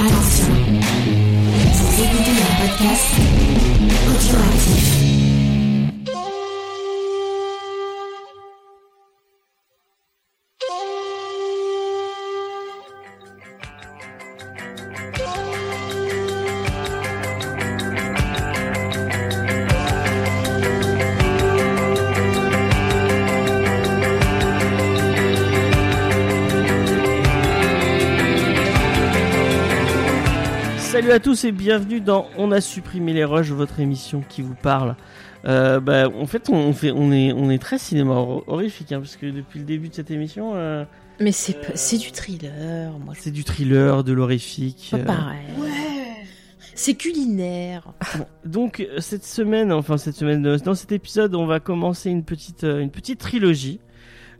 Attention, vous écoutez un podcast audioactif. À tous et bienvenue dans On a supprimé les rushs, votre émission qui vous parle. Euh, bah, en fait, on, fait, on est, on est très cinéma hor- horrifique, hein, parce que depuis le début de cette émission, euh, Mais c'est pas- c'est du thriller, moi. c'est du thriller, de l'horrifique. Pas euh. pareil. C'est culinaire. Donc euh, cette semaine, enfin cette semaine, euh, dans cet épisode, on va commencer une petite, euh, une petite trilogie,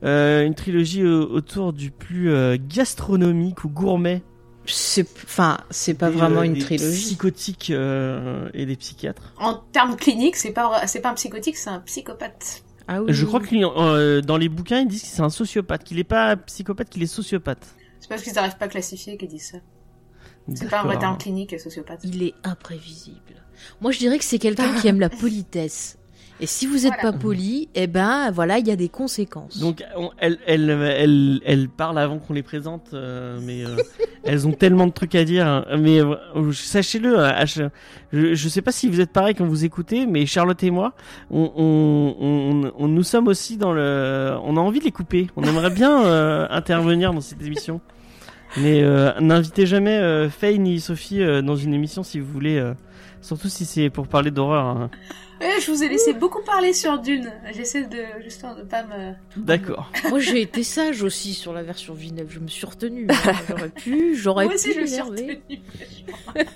Euh, une trilogie au- autour du plus euh, gastronomique ou gourmet. C'est, enfin, c'est pas des, vraiment euh, une des trilogie. Psychotiques euh, et des psychiatres. En termes cliniques, c'est pas c'est pas un psychotique, c'est un psychopathe. Ah oui. Je crois que euh, dans les bouquins, ils disent que c'est un sociopathe, qu'il est pas psychopathe, qu'il est sociopathe. C'est parce qu'ils n'arrivent pas à classifier qu'ils disent ça. C'est pas un vrai terme clinique, sociopathe. il est imprévisible. Moi, je dirais que c'est quelqu'un qui aime la politesse. Et si vous êtes Voilà. pas poli, eh ben, voilà, il y a des conséquences. Donc, on- elle, elle, elle, elle parle avant qu'on les présente, euh, mais euh, elles ont tellement de trucs à dire. Mais euh, sachez-le, H- je, je sais pas si vous êtes pareil quand vous écoutez, mais Charlotte et moi, on, on, on, on- nous sommes aussi dans le, on a envie de les couper. On aimerait bien euh, intervenir dans cette émission, mais euh, n'invitez jamais euh, Faye ni Sophie euh, dans une émission si vous voulez. euh, Surtout si c'est pour parler d'horreur. hein. Eh, je vous ai laissé beaucoup parler sur Dune. J'essaie de justement de pas me. D'accord. Moi, j'ai été sage aussi sur la version Villeneuve. Je me suis retenue. hein. J'aurais pu, j'aurais Moi aussi, pu je me suis m'énerver. retenue.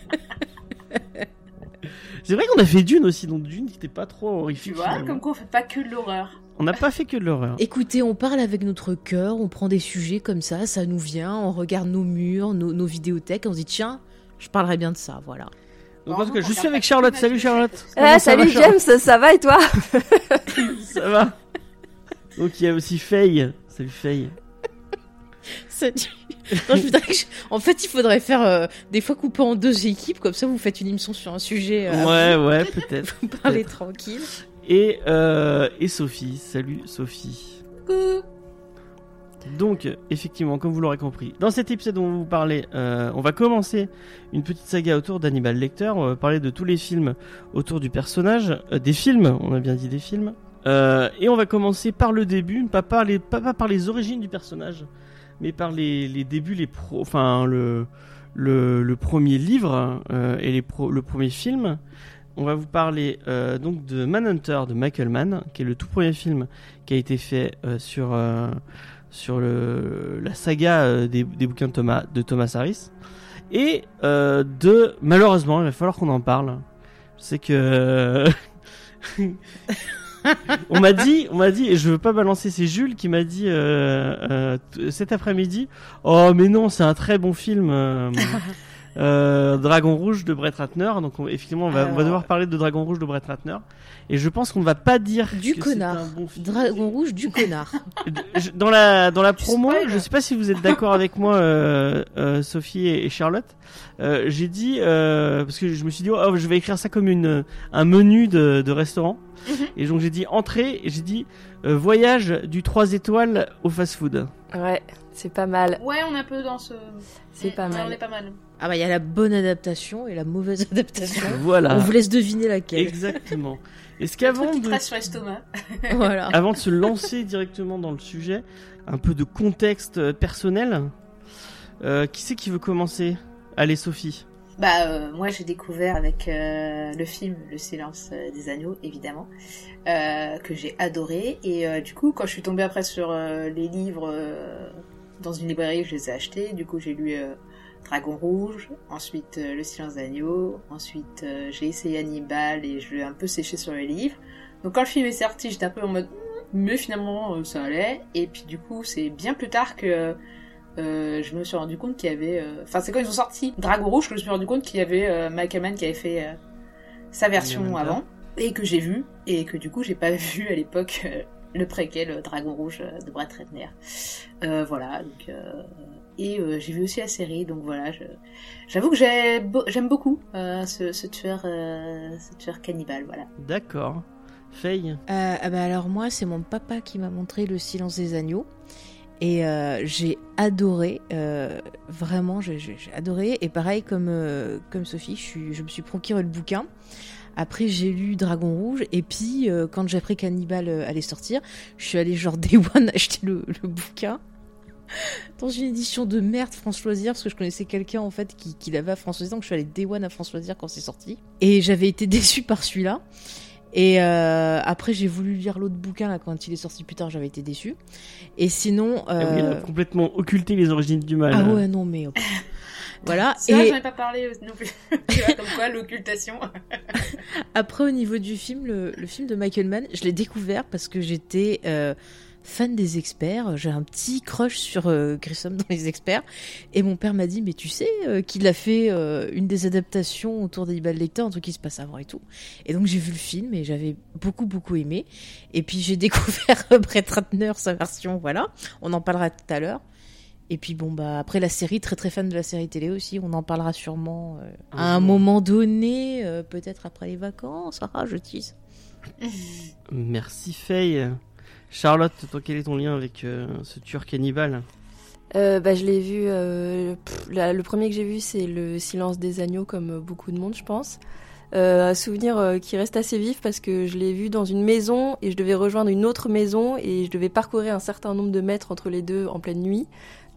C'est vrai qu'on a fait Dune aussi, donc Dune n'était pas trop Tu horrifique. vois, finalement. comme quoi on fait pas que de l'horreur. On n'a pas fait que de l'horreur. Écoutez, on parle avec notre cœur, on prend des sujets comme ça, ça nous vient, on regarde nos murs, nos, nos vidéothèques, on se dit tiens, je parlerai bien de ça, voilà. Donc, cas, on je suis avec Charlotte. que Salut. Charlotte. Ah, ça salut va, Charlotte James, ça va et toi Ça va. Donc il y a aussi Faye. Salut Faye. Salut. Non, je voudrais que je- En fait, il faudrait faire euh, des fois couper en deux équipes, comme ça vous faites une émission sur un sujet, euh, Ouais, ouais, peut-être. vous parlez tranquille. Et euh, et Sophie. Salut Sophie. Coucou. Donc effectivement, comme vous l'aurez compris, dans cet épisode on va vous parler, euh, on va commencer une petite saga autour d'Hannibal Lecter. On va parler de tous les films autour du personnage, euh, des films. On a bien dit des films. Euh, et on va commencer par le début, pas par les, pas, par les origines du personnage, mais par les, les débuts, les pro, enfin le, le, le premier livre et les pro- le premier film. On va vous parler donc de Manhunter de Michael Mann, qui est le tout premier film qui a été fait sur sur le, la saga euh, des, bouquins de Thomas de Harris et euh, de malheureusement il va falloir qu'on en parle. C'est que on m'a dit, on m'a dit, et je veux pas balancer, c'est Jules qui m'a dit euh, euh, cet après-midi. Oh mais non, c'est un très bon film. Euh, Dragon Rouge de Brett Ratner. Donc on- effectivement, on va, on va Alors- devoir parler de Dragon Rouge de Brett Ratner. Et je pense qu'on ne va pas dire Du que c'est connard. un bon film. Dragon rouge du connard. Dans la dans la promo, spoil. je sais pas si vous êtes d'accord avec moi, euh, euh, Sophie et, et Charlotte. Euh, J'ai dit euh, parce que je me suis dit oh, je vais écrire ça comme une un menu de, de restaurant. Mhm. Et donc j'ai dit entrée et j'ai dit euh, voyage du 3 étoiles au fast-food. Ouais, c'est pas mal. Ouais, on est un peu dans ce. C'est pas mal. On est pas mal. Ah bah il y a la bonne adaptation et la mauvaise adaptation. Voilà. On vous laisse deviner laquelle. Exactement. Est-ce qu'avant de sur l'estomac. voilà. avant de se lancer directement dans le sujet, un peu de contexte euh, personnel, euh, qui c'est qui veut commencer? Allez Sophie. Bah, euh, moi j'ai découvert avec euh, le film Le Silence des Agneaux, évidemment, euh, que j'ai adoré. Et euh, du coup, quand je suis tombée après sur euh, les livres euh, dans une librairie, je les ai achetés. Du coup, j'ai lu euh, Dragon Rouge, ensuite euh, Le Silence des Agneaux, ensuite euh, j'ai essayé Hannibal et je l'ai un peu séché sur les livres. Donc quand le film est sorti, j'étais un peu en mode, mais finalement euh, ça allait. Et puis du coup, c'est bien plus tard que euh, je me suis rendu compte qu'il y avait. Enfin, c'est quand ils ont sorti Dragon Rouge que je me suis rendu compte qu'il y avait Michael Mann qui avait fait sa version avant et que j'ai vu et que du coup j'ai pas vu à l'époque le préquel Dragon Rouge de Brett Ratner. Voilà, donc et euh, j'ai vu aussi la série, donc voilà. J'avoue que j'aime beaucoup euh, ce, ce tueur, euh, ce tueur cannibale, voilà. D'accord. Faye. Euh, ah bah alors moi, c'est mon papa qui m'a montré Le Silence des Agneaux. Et euh, j'ai adoré, euh, vraiment, j'ai adoré. Et pareil, comme, euh, comme Sophie, je, suis, je me suis procuré le bouquin. Après, j'ai lu Dragon Rouge. Et puis, euh, quand j'ai appris qu'Hannibal euh, allait sortir, je suis allée genre Day One acheter le, le bouquin. Dans une édition de merde France Loisirs, parce que je connaissais quelqu'un en fait qui, qui l'avait à France Loisirs, donc je suis allée Day One à France Loisirs quand c'est sorti. Et j'avais été déçue par celui-là. Et euh, après, j'ai voulu lire l'autre bouquin là quand il est sorti plus tard, j'avais été déçue. Et sinon, Ah oui, elle a euh... complètement occulté les origines du mal. ah ouais, non mais voilà. C'est vrai que Et j'en ai pas parlé euh, non plus. tu vois, comme quoi, l'occultation. après, au niveau du film, le, le film de Michael Mann, je l'ai découvert parce que j'étais euh, fan des experts. J'ai un petit crush sur euh, Grissom dans les experts. Et mon père m'a dit, mais tu sais euh, qu'il a fait euh, une des adaptations autour d'Hannibal Lecter, un truc qui se passe avant et tout. Et donc j'ai vu le film et j'avais beaucoup beaucoup aimé. Et puis j'ai découvert Brett Ratner, sa version, voilà. On en parlera tout à l'heure. Et puis bon bah après la série, très très fan de la série télé aussi. On en parlera sûrement euh, à un moment donné, euh, peut-être après les vacances. Ah, je tease. Merci Faye. Charlotte, toi, quel est ton lien avec euh, ce tueur cannibale? Euh, bah, je l'ai vu. euh, pff, la- le premier que j'ai vu, c'est Le Silence des Agneaux, comme beaucoup de monde, je pense. Euh, un souvenir euh, qui reste assez vif parce que je l'ai vu dans une maison et je devais rejoindre une autre maison et je devais parcourir un certain nombre de mètres entre les deux en pleine nuit.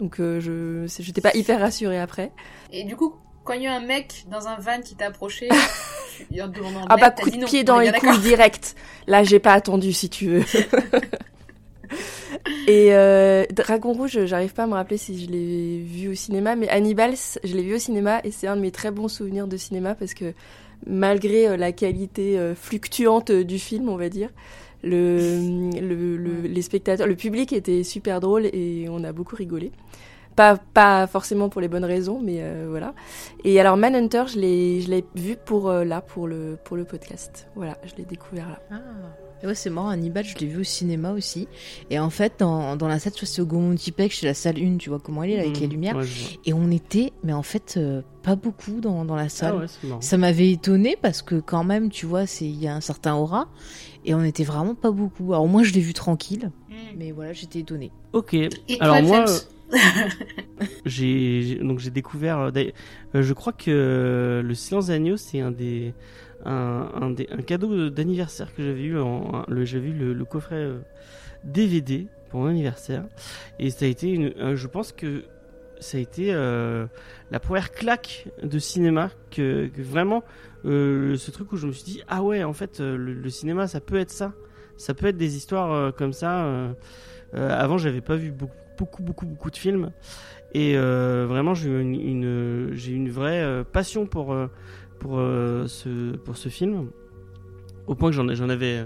Donc euh, je j'étais pas hyper rassurée après. Et du coup, quand il y a un mec dans un van qui t'a approché, tu- en demandant Ah bah coup de non. pied dans les couilles direct. Là j'ai pas attendu si tu veux. Et euh, Dragon Rouge, j'arrive pas à me rappeler si je l'ai vu au cinéma, mais Hannibal, je l'ai vu au cinéma et c'est un de mes très bons souvenirs de cinéma parce que malgré euh, la qualité euh, fluctuante du film, on va dire, le, le, le- les spectateurs, le public était super drôle et on a beaucoup rigolé. Pas, pas forcément pour les bonnes raisons, mais euh, voilà. Et alors Manhunter, je l'ai, je l'ai vu pour euh, là, pour le, pour le podcast. Voilà, je l'ai découvert là. Ah. Et ouais, c'est marrant, Hannibal, je l'ai vu au cinéma aussi. Et en fait, dans, dans la salle, tu vois, c'est au Gaumont Multiplex, c'est la salle 1, tu vois comment elle est, là, avec Mmh, les lumières. ouais, je vois. Et on était, mais en fait, euh, pas beaucoup dans, dans la salle. Ah ouais. Ça m'avait étonné parce que quand même, tu vois, c'est il y a un certain aura. Et on était vraiment pas beaucoup. Alors moi, je l'ai vu tranquille. Mm. Mais voilà, j'étais étonnée. Ok. Et Alors moi, j'ai donc j'ai découvert. euh, euh, je crois que euh, le silence des agneaux, c'est un des un, un cadeau d'anniversaire que j'avais eu. J'avais eu le, coffret DVD pour mon anniversaire et ça a été une. je pense que ça a été la première claque de cinéma que, vraiment ce truc où je me suis dit ah ouais en fait le, cinéma ça peut être ça ça peut être des histoires comme ça avant j'avais pas vu beaucoup beaucoup beaucoup beaucoup de films et euh, vraiment j'ai eu une, vraie euh, passion pour euh, pour ce pour ce film au point que j'en j'en avais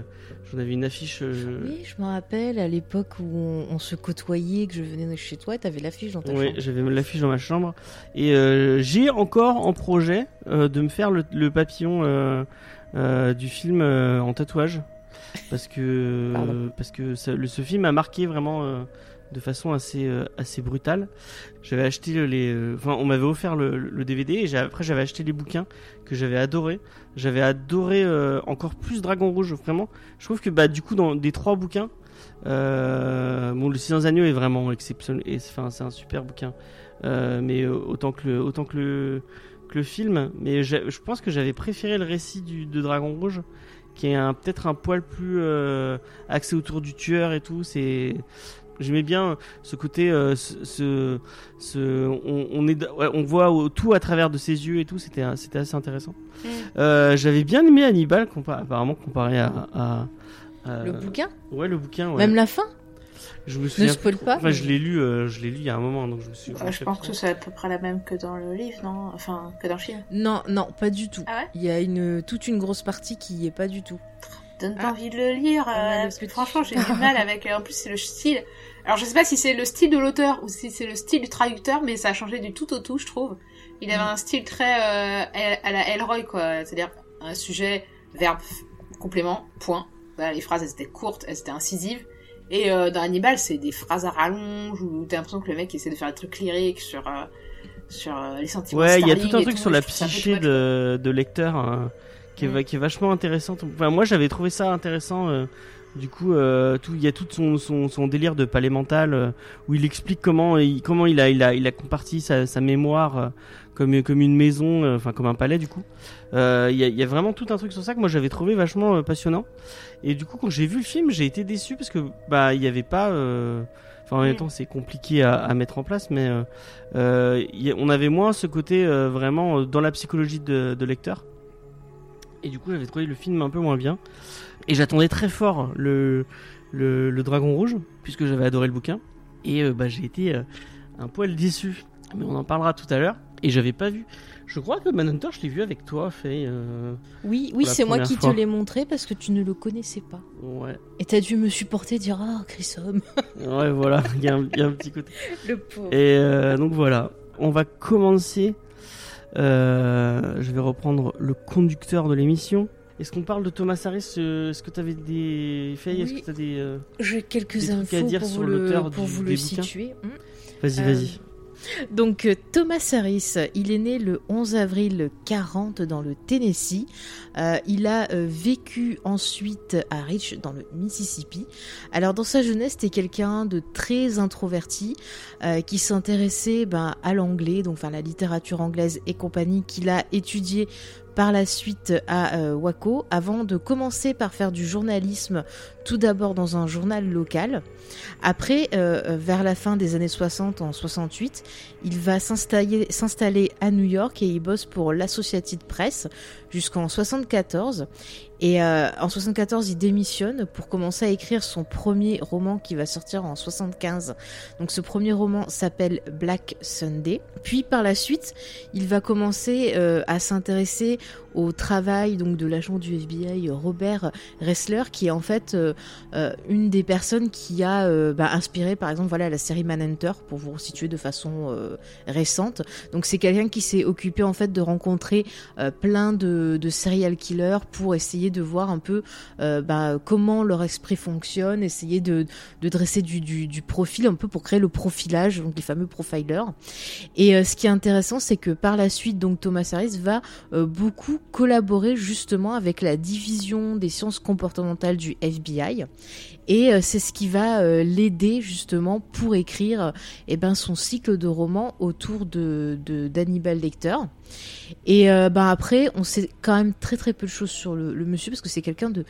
j'en avais une affiche euh, Oui, je me rappelle à l'époque où on, on se côtoyait, que je venais chez toi, et t'avais l'affiche dans ta Oui, chambre. j'avais l'affiche dans ma chambre. Et euh, j'ai encore en projet de me faire le, le papillon du film en tatouage. Parce que, Pardon. parce que ça- le, ce film a marqué vraiment euh, de façon assez, euh, assez brutale. J'avais acheté les. euh, Enfin, on m'avait offert le, le DVD et après j'avais acheté les bouquins que j'avais adoré. J'avais adoré euh, encore plus Dragon Rouge, vraiment. Je trouve que bah, du coup, dans des trois bouquins, euh, bon, Le Silence Agneau est vraiment exceptionnel. Enfin, c'est un super bouquin. Euh, mais autant que le, autant que le, que le film. Mais j'ai- je pense que j'avais préféré le récit du, de Dragon Rouge, qui est peut-être un poil plus axé autour du tueur et tout. C'est J'aimais bien ce côté, euh, ce, ce, ce- on, on est, ouais, on voit tout à travers de ses yeux et tout. C'était, c'était assez intéressant. Mm. Euh, j'avais bien aimé Hannibal, compa- apparemment comparé à, à- à- Le bouquin Ouais, le bouquin. Ouais. Même la fin je me souviens. spoil plus pas. Enfin, je l'ai lu, euh, je l'ai lu il y a un moment, donc je me suis. Ouais, je pense que c'est à peu près la même que dans le livre, non? Enfin, que dans le film. Non, non, pas du tout. Ah ouais? Il y a une, toute une grosse partie qui y est pas du tout. Donne pas Ah. envie de le lire. Euh, parce que franchement, j'ai du mal avec. euh, En plus, c'est le style. Alors, je sais pas si c'est le style de l'auteur ou si c'est le style du traducteur, mais ça a changé du tout au tout, je trouve. Il avait Mm. un style très euh, à la Elroy, quoi. C'est-à-dire un sujet, verbe, complément, point. Voilà, les phrases, elles étaient courtes, elles étaient incisives. Et euh, dans Hannibal, c'est des phrases à rallonge où t'as l'impression que le mec essaie de faire des trucs lyriques sur euh, sur euh, les sentiments. Ouais, il y a tout un truc sur la psyché de, de lecteur hein, qui, est, Mm. qui est vachement intéressante. Enfin, moi, j'avais trouvé ça intéressant. Du coup, euh, tout, il y a tout son, son, son délire de palais mental euh, où il explique comment il, comment il a, il a, il a comparti sa, sa mémoire euh, comme, comme une maison, euh, enfin comme un palais du coup. Il y, a, il y a vraiment tout un truc sur ça que moi j'avais trouvé vachement passionnant. Et du coup, quand j'ai vu le film, j'ai été déçu parce que bah il y avait pas. Enfin, en même temps, c'est compliqué à, à mettre en place, mais a- on avait moins ce côté vraiment dans la psychologie de, de lecteur. Et du coup, j'avais trouvé le film un peu moins bien. Et j'attendais très fort le, le, le Dragon Rouge, puisque j'avais adoré le bouquin. Et euh, bah, j'ai été euh, un poil déçu. Mais on en parlera tout à l'heure. Et j'avais pas vu. Je crois que Manhunter, je l'ai vu avec toi, Faye. euh, Oui, oui, c'est moi qui fois. te l'ai montré parce que tu ne le connaissais pas. Ouais, Et t'as dû me supporter dire Ah, Chrysom. ouais, voilà. Il y, a un- il y a un petit côté. Le pauvre. Et euh, donc voilà, on va commencer. Euh, je vais reprendre le conducteur de l'émission. Est-ce qu'on parle de Thomas Harris euh, Est-ce que tu avais des faits Est-ce Oui. que tu as des. euh, J'ai quelques Des à infos dire pour sur vous le, pour du- vous le situer. Hmm. Vas-y, Euh, vas-y. Donc euh, Thomas Harris, il est né le 11 avril 40 dans le Tennessee. Euh, il a euh, vécu ensuite à Rich dans le Mississippi. Alors dans sa jeunesse, c'était quelqu'un de très introverti qui s'intéressait ben, à l'anglais, donc enfin la littérature anglaise et compagnie qu'il a étudié par la suite à euh, Waco avant de commencer par faire du journalisme tout d'abord dans un journal local. Après, euh, euh, vers la fin des années 60, en 68, il va s'installer s'installer à New York et il bosse pour l'Associated Press jusqu'en 74. Et euh, en 74, il démissionne pour commencer à écrire son premier roman qui va sortir en 75. Donc ce premier roman s'appelle Black Sunday. Puis par la suite, il va commencer euh, à s'intéresser au travail donc de l'agent du FBI Robert Ressler, qui est en fait euh, euh, une des personnes qui a euh, bah, inspiré par exemple voilà la série Manhunter pour vous situer de façon euh, récente. Donc c'est quelqu'un qui s'est occupé en fait de rencontrer euh, plein de, de serial killers pour essayer de voir un peu bah, comment leur esprit fonctionne, essayer de, de dresser du, du, du profil un peu pour créer le profilage, donc les fameux profilers. Et ce qui est intéressant, c'est que par la suite, donc Thomas Harris va beaucoup collaborer justement avec la division des sciences comportementales du FBI. Et euh, c'est ce qui va euh, l'aider justement pour écrire eh ben, son cycle de romans autour de d'Hannibal Lecter. Et euh, ben après, on sait quand même très très peu de choses sur le, monsieur parce que c'est quelqu'un de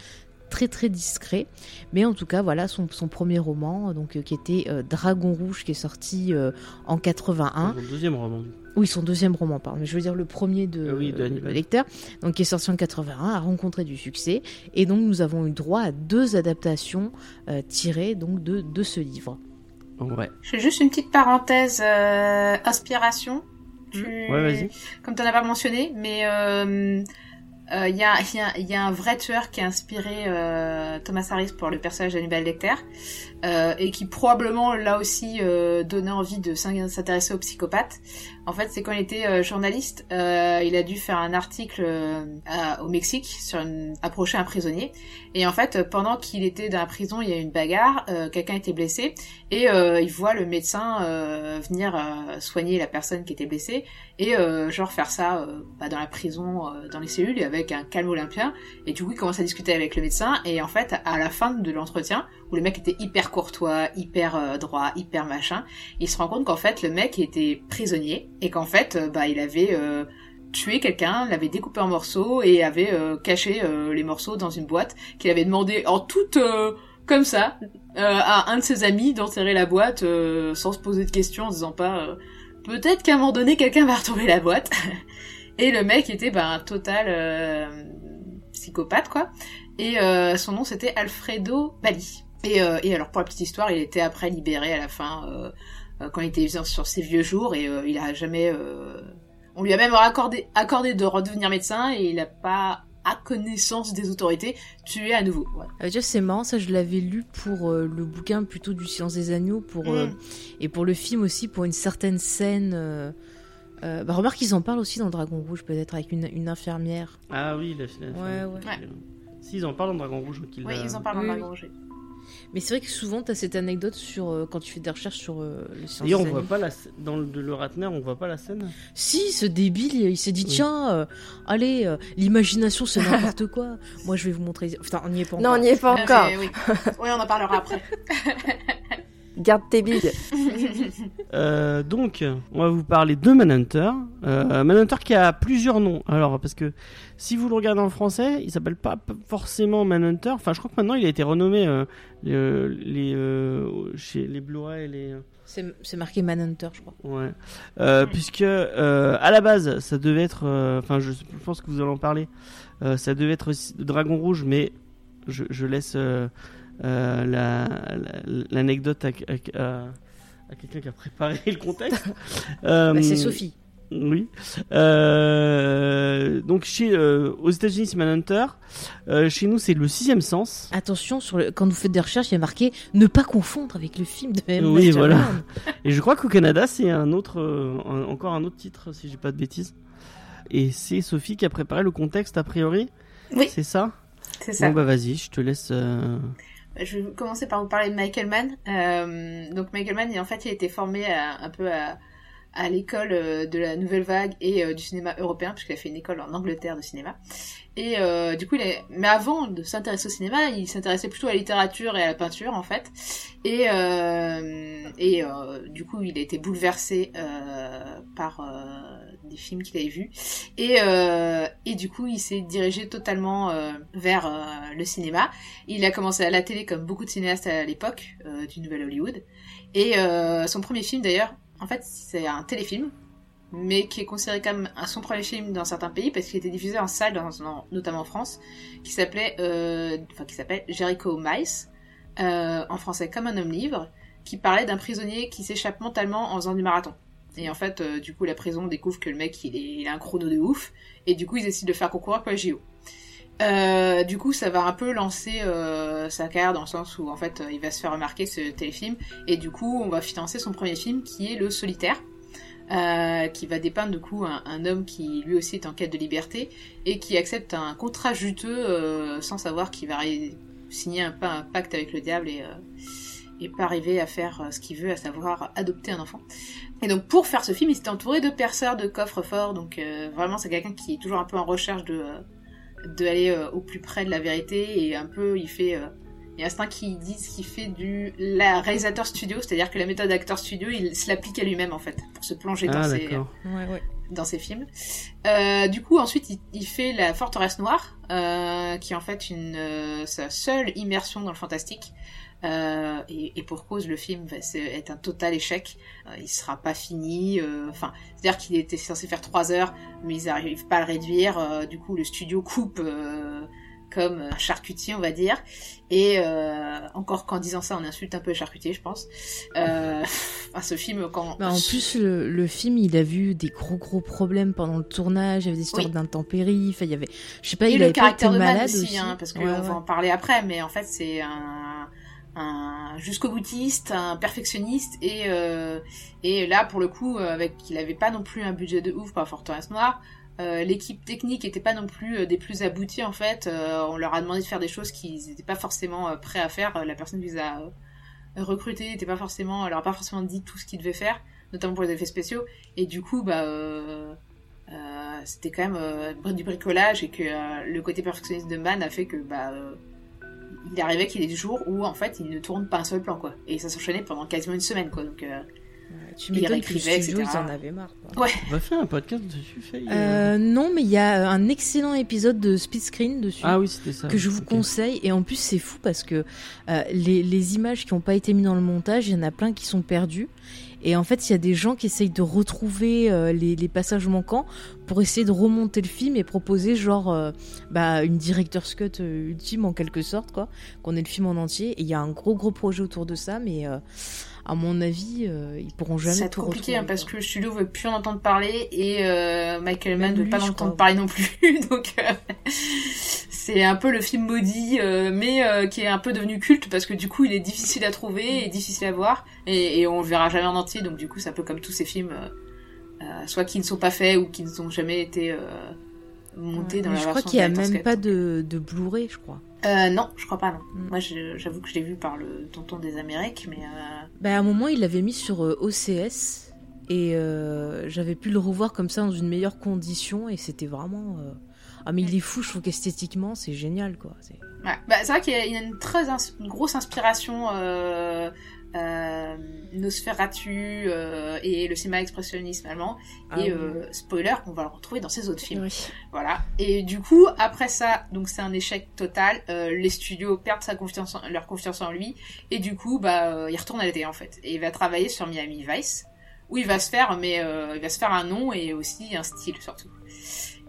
très très discret. Mais en tout cas, voilà son, son premier roman, donc euh, qui était Dragon Rouge, qui est sorti en 81. Mon deuxième roman. Oui, son deuxième roman, pardon. Mais je veux dire le premier de, oui, de Hannibal. Lecter, donc qui est sorti en 81, a rencontré du succès. Et donc nous avons eu droit à deux adaptations euh, tirées donc de, de ce livre. Ouais. Je fais juste une petite parenthèse euh, inspiration. Tu... Ouais, vas-y. Comme tu n'as pas mentionné, mais euh, euh, il y, a, il y, a, il y a un vrai tueur qui a inspiré euh, Thomas Harris pour le personnage d'Hannibal Lecter euh, et qui probablement là aussi euh, donnait envie de s'in- s'intéresser aux psychopathes. En fait, c'est quand il était euh, journaliste, euh, il a dû faire un article euh, au Mexique sur une, approcher un prisonnier. Et en fait, pendant qu'il était dans la prison, il y a eu une bagarre, euh, quelqu'un était blessé et il voit le médecin venir soigner la personne qui était blessée et genre faire ça bah, dans la prison, dans les cellules avec un calme olympien. Et du coup, il commence à discuter avec le médecin et en fait, à la fin de l'entretien, où le mec était hyper courtois, hyper euh, droit, hyper machin, il se rend compte qu'en fait, le mec était prisonnier et qu'en fait, euh, bah, il avait euh, tué quelqu'un, l'avait découpé en morceaux et avait caché les morceaux dans une boîte qu'il avait demandé en toute comme ça à un de ses amis d'enterrer la boîte sans se poser de questions en disant pas peut-être qu'à un moment donné quelqu'un va retrouver la boîte. Et le mec était bah, un total psychopathe quoi. Et son nom c'était Alfredo Bali et, euh, et alors pour la petite histoire il était après libéré à la fin euh, euh, quand il était sur ses vieux jours et euh, il a jamais euh, on lui a même accordé, accordé de redevenir médecin et il n'a pas à connaissance des autorités tué à nouveau. Voilà. Euh, marrant, ça je l'avais lu pour euh, le bouquin plutôt du Silence des Agneaux pour, euh, Mm. et pour le film aussi, pour une certaine scène. Euh, euh, bah, remarque, ils en parlent aussi dans Dragon Rouge, peut-être, avec une, une infirmière. Ah oui, la, la- Ouais, ouais. Ouais. Si, ils en parlent dans Dragon Rouge. qu'il Oui, ils en parlent oui, dans oui. Dragon Rouge. Mais c'est vrai que souvent, tu as cette anecdote sur euh, quand tu fais des recherches sur euh, le silence D'ailleurs, on voit pas la dans le, le Ratner, on voit pas la scène. Si, ce débile, il, s'est dit Oui. tiens, euh, allez, euh, l'imagination c'est n'importe quoi. Moi, je vais vous montrer. Putain, on n'y est pas Non, encore. on n'y est pas encore. mais oui. oui, on en parlera après. Garde tes billes. Euh, donc, on va vous parler de Manhunter. Euh, Manhunter qui a plusieurs noms. Alors, parce que si vous le regardez en français, il s'appelle pas forcément Manhunter. Enfin, je crois que maintenant il a été renommé euh, les, les, euh, chez les Blu-ray et les. C'est c'est marqué Manhunter, je crois. Ouais. Euh, puisque euh, à la base, ça devait être. euh, Enfin, je, je pense que vous allez en parler. Euh, ça devait être aussi Dragon Rouge, mais je, je laisse euh, euh, la- la- l'anecdote à, à- à- à quelqu'un qui a préparé le contexte. Euh, Bah, c'est Sophie. Oui. Euh, donc chez euh, aux États-Unis, c'est Manhunter. Euh, chez nous, c'est le sixième sens. Attention, sur le... quand vous faites des recherches, il y a marqué ne pas confondre avec le film de M. Oui, voilà. Et je crois qu'au Canada, c'est un autre, euh, un- encore un autre titre, si j'ai pas de bêtises. Et c'est Sophie qui a préparé le contexte a priori. Oui. C'est ça? C'est ça. Bon bah vas-y, je te laisse. Euh, Je vais commencer par vous parler de Michael Mann. Euh, donc Michael Mann, en fait, il a été formé un peu à, l'école euh, de la nouvelle vague et euh, du cinéma européen, puisqu'il a fait une école en Angleterre de cinéma. Et euh, du coup, il mais avant de s'intéresser au cinéma, il s'intéressait plutôt à la littérature et à la peinture, en fait. Et, et du coup, il a été bouleversé par des films qu'il avait vus. Et, euh, et du coup, il s'est dirigé totalement euh, vers euh, le cinéma. Il a commencé à la télé comme beaucoup de cinéastes à l'époque du Nouvel Hollywood. Et son premier film d'ailleurs, en fait, c'est un téléfilm, mais qui est considéré comme son premier film dans certains pays parce qu'il était diffusé en salle, notamment en France, qui s'appelait, Jericho Mice, en français comme un homme libre, qui parlait d'un prisonnier qui s'échappe mentalement en faisant du marathon. Et en fait, euh, du coup, la prison découvre que le mec, il, est, a un chrono de ouf, et du coup, ils décident de le faire concourir pour la JO. Du coup, ça va un peu lancer euh, sa carrière dans le sens où en fait, euh, il va se faire remarquer ce téléfilm et du coup, on va financer son premier film qui est Le Solitaire, qui va dépeindre du coup un, homme qui lui aussi est en quête de liberté et qui accepte un contrat juteux sans savoir qu'il va signer un, un pacte avec le diable et, et pas arriver à faire euh, ce qu'il veut, à savoir adopter un enfant. Et donc pour faire ce film, il s'était entouré de perceurs de coffres forts, donc euh, vraiment c'est quelqu'un qui est toujours un peu en recherche de euh, de aller euh, au plus près de la vérité et un peu il fait euh, il y a certains qui disent qu'il fait du la réalisateur studio c'est-à-dire que la méthode acteur studio il se l'applique à lui-même en fait pour se plonger dans Ah ses. Ouais, ouais. dans ses films Euh, du coup ensuite il, il fait la forteresse noire euh, qui est en fait une euh, sa seule immersion dans le fantastique Euh, et, et pour cause le film va se- est un total échec Euh, il sera pas fini euh, enfin c'est à dire qu'il était censé faire trois heures mais ils n'arrivent pas à le réduire. euh, du coup, le studio coupe euh, comme un charcutier, on va dire. Et euh, encore qu'en disant ça, on insulte un peu le charcutier, je pense. Euh, enfin, ce film, quand Bah, en plus, le, le film, il a vu des gros gros problèmes pendant le tournage. Il y avait des histoires Oui. d'intempéries. Enfin, il y avait, je sais pas, et il le avait pas été caractère de malade aussi, aussi. hein, parce qu'on Ouais, va en parler après. Mais en fait, c'est un jusqu'au boutiste, un perfectionniste et euh, et là pour le coup euh, avec il avait pas non plus un budget de ouf par Forteresse Noire. Euh, L'équipe technique était pas non plus des plus abouties en fait. On leur a demandé de faire des choses qu'ils n'étaient pas forcément prêts à faire. La personne qui les a recrutés n'était pas forcément, leur a pas forcément dit tout ce qu'ils devaient faire, notamment pour les effets spéciaux. Et du coup, bah, c'était quand même du bricolage et que le côté perfectionniste de Man a fait que bah, il arrivait qu'il y ait des jours où en fait il ne tourne pas un seul plan quoi. Et ça s'enchaînait pendant quasiment une semaine quoi. Donc euh, Ouais, Tu Il m'étonnes que le réécrivait, studio, etc. ils en avaient marre. quoi. On va faire un podcast dessus, Faye, euh. Euh, non, mais il y a un excellent épisode de Speed Screen dessus. Ah oui, c'était ça. que je vous conseille. Et en plus, c'est fou parce que euh, les, les images qui n'ont pas été mises dans le montage, il y en a plein qui sont perdues. Et en fait, il y a des gens qui essayent de retrouver euh, les, les passages manquants pour essayer de remonter le film et proposer genre euh, bah, une director's cut euh, ultime en quelque sorte, quoi. Qu'on ait le film en entier. Et il y a un gros gros projet autour de ça, mais euh, à mon avis, ils pourront jamais tout compliqué hein, parce que le studio veut plus en entendre parler et Michael Mann Même veut pas en entendre parler non plus. Donc c'est un peu le film maudit, euh, mais euh, qui est un peu devenu culte parce que du coup il est difficile à trouver et difficile à voir et, et on le verra jamais en entier. Donc du coup c'est un peu comme tous ces films, euh, soit qui ne sont pas faits ou qui n'ont jamais été montés Ouais, dans la je crois version qu'il y a même pas de, de Blu-ray, je crois. Non, je crois pas, non. Mm. Moi, je- j'avoue que je l'ai vu par le tonton des Amériques, mais Bah, à un moment, il l'avait mis sur OCS et j'avais pu le revoir comme ça dans une meilleure condition et c'était vraiment. Ah, mais il est fou, je trouve qu'esthétiquement, c'est génial quoi. C'est- ouais. Bah, c'est vrai qu'il y a une très une grosse inspiration euh, euh, Nosferatu euh, et le cinéma expressionnisme allemand. Ah et oui. euh, spoiler, on va le retrouver dans ses autres films. Oui. Voilà. Et du coup, après ça, donc c'est un échec total. Euh, les studios perdent sa confiance, en- leur confiance en lui, et du coup, bah, euh, il retourne à la télé en fait, et il va travailler sur Miami Vice, où il va se faire, mais euh, il va se faire un nom et aussi un style surtout.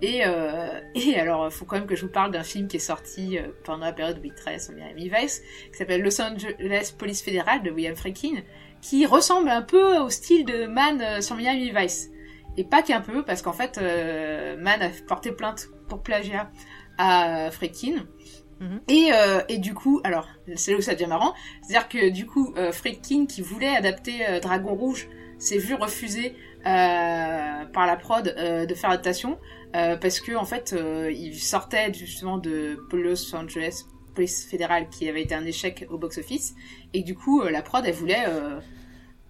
Et, euh, et alors, faut quand même que je vous parle d'un film qui est sorti euh, pendant la période il travaillait sur Miami Vice, qui s'appelle Los Angeles Police Fédérale de William Friedkin, qui ressemble un peu au style de Man euh, sur Miami Vice. Et pas qu'un peu, parce qu'en fait, euh, Mann a porté plainte pour plagiat à euh, Friedkin. Mhm. Et, euh, et du coup, alors, c'est là où ça devient marrant, c'est-à-dire que du coup, euh, Friedkin, qui voulait adapter euh, Dragon Rouge, s'est vu refuser euh, par la prod de faire l'adaptation, euh, parce que en fait, il sortait justement de Los Angeles Police Fédérale, qui avait été un échec au box-office, et du coup, la prod, elle voulait...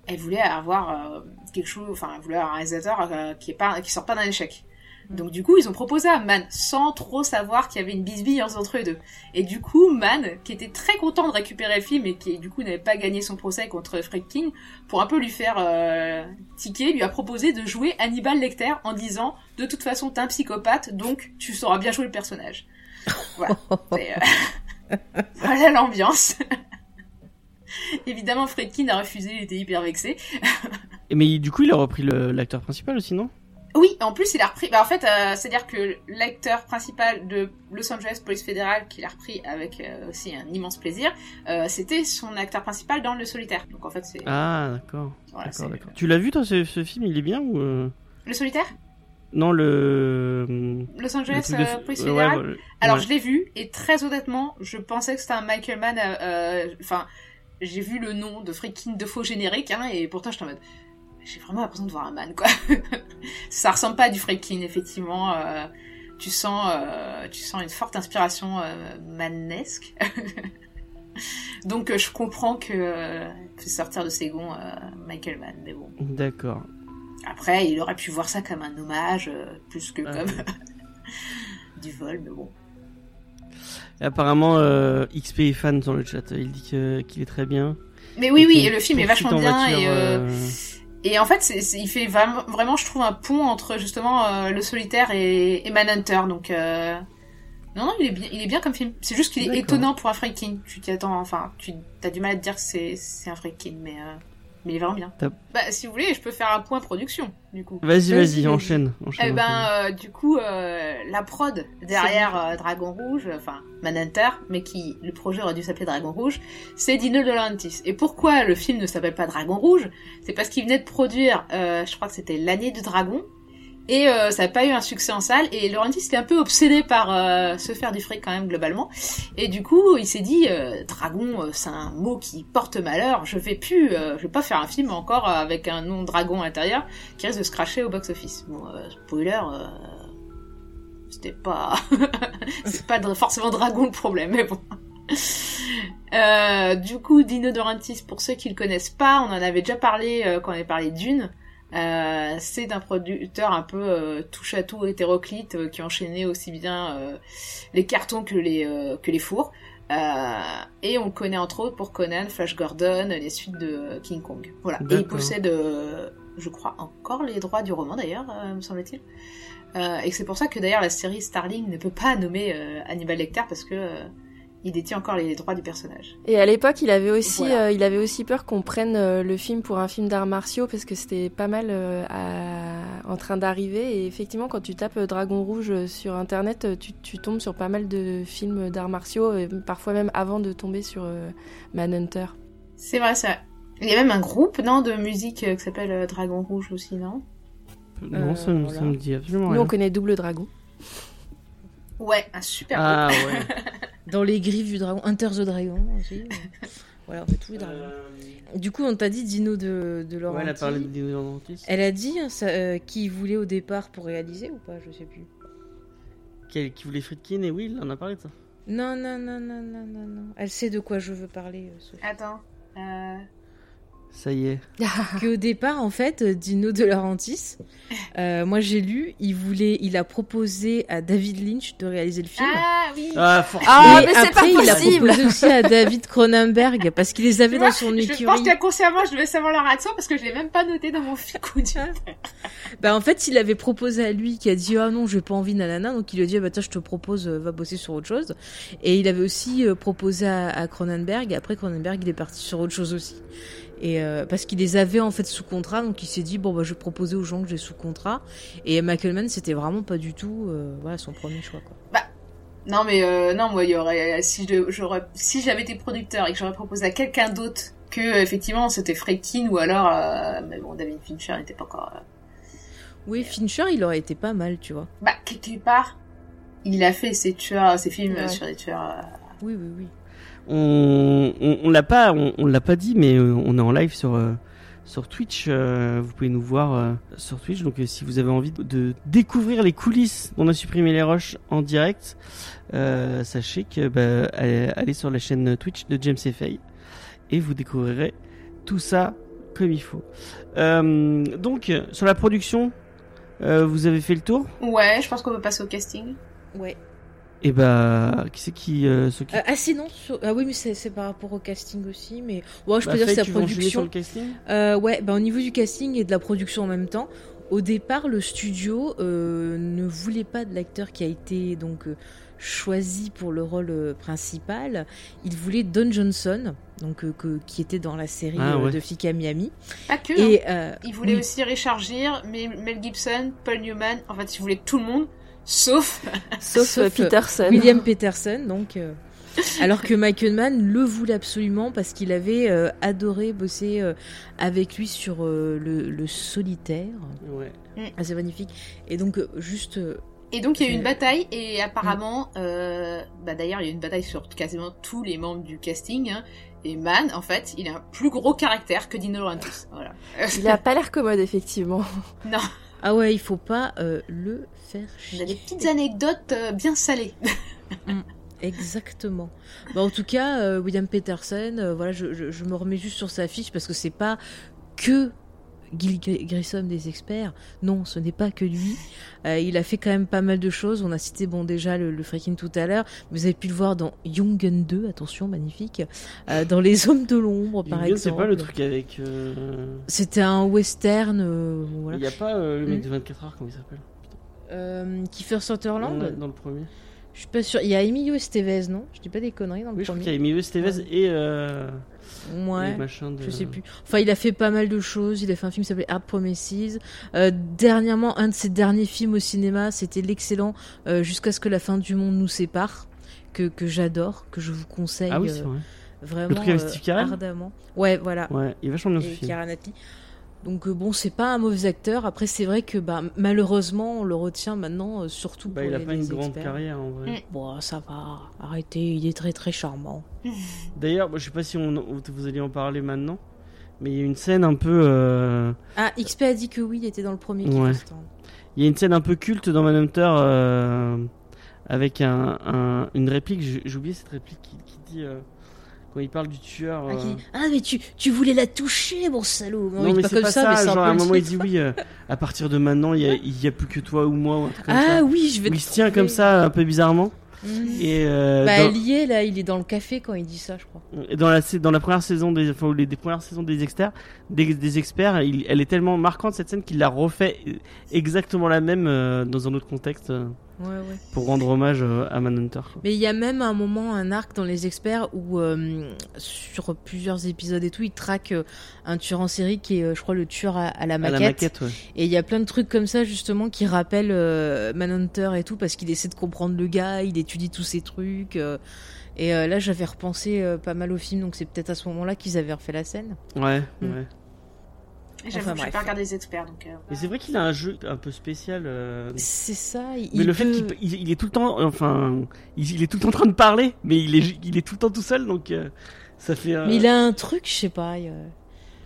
elle voulait avoir quelque chose, enfin, elle voulait un réalisateur qui est pas, qui sort pas d'un échec. Donc du coup, ils ont proposé à Mann, sans trop savoir qu'il y avait une bisbille entre eux deux. Et du coup, Mann, qui était très content de récupérer le film et qui du coup n'avait pas gagné son procès contre Friedkin, pour un peu lui faire euh, tiquer, lui a proposé de jouer Hannibal Lecter en disant de toute façon t'es un psychopathe, donc tu sauras bien jouer le personnage. Voilà. Euh, voilà l'ambiance. Évidemment, Friedkin a refusé, il était hyper vexé. Et mais du coup, il a repris l'acteur principal aussi, non? Oui, en plus, il a repris. Bah, en fait, euh, c'est-à-dire que l'acteur principal de Los Angeles Police Fédérale, qu'il a repris avec euh, aussi un immense plaisir, euh, c'était son acteur principal dans Le Solitaire. Donc en fait, c'est. Ah, d'accord. voilà. Tu l'as vu, toi, ce, ce film? Il est bien ou Le Solitaire? Non, le. Los le Angeles de- Police ouais, Fédérale? Alors Ouais. je l'ai vu et très honnêtement, je pensais que c'était un Michael Mann. Enfin, j'ai vu le nom de Freaking de faux générique hein, et pourtant j'étais en mode, j'ai vraiment l'impression de voir un man quoi. Ça ressemble pas à du Freaking effectivement. euh, tu sens, euh, tu sens une forte inspiration euh, mannesque. Donc euh, je comprends que fait sortir de ses gonds Michael Mann, mais bon. D'accord. Après, il aurait pu voir ça comme un hommage plus que Ah, comme oui. du vol, mais bon. Et apparemment, XP est fan sur le chat. Il dit qu'il est très bien. Mais oui, oui, et le film est vachement en bien voiture, et Et en fait, c'est, c'est- il fait vraiment, vraiment, je trouve, un pont entre justement euh, le solitaire et, et Manhunter. Donc, euh... non, non, il est bien, il est bien comme film. C'est juste qu'il est étonnant pour un Freaking. Tu t'y attends, enfin, tu as du mal à te dire que c'est, c'est un Freaking, mais, euh... mais il est vraiment bien. Top. Bah, si vous voulez, je peux faire un point production, du coup. Vas-y, Vas-y, enchaîne. enchaîne, Eh ben, enchaîne. euh, du coup, euh, la prod derrière euh, Dragon Rouge, enfin Manhunter, mais qui le projet aurait dû s'appeler Dragon Rouge, c'est Dino De Laurentiis. Et pourquoi le film ne s'appelle pas Dragon Rouge? C'est parce qu'il venait de produire, euh, je crois que c'était l'année du dragon, et euh, ça n'a pas eu un succès en salle. Et Laurentiis était un peu obsédé par euh, se faire du fric quand même globalement. Et du coup, il s'est dit, euh, dragon, euh, c'est un mot qui porte malheur. Je vais plus, euh, je vais pas faire un film encore avec un nom dragon à l'intérieur qui risque de se cracher au box-office. Bon, euh, spoiler, c'était pas, c'est pas forcément Dragon le problème, mais bon. Euh, du coup, Dino De Laurentiis, pour ceux qui le connaissent pas, on en avait déjà parlé euh, quand on avait parlé d'une. Euh, c'est un producteur un peu euh, touche à tout hétéroclite euh, qui enchaînait aussi bien euh, les cartons que les euh, que les fours. Euh, et on le connaît entre autres pour Conan, Flash Gordon, les suites de King Kong. Voilà. Et il possède, euh, je crois, encore les droits du roman d'ailleurs, euh, me semble-t-il. Euh, et c'est pour ça que d'ailleurs la série Starling ne peut pas nommer euh, Hannibal Lecter parce que euh, il détient encore les droits du personnage. Et à l'époque, il avait aussi, Voilà. euh, il avait aussi peur qu'on prenne euh, le film pour un film d'arts martiaux parce que c'était pas mal euh, à- en train d'arriver. Et effectivement, quand tu tapes Dragon Rouge sur internet, tu, tu tombes sur pas mal de films d'arts martiaux, et parfois même avant de tomber sur euh, Manhunter. C'est vrai, ça. Il y a même un groupe, non, de musique euh, qui s'appelle Dragon Rouge aussi, non? Non, ça, voilà. ça me dit absolument Nous, rien. on connaît Double Dragon. Ouais, un super Ah ouais. Dans les griffes du dragon, Hunter the Dragon aussi. euh, voilà, on fait tous les dragons. Du coup, on t'a dit Dino de, de ouais, Laurentiis. elle a parlé de Dino De Laurentiis. Elle a dit hein, ça, euh, qui voulait au départ pour réaliser ou pas Je sais plus. Qui, qui voulait Friedkin et oui, il en a parlé de ça. Non, non, non, non, non, non, non. Elle sait de quoi je veux parler, euh, Sophie. Attends. Euh... Ça y est. Qu'au départ, en fait, euh, Dino De Laurentiis, euh, moi j'ai lu, il voulait, il a proposé à David Lynch de réaliser le film. Ah oui. Ah, Ah, mais c'est pas après, il a proposé aussi à David Cronenberg parce qu'il les avait dans son je pense écurie. qu'inconsciemment, je devais savoir la réaction parce que je l'ai même pas noté dans mon coup. Bah en fait, il avait proposé à lui qui a dit ah non, j'ai pas envie nanana, donc il lui a dit ah, bah tiens, je te propose euh, va bosser sur autre chose. Et il avait aussi euh, proposé à, à Cronenberg. Et après Cronenberg, il est parti sur autre chose aussi. Et euh, parce qu'il les avait en fait sous contrat, donc il s'est dit bon bah je vais proposer aux gens que j'ai sous contrat. Et Michael Mann, c'était vraiment pas du tout euh, voilà son premier choix quoi. Non, mais euh, non, moi, il y aurait, si je- j'aurais, si j'avais été producteur et que j'aurais proposé à quelqu'un d'autre que, effectivement, c'était Freakin ou alors, mais bon, David Fincher n'était pas encore, Oui, Fincher, il aurait été pas mal, tu vois. bah, quelque part, il a fait ses tueurs, ses films Ouais. sur des tueurs, Oui, oui, oui. On, on, on l'a pas, on, on l'a pas dit, mais euh, on est en live sur euh, sur Twitch. euh, vous pouvez nous voir euh, sur Twitch. Donc, euh, si vous avez envie de, de découvrir les coulisses d'on a supprimé les roches en direct, euh, sachez que bah, allez, allez sur la chaîne Twitch de James Fay et vous découvrirez tout ça comme il faut. Euh, donc, sur la production, euh, vous avez fait le tour? Ouais, je pense qu'on peut passer au casting. Ouais. Et bah, qui c'est qui euh, s'occupe Euh, ah sinon, sur- ah oui, mais c'est c'est par rapport au casting aussi, mais ouais, je peux Bah, dire que c'est la enchaîner sur production. le casting? Euh, ouais, bah, au niveau du casting et de la production en même temps, au départ, le studio euh, ne voulait pas de l'acteur qui a été donc euh, choisi pour le rôle principal. Il voulait Don Johnson, donc euh, que- qui était dans la série Ah, ouais. de Flic à Miami. Pas que, hein. Et euh, Il voulait oui. aussi Richard Gere, mais Mel Gibson, Paul Newman, en fait, il voulait tout le monde, sauf, Sauf, Sauf, euh, euh, Peterson. William Peterson, donc. euh, alors que Michael Mann le voulait absolument parce qu'il avait euh, adoré bosser euh, avec lui sur euh, le, le solitaire. Ouais. Ah, c'est magnifique. Et donc, juste. euh, Et donc il y a eu une bataille et apparemment, euh, bah d'ailleurs il y a eu une bataille sur quasiment tous les membres du casting. hein. et Man, en fait, il a un plus gros caractère que Dino Laurentiis. Voilà. Il a pas l'air commode, effectivement. non, Ah ouais, il faut pas euh, le faire il chier. a des petites anecdotes euh, bien salées. Exactement. Bah, en tout cas, euh, William Peterson, euh, voilà, je, je- je me remets juste sur sa fiche parce que c'est pas que Gil Gr- Grissom des experts. Non, ce n'est pas que lui. Euh, il a fait quand même pas mal de choses. On a cité bon déjà le, le freaking tout à l'heure. Vous avez pu le voir dans Young Gun 2, attention, magnifique. Euh, dans Les Hommes de l'ombre, par Gun, c'est exemple. pas le truc avec. euh, C'était un western. euh, Il voilà. y a pas euh, le mec Mm. de 24 heures, comment il s'appelle? Euh, Kiefer Sutherland. Ouais, Dans le premier. Je suis pas sûre. Il y a Emilio Estevez, non? Je dis pas des conneries dans le Oui, je crois premier. qu'il y a Emilio Estevez et. Euh, Ouais. de... Je sais plus. Enfin, il a fait pas mal de choses. Il a fait un film qui s'appelait Hard Promises. Euh, dernièrement, un de ses derniers films au cinéma, c'était l'excellent euh, Jusqu'à ce que la fin du monde nous sépare, que, que j'adore, que je vous conseille Ah oui, c'est vrai. vraiment truc avec Steve Carell? ardemment. Ouais, voilà. Ouais, il est vachement bien ce film. Donc euh, bon, c'est pas un mauvais acteur. Après, c'est vrai que bah, malheureusement, on le retient maintenant, euh, surtout Bah, pour il a les, pas une grande experts. carrière en vrai. Mm. Bon, ça va. Arrêtez, il est très très charmant. D'ailleurs, je sais pas si on, vous allez en parler maintenant, mais il y a une scène un peu. euh, Ah, XP a dit que oui, il était dans le premier. Ouais. Sutherland. Il y a une scène un peu culte dans Manhunter euh, avec un, un- une réplique. J'ai j'ai oublié cette réplique qui, qui dit euh, quand il parle du tueur. Ah, qui euh, Ah, mais tu, tu voulais la toucher, mon salaud. Non, il dit mais c'est comme pas ça, ça. mais un genre, à un moment, il dit oui. euh, à partir de maintenant, il y a, il y a plus que toi ou moi ou un truc comme Ah ça. oui, je vais Où te il se tient trouver. comme ça, un peu bizarrement. Mhm. Et euh, Bah, dans- lié, là, il est dans le café quand il dit ça, je crois. Et dans la, dans la première saison des, enfin, les, des premières saisons des experts, des, des experts, il- elle est tellement marquante cette scène qu'il l'a refait exactement la même euh, dans un autre contexte euh, Ouais, ouais. pour rendre hommage euh, à Manhunter. quoi. Mais il y a même un moment, un arc dans Les Experts où, euh, sur plusieurs épisodes et tout, il traque euh, un tueur en série qui est, je crois, le tueur à, à la À maquette. la maquette, ouais. Et il y a plein de trucs comme ça, justement, qui rappellent euh, Manhunter et tout, parce qu'il essaie de comprendre le gars, il étudie tous ces trucs. euh, et là, j'avais repensé pas mal au film, donc c'est peut-être à ce moment-là qu'ils avaient refait la scène. Ouais, Mm. ouais. J'avoue, Enfin, je pas regardé les experts, donc. euh, Mais c'est vrai qu'il a un jeu un peu spécial. euh, C'est ça. Il, Mais il le fait qu'il il, il est tout le temps, enfin, il, il est tout le temps en train de parler, mais il est, il est tout le temps tout seul, donc euh, ça fait. euh, Mais il a un truc, je sais pas. il, euh,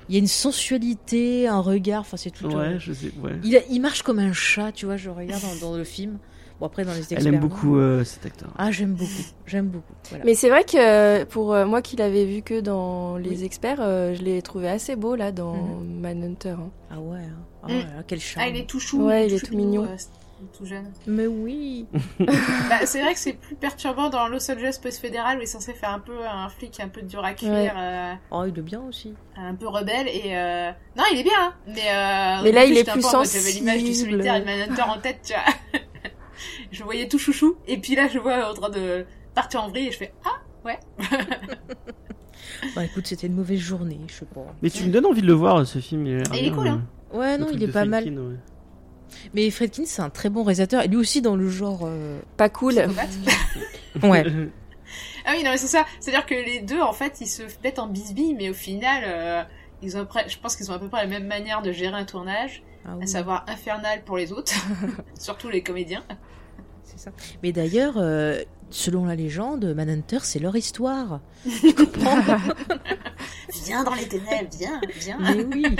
Il y a une sensualité, un regard, enfin c'est tout. Ouais, euh, je sais. Ouais. il, a- il marche comme un chat, tu vois, je regarde dans, dans le film. Bon, après, dans les experts. Elle aime beaucoup euh, cet acteur. Ah, j'aime beaucoup. J'aime beaucoup. Voilà. Mais c'est vrai que pour euh, moi qui l'avais vu que dans Les Experts, euh, je l'ai trouvé assez beau là dans Mhm. Manhunter. hein. Ah ouais, hein. ah, Mm. ouais, quel charme. Ah, il est tout chou. Ouais, il est tout mignon. euh, tout jeune. Mais oui. Bah, c'est vrai que c'est plus perturbant dans Los Angeles Post Fédéral où il est censé faire un peu un flic un peu dur à cuire, Ouais. euh, Oh, il est bien aussi. un peu rebelle et euh... non il est bien hein, mais euh, Mais là, il est plus mode, j'avais l'image du sensible. solitaire et de Manhunter en tête tu vois je voyais tout chouchou et puis là je vois en train de partir en vrille et je fais ah ouais Bah écoute, c'était une mauvaise journée, je sais pas. Mais tu me donnes envie de le voir, ce film. Il, il est cool, hein. Ouais, non, il est pas mal. Ouais. Mais Fredkin, c'est un très bon réalisateur. Et lui aussi dans le genre. euh, Pas cool. Ouais. ah oui non mais c'est ça c'est à dire que les deux en fait ils se mettent en bisbille mais au final euh, ils ont je pense qu'ils ont à peu près la même manière de gérer un tournage Ah à savoir infernal pour les autres surtout les comédiens c'est ça. Mais d'ailleurs, euh, selon la légende, Manhunter, c'est leur histoire. Tu comprends? Viens dans les ténèbres viens viens Mais oui.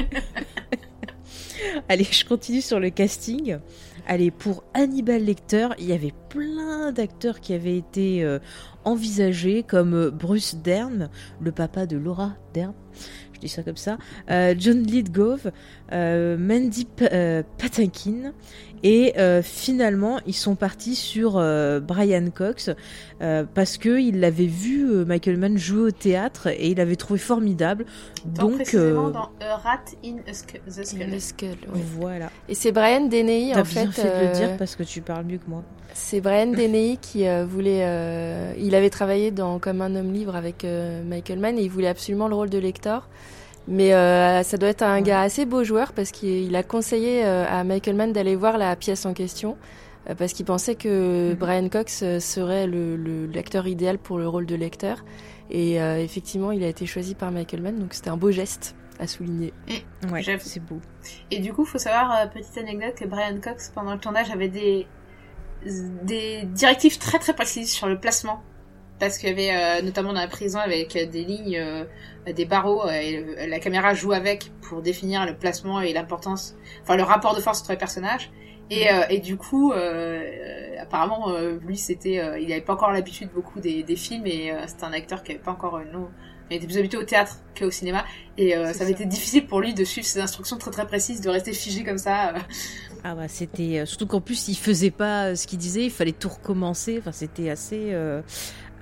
Allez, je continue sur le casting. Allez, pour Hannibal Lecter, il y avait plein d'acteurs qui avaient été euh, envisagés, comme euh, Bruce Dern, le papa de Laura Dern. Je dis ça comme ça. euh, John Lithgow, euh, Mandy P- Patinkin. Et euh, finalement, ils sont partis sur euh, Brian Cox euh, parce que il l'avait vu euh, Michael Mann jouer au théâtre et il l'avait trouvé formidable. donc, Donc, précisément euh, dans A Rat in a the Skull Le skull, ouais. voilà. Et c'est Brian Deney T'as en bien fait. fait, de le dire parce que tu parles mieux que moi. C'est Brian Deney qui euh, voulait. euh, il avait travaillé dans Comme un homme libre avec euh, Michael Mann et il voulait absolument le rôle de Lector. Mais euh, ça doit être un gars assez beau joueur parce qu'il a conseillé euh, à Michael Mann d'aller voir la pièce en question euh, parce qu'il pensait que Mhm. Brian Cox serait le, le- l'acteur idéal pour le rôle de Lecter. Et euh, effectivement, il a été choisi par Michael Mann, donc c'était un beau geste à souligner. Ouais, J'avoue. c'est beau. Et du coup, faut savoir, petite anecdote, que Brian Cox, pendant le tournage, avait des, des directives très très précises sur le placement. Parce qu'il y avait, euh, notamment dans la prison, avec des lignes, euh, des barreaux, euh, et le- la caméra joue avec pour définir le placement et l'importance, enfin le rapport de force entre les personnages. Et, euh, et du coup, euh, euh, apparemment, euh, lui, c'était, euh, il n'avait pas encore l'habitude beaucoup des, des films et euh, c'était un acteur qui avait pas encore non, il était plus habitué au théâtre qu'au cinéma et euh, ça avait ça. été difficile pour lui de suivre ses instructions très très précises, de rester figé comme ça. Ah bah c'était surtout qu'en plus il faisait pas ce qu'il disait, il fallait tout recommencer. Enfin c'était assez euh,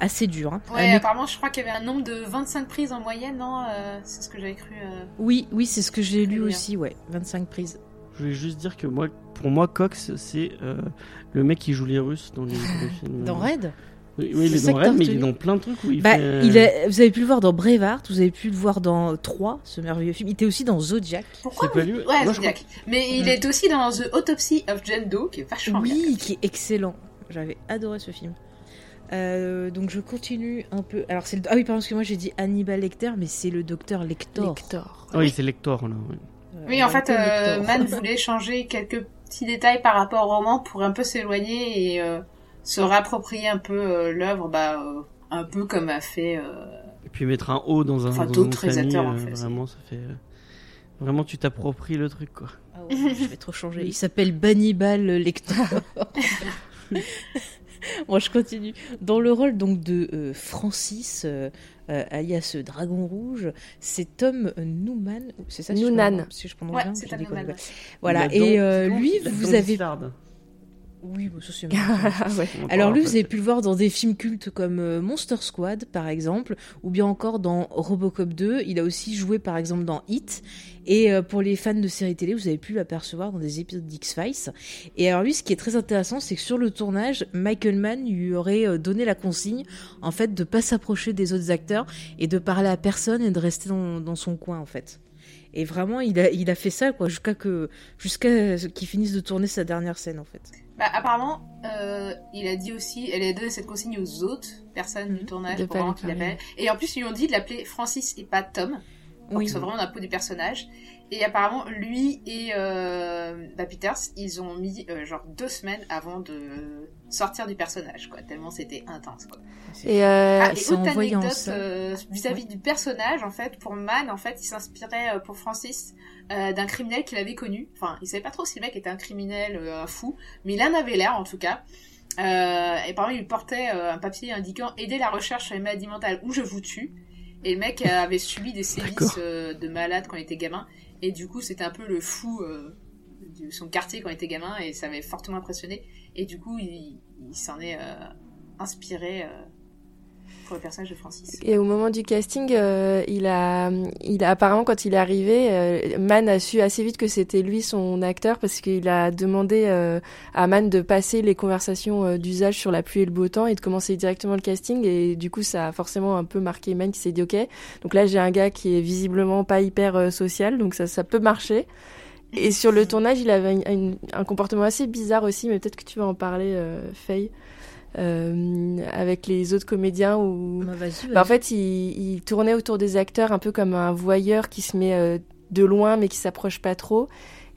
assez dur. hein. Ouais, Euh, mais- apparemment, je crois qu'il y avait un nombre de 25 prises en moyenne, non Euh, C'est ce que j'avais cru. euh. Oui oui c'est ce que j'ai lu bien. aussi ouais 25 prises. Je voulais juste dire que moi, pour moi, Cox, c'est euh, le mec qui joue les Russes dans les, les films. Dans Red? Oui, oui, il est dans Red, mais il est dans plein de trucs où il Bah, fait. euh, il a- vous avez pu le voir dans Braveheart, vous avez pu le voir dans 3, ce merveilleux film. Il était aussi dans Zodiac. Pourquoi C'est pas lui? Ouais, Zodiac. Mais il est aussi dans The Autopsy of Jane Doe, qui est vachement bien. Oui, qui est excellent. J'avais adoré ce film. Euh, donc je continue un peu. Alors c'est le... ah oui pardon parce que moi j'ai dit Hannibal Lecter mais c'est le docteur Lector. Lector. Ah oui, c'est Lector, là. oui. Euh, Oui, en fait, euh. Mann voulait changer quelques petits détails par rapport au roman pour un peu s'éloigner et euh, se réapproprier un peu euh, l'œuvre, bah, euh, un peu comme a fait. euh, Et puis mettre un O dans un, Enfin, d'autres réalisateurs, en fait, Vraiment, ça fait. Vraiment, tu t'appropries le truc, quoi. Ah ouais, je vais trop changer. Il s'appelle Bannibal Lecter. bon, je continue. Dans le rôle donc de euh, Francis, euh, euh, alias Dragon Rouge, c'est Tom Newman. C'est ça si je Noonan. prononce- Si je prononce Ouais, bien, je Newman, ouais. Voilà. Et euh, lui, vous avez. Listarde. Oui, bon, ça c'est Ah ouais. Alors lui, vous avez pu le voir dans des films cultes comme euh, Monster Squad, par exemple, ou bien encore dans Robocop 2. Il a aussi joué, par exemple, dans Hit. Et euh, pour les fans de séries télé, vous avez pu l'apercevoir dans des épisodes d'X-Files. Et alors lui, ce qui est très intéressant, c'est que sur le tournage, Michael Mann lui aurait euh, donné la consigne, en fait, de pas s'approcher des autres acteurs et de parler à personne et de rester dans, dans son coin, en fait. Et vraiment, il a, il a fait ça, quoi, jusqu'à que, jusqu'à ce qu'il finisse de tourner sa dernière scène, en fait. Bah, apparemment, euh, il a dit aussi, elle a donné cette consigne aux autres personnes du Mhm. tournage De pour vraiment qu'il l'appelle. Et en plus, ils lui ont dit de l'appeler Francis et pas Tom. pour Oui. qu'il soit vraiment dans la peau du personnage. Et apparemment, lui et euh, bah, Peters, ils ont mis euh, genre deux semaines avant de sortir du personnage, quoi. Tellement c'était intense, quoi. Et euh, Ah, et autre anecdote euh, vis-à-vis du personnage, en fait, pour Man, en fait, il s'inspirait euh, pour Francis d'un criminel qu'il avait connu. Enfin, il savait pas trop si le mec était un criminel, un fou, mais il en avait l'air, en tout cas. Et par exemple, il portait un papier indiquant aider la recherche sur les maladies mentales ou je vous tue. Et le mec avait subi des sévices de malade quand il était gamin. Et du coup, c'était un peu le fou euh, de son quartier quand il était gamin et ça avait fortement impressionné. Et du coup, il, il s'en est euh, inspiré euh, pour personnage de Francis. Et au moment du casting, euh, il a, il a apparemment quand il est arrivé, euh, Man a su assez vite que c'était lui son acteur parce qu'il a demandé euh, à Man de passer les conversations euh, d'usage sur la pluie et le beau temps et de commencer directement le casting et du coup ça a forcément un peu marqué Man qui s'est dit ok. Donc là j'ai un gars qui est visiblement pas hyper social donc ça peut marcher. Et sur le tournage, il avait un comportement assez bizarre aussi, mais peut-être que tu vas en parler, Faye, avec les autres comédiens où Bah, vas-y, bah, en fait, il, il tournait autour des acteurs un peu comme un voyeur qui se met euh, de loin mais qui s'approche pas trop.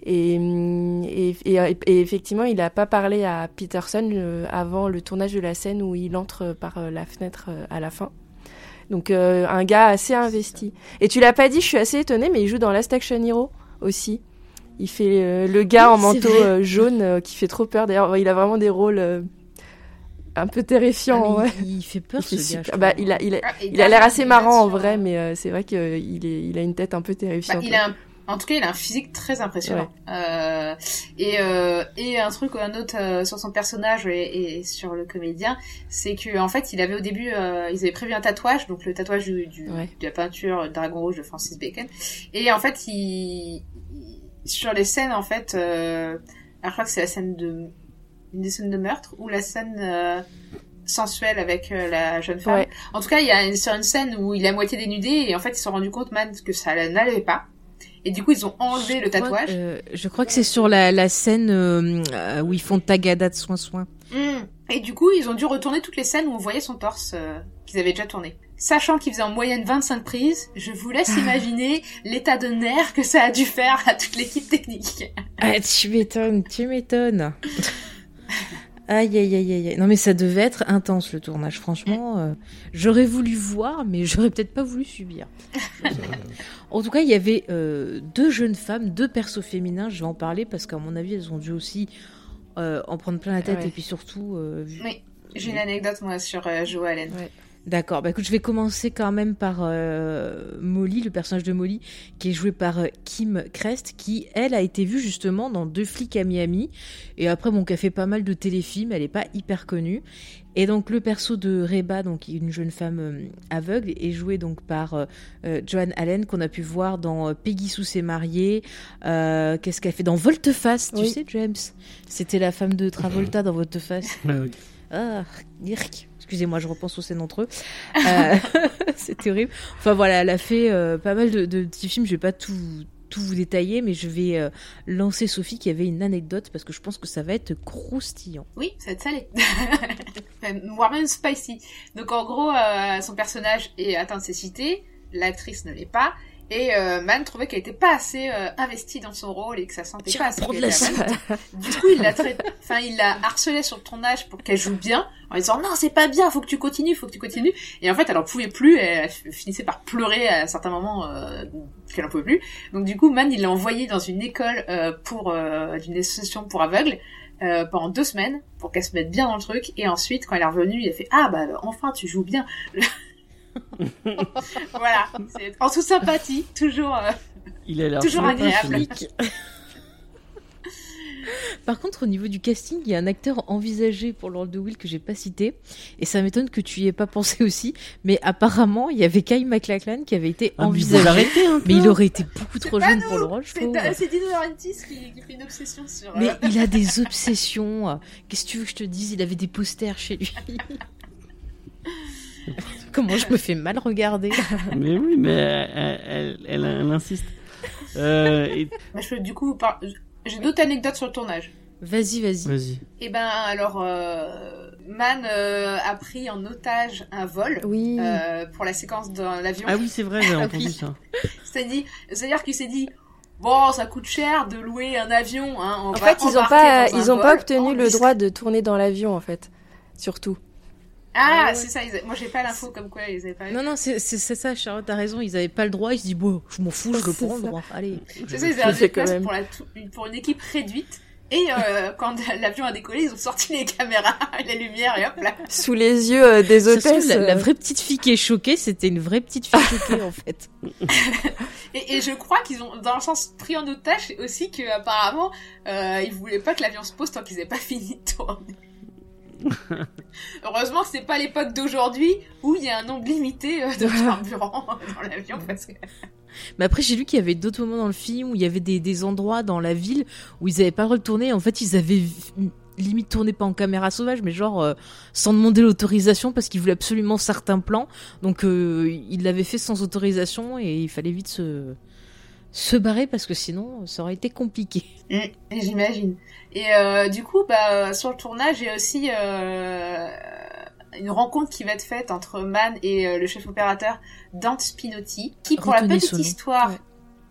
Et, et, et, et effectivement, il n'a pas parlé à Peterson euh, avant le tournage de la scène où il entre par euh, la fenêtre euh, à la fin. Donc euh, un gars assez investi. Et tu l'as pas dit, je suis assez étonnée, mais il joue dans Last Action Hero aussi. Il fait euh, le gars Oui, en manteau euh, jaune euh, qui fait trop peur. D'ailleurs, il a vraiment des rôles euh, un peu terrifiants. Ah, ouais. il, il fait peur Il ce gars. super- je bah, il a, il a, Ah, et il a l'air assez marrant en vrai, euh, mais euh, c'est vrai qu'il est, il a une tête un peu bah, terrifiante. il a un- en tout cas, il a un physique très impressionnant. Euh, et, euh, et un truc, un autre euh, sur son personnage et, et sur le comédien, c'est que en fait, il avait au début, euh, ils avaient prévu un tatouage, donc le tatouage du, du- Ouais. de la peinture Dragon Rouge de Francis Bacon. Et en fait, il, il- sur les scènes, en fait, euh, alors je crois que c'est la scène de une des scènes de meurtre ou la scène euh, sensuelle avec euh, la jeune femme. Ouais. En tout cas, il y a une, sur une scène où il est à moitié dénudé et en fait, ils se sont rendus compte, man, que ça n'allait pas. Et du coup, ils ont enlevé le Je tatouage. que- euh, je crois que c'est sur la, la scène où ils font Tagada de soin soin. Mm. Et du coup, ils ont dû retourner toutes les scènes où on voyait son torse qu'ils avaient déjà tourné. Sachant qu'ils faisaient en moyenne 25 prises, je vous laisse imaginer l'état de nerfs que ça a dû faire à toute l'équipe technique. Ah, tu m'étonnes, tu m'étonnes. Aïe, aïe, aïe, aïe. aïe. Non, mais ça devait être intense le tournage, franchement. euh, j'aurais voulu voir, mais j'aurais peut-être pas voulu subir. en tout cas, il y avait euh, deux jeunes femmes, deux persos féminins. Je vais en parler parce qu'à mon avis, elles ont dû aussi euh, en prendre plein la tête Ouais. et puis surtout. euh, vu- Oui, j'ai une anecdote moi sur euh, Joe Allen. D'accord, bah écoute, je vais commencer quand même par euh, Molly, le personnage de Molly, qui est joué par euh, Kim Crest, qui, elle, a été vue justement dans Deux flics à Miami. Et après, bon, qui a fait pas mal de téléfilms, elle est pas hyper connue. Et donc, le perso de Reba, donc une jeune femme euh, aveugle, est joué donc par euh, Joan Allen, qu'on a pu voir dans euh, Peggy sous ses mariés. Euh, Qu'est-ce qu'elle fait dans Volteface, tu Oui. sais, James? C'était la femme de Travolta dans Volteface. Ah oui. Ah, irk. Excusez-moi, je repense aux scènes entre eux. Euh, C'était horrible. Enfin voilà, elle a fait euh, pas mal de, petits films. Je vais pas tout, tout vous détailler, mais je vais euh, lancer Sophie qui avait une anecdote parce que je pense que ça va être croustillant. Oui, ça va être salé. Voire même spicy. Donc en gros, son personnage est atteint de cécité, l'actrice ne l'est pas, et euh, Man trouvait qu'elle était pas assez euh, investie dans son rôle et que ça sentait Tiens, pas assez. Du coup, il l'a trai- enfin, il l'a harcelée sur le tournage pour qu'elle joue bien, en lui disant non, c'est pas bien, faut que tu continues, faut que tu continues. Et en fait, elle en pouvait plus, et elle finissait par pleurer à certains moments euh, qu'elle en pouvait plus. Donc du coup, Man, il l'a envoyée dans une école euh, pour euh, d'une association pour aveugles euh, pendant deux semaines pour qu'elle se mette bien dans le truc. Et ensuite, quand elle est revenue, il a fait ah bah enfin tu joues bien. voilà, c'est en toute sympathie, toujours. euh, Il a l'air Toujours agréable. Par contre, au niveau du casting, il y a un acteur envisagé pour le rôle de Will que j'ai pas cité, et ça m'étonne que tu y aies pas pensé aussi. Mais apparemment, il y avait Kyle MacLachlan qui avait été Ah, envisagé, peu. mais il aurait été beaucoup trop jeune nous, pour le rôle, je C'est Dino Laurentiis qui, qui fait une obsession sur. Mais euh, il a des obsessions. Qu'est-ce que tu veux que je te dise? Il avait des posters chez lui. Comment je me fais mal regarder Mais oui, mais elle, elle, elle- elle insiste. Euh, et- je du coup par- j'ai d'autres anecdotes sur le tournage. Vas-y, vas-y. Vas-y. Et ben alors, euh, Man euh, a pris en otage un vol Oui. euh, pour la séquence dans l'avion. Ah oui, c'est vrai, j'ai entendu ça. C'est-à-dire, qu'il s'est dit, bon, ça coûte cher de louer un avion. Hein, on En va fait, ils ont embarquer pas, ils ont pas obtenu le droit de tourner dans l'avion, en fait. Surtout. Ah, ouais. c'est ça. ils a- Moi, j'ai pas l'info comme quoi ils avaient pas. Non, non, c'est c'est- c'est ça, Charlotte, t'as raison, ils avaient pas le droit, ils se disent, bon, je m'en fous, je le prends le droit, allez. C'est ça, ils Je avaient des quand places même. pour, la pour une équipe réduite. Et euh, quand l'avion a décollé, ils ont sorti les caméras, les lumières et hop là. Sous les yeux euh, des hôtesses. la, la euh, vraie petite fille qui est choquée, c'était une vraie petite fille choquée, en fait. Et, et je crois qu'ils ont, dans le sens pris en otage, aussi que apparemment, euh, ils voulaient pas que l'avion se pose tant qu'ils n'avaient pas fini de tourner. Heureusement que c'est pas l'époque d'aujourd'hui où il y a un nombre limité euh, de carburant dans l'avion parce que Mais après, j'ai lu qu'il y avait d'autres moments dans le film où il y avait des, des endroits dans la ville où ils avaient pas tourner. En fait, ils avaient limite tourné pas en caméra sauvage, mais genre euh, sans demander l'autorisation parce qu'ils voulaient absolument certains plans. Donc, euh, ils l'avaient fait sans autorisation et il fallait vite se se barrer parce que sinon, ça aurait été compliqué. Mm, J'imagine. Et euh, du coup, bah, sur le tournage, il y a aussi euh, une rencontre qui va être faite entre Man et euh, le chef opérateur Dante Spinotti, qui, pour Retenez la petite histoire, Ouais.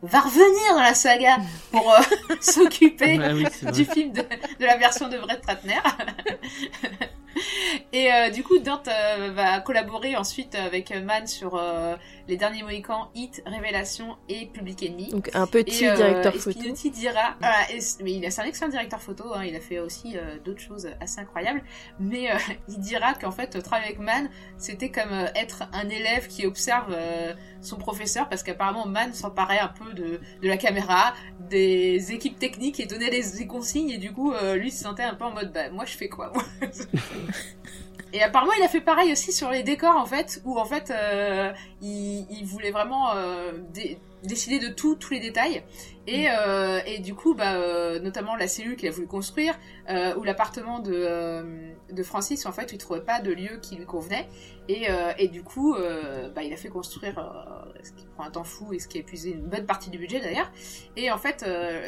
va revenir dans la saga pour euh, s'occuper Ah oui, vrai. du film de, de la version de Brett Ratner. Et euh, du coup, Dante euh, va collaborer ensuite avec euh, Man sur euh, Les Derniers Mohicans, Hit, Révélation et Public Enemy. Donc un petit Et, directeur et photo. Spinotti dira, voilà, et mais il est c'est un excellent directeur photo, hein, il a fait aussi d'autres choses assez incroyables, mais il dira qu'en fait, travailler avec Man, c'était comme être un élève qui observe son professeur, parce qu'apparemment Man s'emparait un peu de, de la caméra, des équipes techniques et donnait les, les consignes, et du coup, lui se sentait un peu en mode, bah, moi je fais quoi Et apparemment, il a fait pareil aussi sur les décors, en fait, où en fait, euh, il, il voulait vraiment euh, dé- décider de tout, tous les détails. Et, euh, et du coup, bah, notamment la cellule qu'il a voulu construire, ou l'appartement de, de Francis, en fait, il trouvait pas de lieu qui lui convenait. Et, et du coup, bah, il a fait construire ce qui prend un temps fou et ce qui a épuisé une bonne partie du budget d'ailleurs. Et en fait,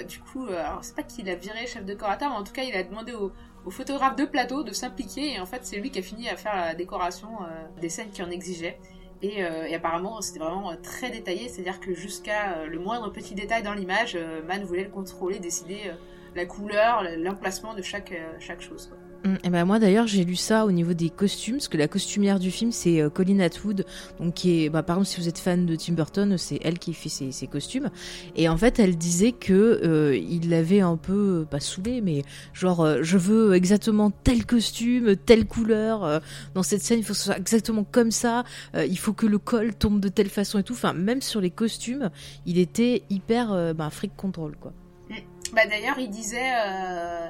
du coup, alors c'est pas qu'il a viré chef de décorateur, mais en tout cas, il a demandé au, au photographe de plateau de s'impliquer. Et en fait, c'est lui qui a fini à faire la décoration euh, des scènes qui en exigeaient. Et, euh, apparemment, c'était vraiment euh, très détaillé, c'est-à-dire que jusqu'à le moindre petit détail dans l'image, Man voulait le contrôler, décider la couleur, l'emplacement de chaque, chose. Hum, Et ben moi d'ailleurs j'ai lu ça au niveau des costumes parce que la costumière du film c'est euh, Colin Atwood donc qui est bah, par exemple si vous êtes fan de Tim Burton c'est elle qui fait ses, costumes. Et en fait elle disait que euh, il l'avait un peu pas saoulé mais genre euh, je veux exactement tel costume telle couleur dans cette scène il faut que ce soit exactement comme ça il faut que le col tombe de telle façon et tout. Enfin même sur les costumes il était hyper bah, freak control quoi Bah d'ailleurs, il disait, euh,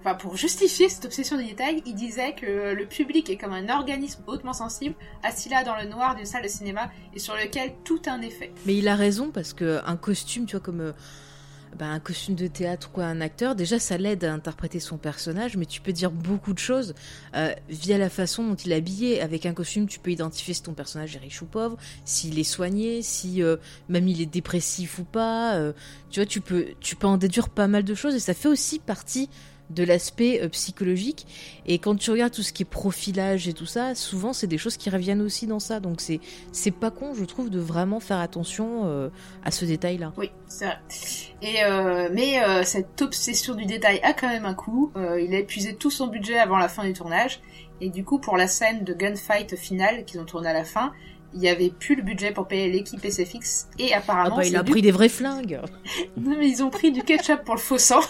enfin pour justifier cette obsession des détails, il disait que le public est comme un organisme hautement sensible, assis là dans le noir d'une salle de cinéma et sur lequel tout a un effet. Mais il a raison parce que un costume, tu vois, comme euh, bah, un costume de théâtre ou un acteur, déjà ça l'aide à interpréter son personnage, mais tu peux dire beaucoup de choses euh, via la façon dont il est habillé. Avec un costume, tu peux identifier si ton personnage est riche ou pauvre, s'il est soigné, si euh, même il est dépressif ou pas. euh, tu vois, tu peux, tu peux en déduire pas mal de choses et ça fait aussi partie de l'aspect euh, psychologique. Et quand tu regardes tout ce qui est profilage et tout ça, souvent c'est des choses qui reviennent aussi dans ça. Donc c'est c'est pas con, je trouve, de vraiment faire attention euh, à ce détail-là. Oui, c'est vrai. Et euh, mais euh, cette obsession du détail a quand même un coût. Euh, il a épuisé tout son budget avant la fin du tournage. Et du coup, pour la scène de gunfight finale qu'ils ont tourné à la fin, il y avait plus le budget pour payer l'équipe SFX. Et Ah apparemment, bah, il a du- pris des vrais flingues. Non, mais ils ont pris du ketchup pour le faux sang.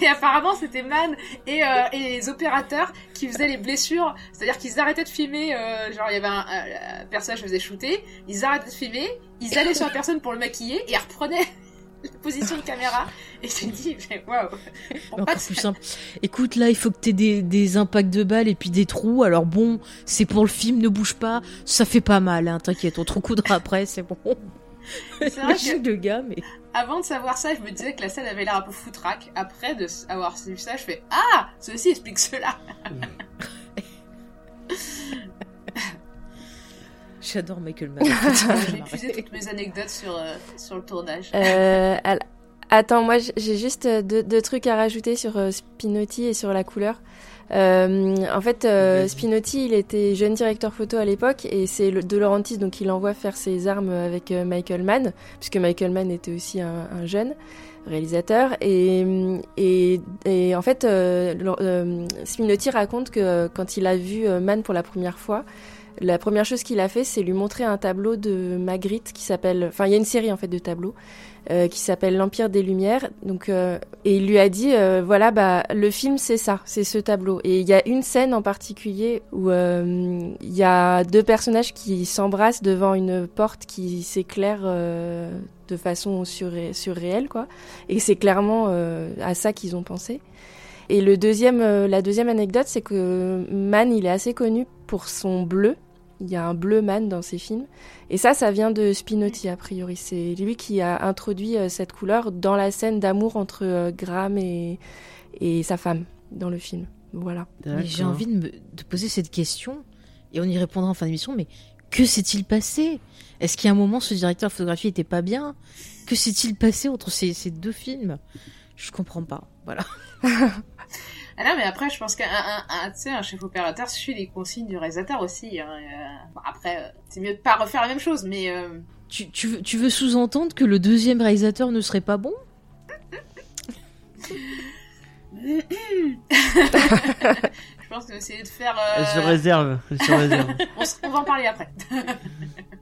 Et apparemment, c'était Man et, euh, et les opérateurs qui faisaient les blessures. C'est-à-dire qu'ils arrêtaient de filmer, euh, genre il y avait un, un- un personnage qui faisait shooter, ils arrêtaient de filmer, ils allaient sur la personne pour le maquiller et ils reprenaient la position de caméra. Et j'ai dit, waouh! Encore que plus simple. Écoute, là, il faut que t'aies des, des impacts de balles et puis des trous. Alors bon, c'est pour le film, ne bouge pas. Ça fait pas mal, hein, t'inquiète, on te recoudra après, c'est bon. C'est vrai que- le gars, mais... Avant de savoir ça, je me disais que la scène avait l'air un peu foutraque. Après de avoir vu ça, je fais, ah! Ceci explique cela! J'adore Michael Mann. J'ai épuisé toutes mes anecdotes sur, euh, sur le tournage. Euh, Attends, moi j'ai juste euh, deux, deux trucs à rajouter sur euh, Spinotti et sur la couleur. Euh, en fait, euh. Spinotti, il était jeune directeur photo à l'époque et c'est De Laurentiis donc il envoie faire ses armes avec euh, Michael Mann, puisque Michael Mann était aussi un, un jeune réalisateur et, et, et en fait euh, Spinotti raconte que quand il a vu Mann pour la première fois, la première chose qu'il a fait, c'est lui montrer un tableau de Magritte qui s'appelle, enfin il y a une série en fait de tableaux euh, qui s'appelle L'Empire des Lumières. Donc euh, et il lui a dit euh, voilà bah le film c'est ça, c'est ce tableau. Et il y a une scène en particulier où il y a deux personnages qui s'embrassent devant une porte qui s'éclaire de façon surré- surréelle quoi. Et c'est clairement à ça qu'ils ont pensé. Et le deuxième, la deuxième anecdote, c'est que Mann, il est assez connu pour son bleu. Il y a un bleu Mann dans ses films. Et ça, ça vient de Spinotti, a priori. C'est lui qui a introduit euh, cette couleur dans la scène d'amour entre euh, Graham et, et sa femme dans le film. Voilà. J'ai envie de, me, de poser cette question, et on y répondra en fin d'émission, mais que s'est-il passé? Est-ce qu'il y a un moment, ce directeur de photographie était pas bien? Que s'est-il passé entre ces, ces deux films? Je comprends pas. Voilà. Ah non, mais après, je pense qu'un un, chef opérateur suit les consignes du réalisateur aussi. hein, euh, bon, après, euh, c'est mieux de pas refaire la même chose, mais euh, Tu, tu veux, tu veux sous-entendre que le deuxième réalisateur ne serait pas bon? Je pense va essayer de faire. euh, se réserve. Se réserve. on va en parler après.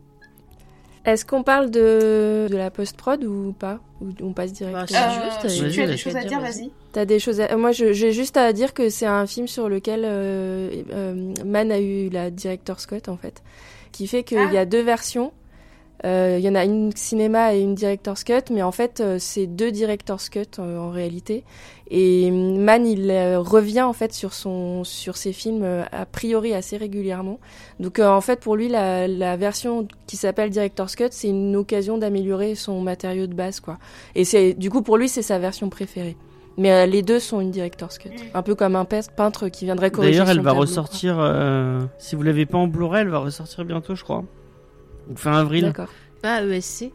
Est-ce qu'on parle de, de la post-prod ou pas Ou on passe directement Bah, Euh, si tu as vas-y. des choses à dire, vas-y. T'as des choses à... Moi, j'ai juste à dire que c'est un film sur lequel euh, euh, Mann a eu la director Scott, en fait. Qui fait qu'il Ah. y a deux versions. Euh, Il y en a une cinéma et une director's cut, mais en fait, euh, c'est deux director's cut euh, en réalité. Et Mann, il euh, revient en fait sur son sur ses films euh, a priori assez régulièrement. Donc euh, en fait, pour lui, la, la version qui s'appelle director's cut, c'est une occasion d'améliorer son matériau de base, quoi. Et c'est du coup pour lui, c'est sa version préférée. Mais euh, les deux sont une director's cut, un peu comme un pe- peintre qui viendrait corriger. D'ailleurs, elle son va tableau. ressortir. euh, si vous l'avez pas en Blu-ray, elle va ressortir bientôt, je crois. Ou fin avril. D'accord. Pas ESC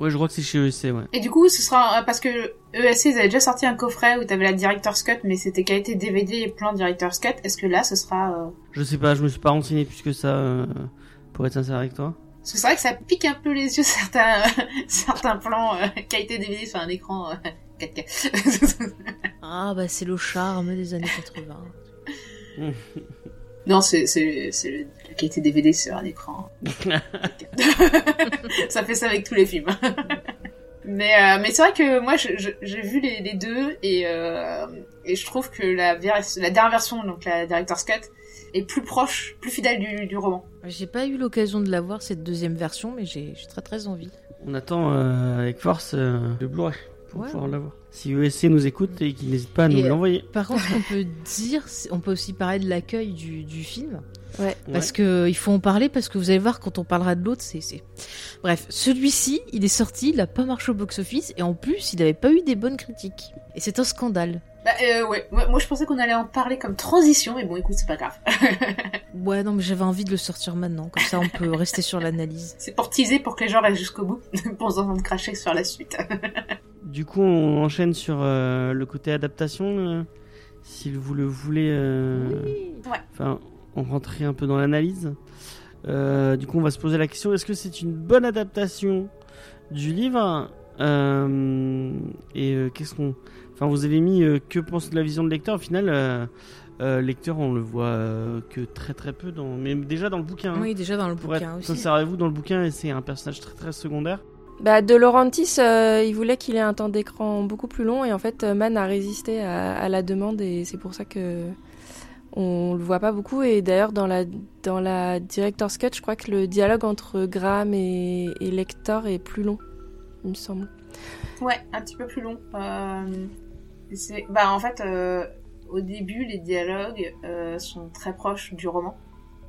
Ouais, je crois que c'est chez EC, ouais. Et du coup, ce sera euh, parce que ESC, ils avaient déjà sorti un coffret où t'avais la Director's Cut, mais c'était qualité DVD et plan Director's Cut. Est-ce que là, ce sera... euh, Je sais pas, je me suis pas renseigné plus que ça, euh, pour être sincère avec toi. Parce que c'est vrai que ça pique un peu les yeux, certains, certains plans euh, qualité DVD sur un écran euh, 4K. Ah bah c'est le charme des années 80. non, c'est, c'est, c'est le- la qualité DVD sur un écran. 4K. ça fait ça avec tous les films. mais, euh, mais c'est vrai que moi, j'ai vu les, les deux et, euh, et je trouve que la, la dernière version, donc la Director's Cut, est plus proche, plus fidèle du, du roman. J'ai pas eu l'occasion de la voir cette deuxième version, mais j'ai j'ai très très envie. On attend euh, avec force euh, le Blu-ray pour Ouais. pouvoir l'avoir. Si ESC nous écoute et qu'il n'hésite pas à nous euh, l'envoyer. Par contre, ce qu'on peut dire, on peut aussi parler de l'accueil du, du film. Ouais. Parce que il faut en parler parce que vous allez voir quand on parlera de l'autre, c'est c'est. Bref, celui-ci, il est sorti, il a pas marché au box-office et en plus, il n'avait pas eu des bonnes critiques. Et c'est un scandale. Bah, euh, ouais. Moi, moi, je pensais qu'on allait en parler comme transition, mais bon, écoute, c'est pas grave. Ouais, non, mais j'avais envie de le sortir maintenant, comme ça on peut rester sur l'analyse. c'est pour teaser pour que les gens restent jusqu'au bout, pour se entendre cracher sur la suite. Du coup, on enchaîne sur euh, le côté adaptation. euh, si vous le voulez. euh, Ouais. Enfin, on rentrait un peu dans l'analyse. Euh, du coup, on va se poser la question est-ce que c'est une bonne adaptation du livre? Euh, Et euh, qu'est-ce qu'on. Enfin, vous avez mis euh, que pense de la vision de lecteur. Au final, euh, euh, lecteur, on le voit euh, que très très peu. Dans... Mais déjà dans le bouquin. hein. Oui, déjà dans le Pour bouquin être aussi. vous, dans le bouquin, c'est un personnage très très secondaire. Bah, De Laurentiis, euh, il voulait qu'il ait un temps d'écran beaucoup plus long et en fait, euh, Mann a résisté à, à la demande et c'est pour ça que on le voit pas beaucoup. Et d'ailleurs, dans la dans la director's cut, je crois que le dialogue entre Graham et, et Lector est plus long, il me semble. Ouais, un petit peu plus long. Euh, c'est- bah, en fait, euh, au début, les dialogues euh, sont très proches du roman.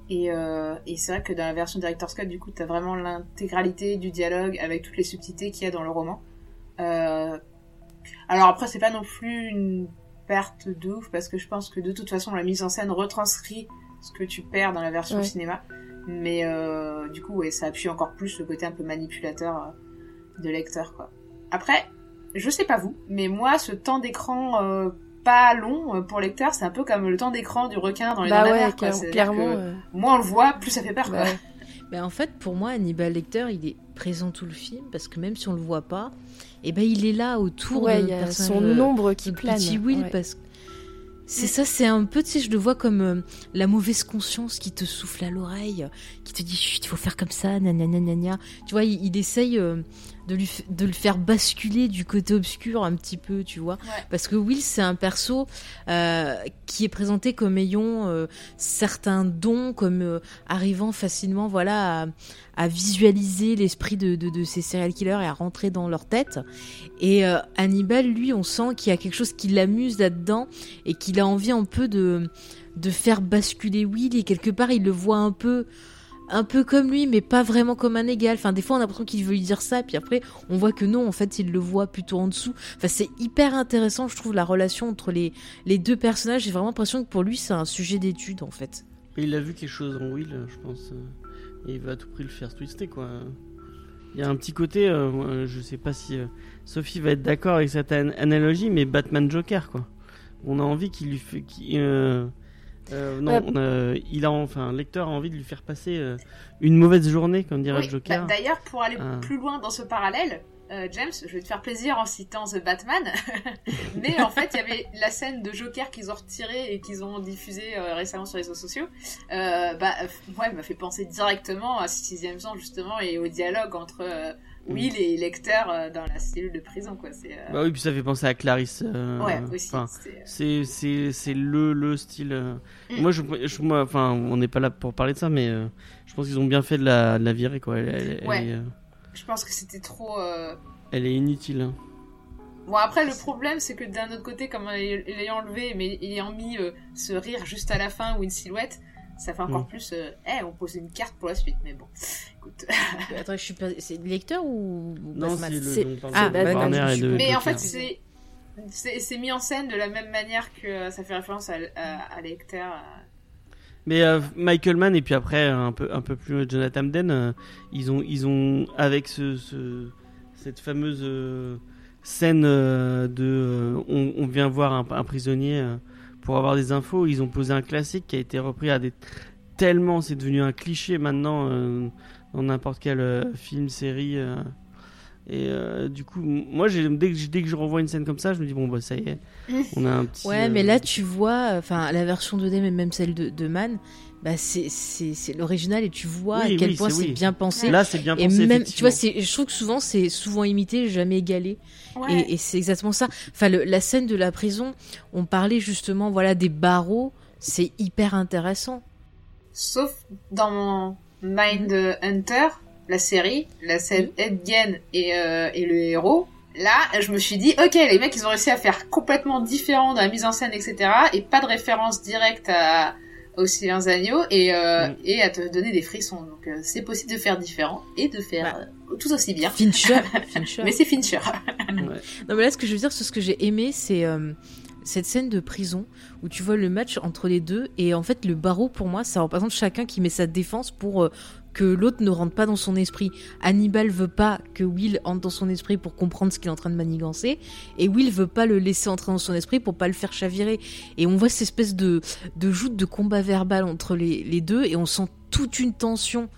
Et, euh, et c'est vrai que dans la version Director's Cut, du coup, t'as vraiment l'intégralité du dialogue avec toutes les subtilités qu'il y a dans le roman. Euh, alors après, c'est pas non plus une perte de ouf, parce que je pense que de toute façon, la mise en scène retranscrit ce que tu perds dans la version Ouais. cinéma. Mais euh, du coup, ouais, ça appuie encore plus le côté un peu manipulateur euh, de lecteur, quoi. Après, je sais pas vous, mais moi, ce temps d'écran euh, pas long euh, pour lecteur, c'est un peu comme le temps d'écran du requin dans les Bah ouais, mer, quoi. clair- clairement. euh, Moins on le voit, plus ça fait peur. quoi. bah ouais. Mais en fait, pour moi, Hannibal Lecter, il est présent tout le film parce que même si on le voit pas, eh ben il est là autour Ouais, de y a son ombre qui plane. petit Will ouais. parce que c'est ça, c'est un peu, tu sais, je le vois comme euh, la mauvaise conscience qui te souffle à l'oreille, qui te dit chut, il faut faire comme ça, nanana, nanana. Tu vois, il, il essaye euh, de lui, de le faire basculer du côté obscur un petit peu, tu vois. Ouais. Parce que Will, c'est un perso euh, qui est présenté comme ayant euh, certains dons, comme euh, arrivant facilement, voilà, à, à visualiser l'esprit de, de, de ces serial killers et à rentrer dans leur tête. Et euh, Hannibal, lui, on sent qu'il y a quelque chose qui l'amuse là-dedans et qu'il a envie un peu de de faire basculer Will et quelque part il le voit un peu un peu comme lui mais pas vraiment comme un égal enfin des fois on a l'impression qu'il veut lui dire ça puis après on voit que non en fait il le voit plutôt en dessous enfin c'est hyper intéressant je trouve la relation entre les les deux personnages j'ai vraiment l'impression que pour lui c'est un sujet d'étude en fait il a vu quelque chose en Will, je pense. euh, Et il veut à tout prix le faire twister, quoi. Il y a un petit côté, euh, je sais pas si euh, Sophie va être d'accord avec cette an- analogie, mais Batman Joker, quoi. On a envie qu'il lui fait. qu'il, euh, euh, non, Ouais. on a- il a enfin, le lecteur a envie de lui faire passer euh, une mauvaise journée, comme dirait Oui, Joker. D'ailleurs, pour aller Ah. plus loin dans ce parallèle, euh, James, je vais te faire plaisir en citant The Batman. Mais en fait, il y avait la scène de Joker qu'ils ont retirée et qu'ils ont diffusée euh, récemment sur les réseaux sociaux. Euh, bah, euh, moi, elle m'a fait penser directement à Sixième Sens, justement, et au dialogue entre euh, Will et Lecter euh, dans la cellule de prison, quoi. C'est, euh, Bah oui, puis ça fait penser à Clarisse. euh, ouais, aussi. enfin, c'est- c'est c'est le le style euh, Mm. moi je, je- moi enfin on n'est pas là pour parler de ça mais euh, je pense qu'ils ont bien fait de la, de la virer quoi elle, elle- elle Ouais. euh, Je pense que c'était trop... euh, elle est inutile hein. Bon après le problème c'est que d'un autre côté comme euh, l'ayant enlevé mais ayant mis euh, ce rire juste à la fin ou une silhouette ça fait encore Mm. plus euh, eh on pose une carte pour la suite mais bon écoute. Attends je suis pas c'est le lecteur ou non c'est le Ah, je et suis de mais en fait c'est c'est c'est mis en scène de la même manière que euh, ça fait référence à, à, à Lecter mais euh, Michael Mann et puis après un peu un peu plus Jonathan Den euh, ils ont ils ont avec ce, ce- cette fameuse euh, scène euh, de euh, on, on vient voir un, un prisonnier euh, pour avoir des infos ils ont posé un classique qui a été repris à des tellement c'est devenu un cliché maintenant euh, dans n'importe quel euh, film série euh, et euh, du coup moi j'ai dès que je- dès que je revois une scène comme ça je me dis bon bah ça y est on a un petit Ouais, euh, mais là tu vois, enfin la version 2D, mais même celle de, de Man, bah c'est c'est c'est l'original et tu vois Oui, à quel oui, point c'est- oui. bien pensé. là c'est bien et pensé même, tu vois, je trouve que souvent c'est souvent imité, jamais égalé. ouais. Et, et c'est exactement ça. Enfin, le- la scène de la prison, on parlait justement, voilà, des barreaux. C'est hyper intéressant. sauf dans mon Mind Hunter la série la scène Ed Gein et, euh, et le héros Là, je me suis dit, ok, les mecs, ils ont réussi à faire complètement différent dans la mise en scène, etc. Et pas de référence directe à, aux Silence Agneaux et, euh, Mm. et à te donner des frissons. Donc, euh, c'est possible de faire différent et de faire Bah. euh, tout aussi bien. Fincher. Fincher. Mais c'est Fincher. Ouais. Non, mais là, ce que je veux dire, c'est ce que j'ai aimé, c'est euh, cette scène de prison où tu vois le match entre les deux. Et en fait, le barreau, pour moi, ça représente chacun qui met sa défense pour euh, que l'autre ne rentre pas dans son esprit. Hannibal veut pas que Will entre dans son esprit pour comprendre ce qu'il est en train de manigancer. Et Will veut pas le laisser entrer dans son esprit pour pas le faire chavirer. Et on voit cette espèce de, de joute de combat verbal entre les, deux. Et on sent toute une tension.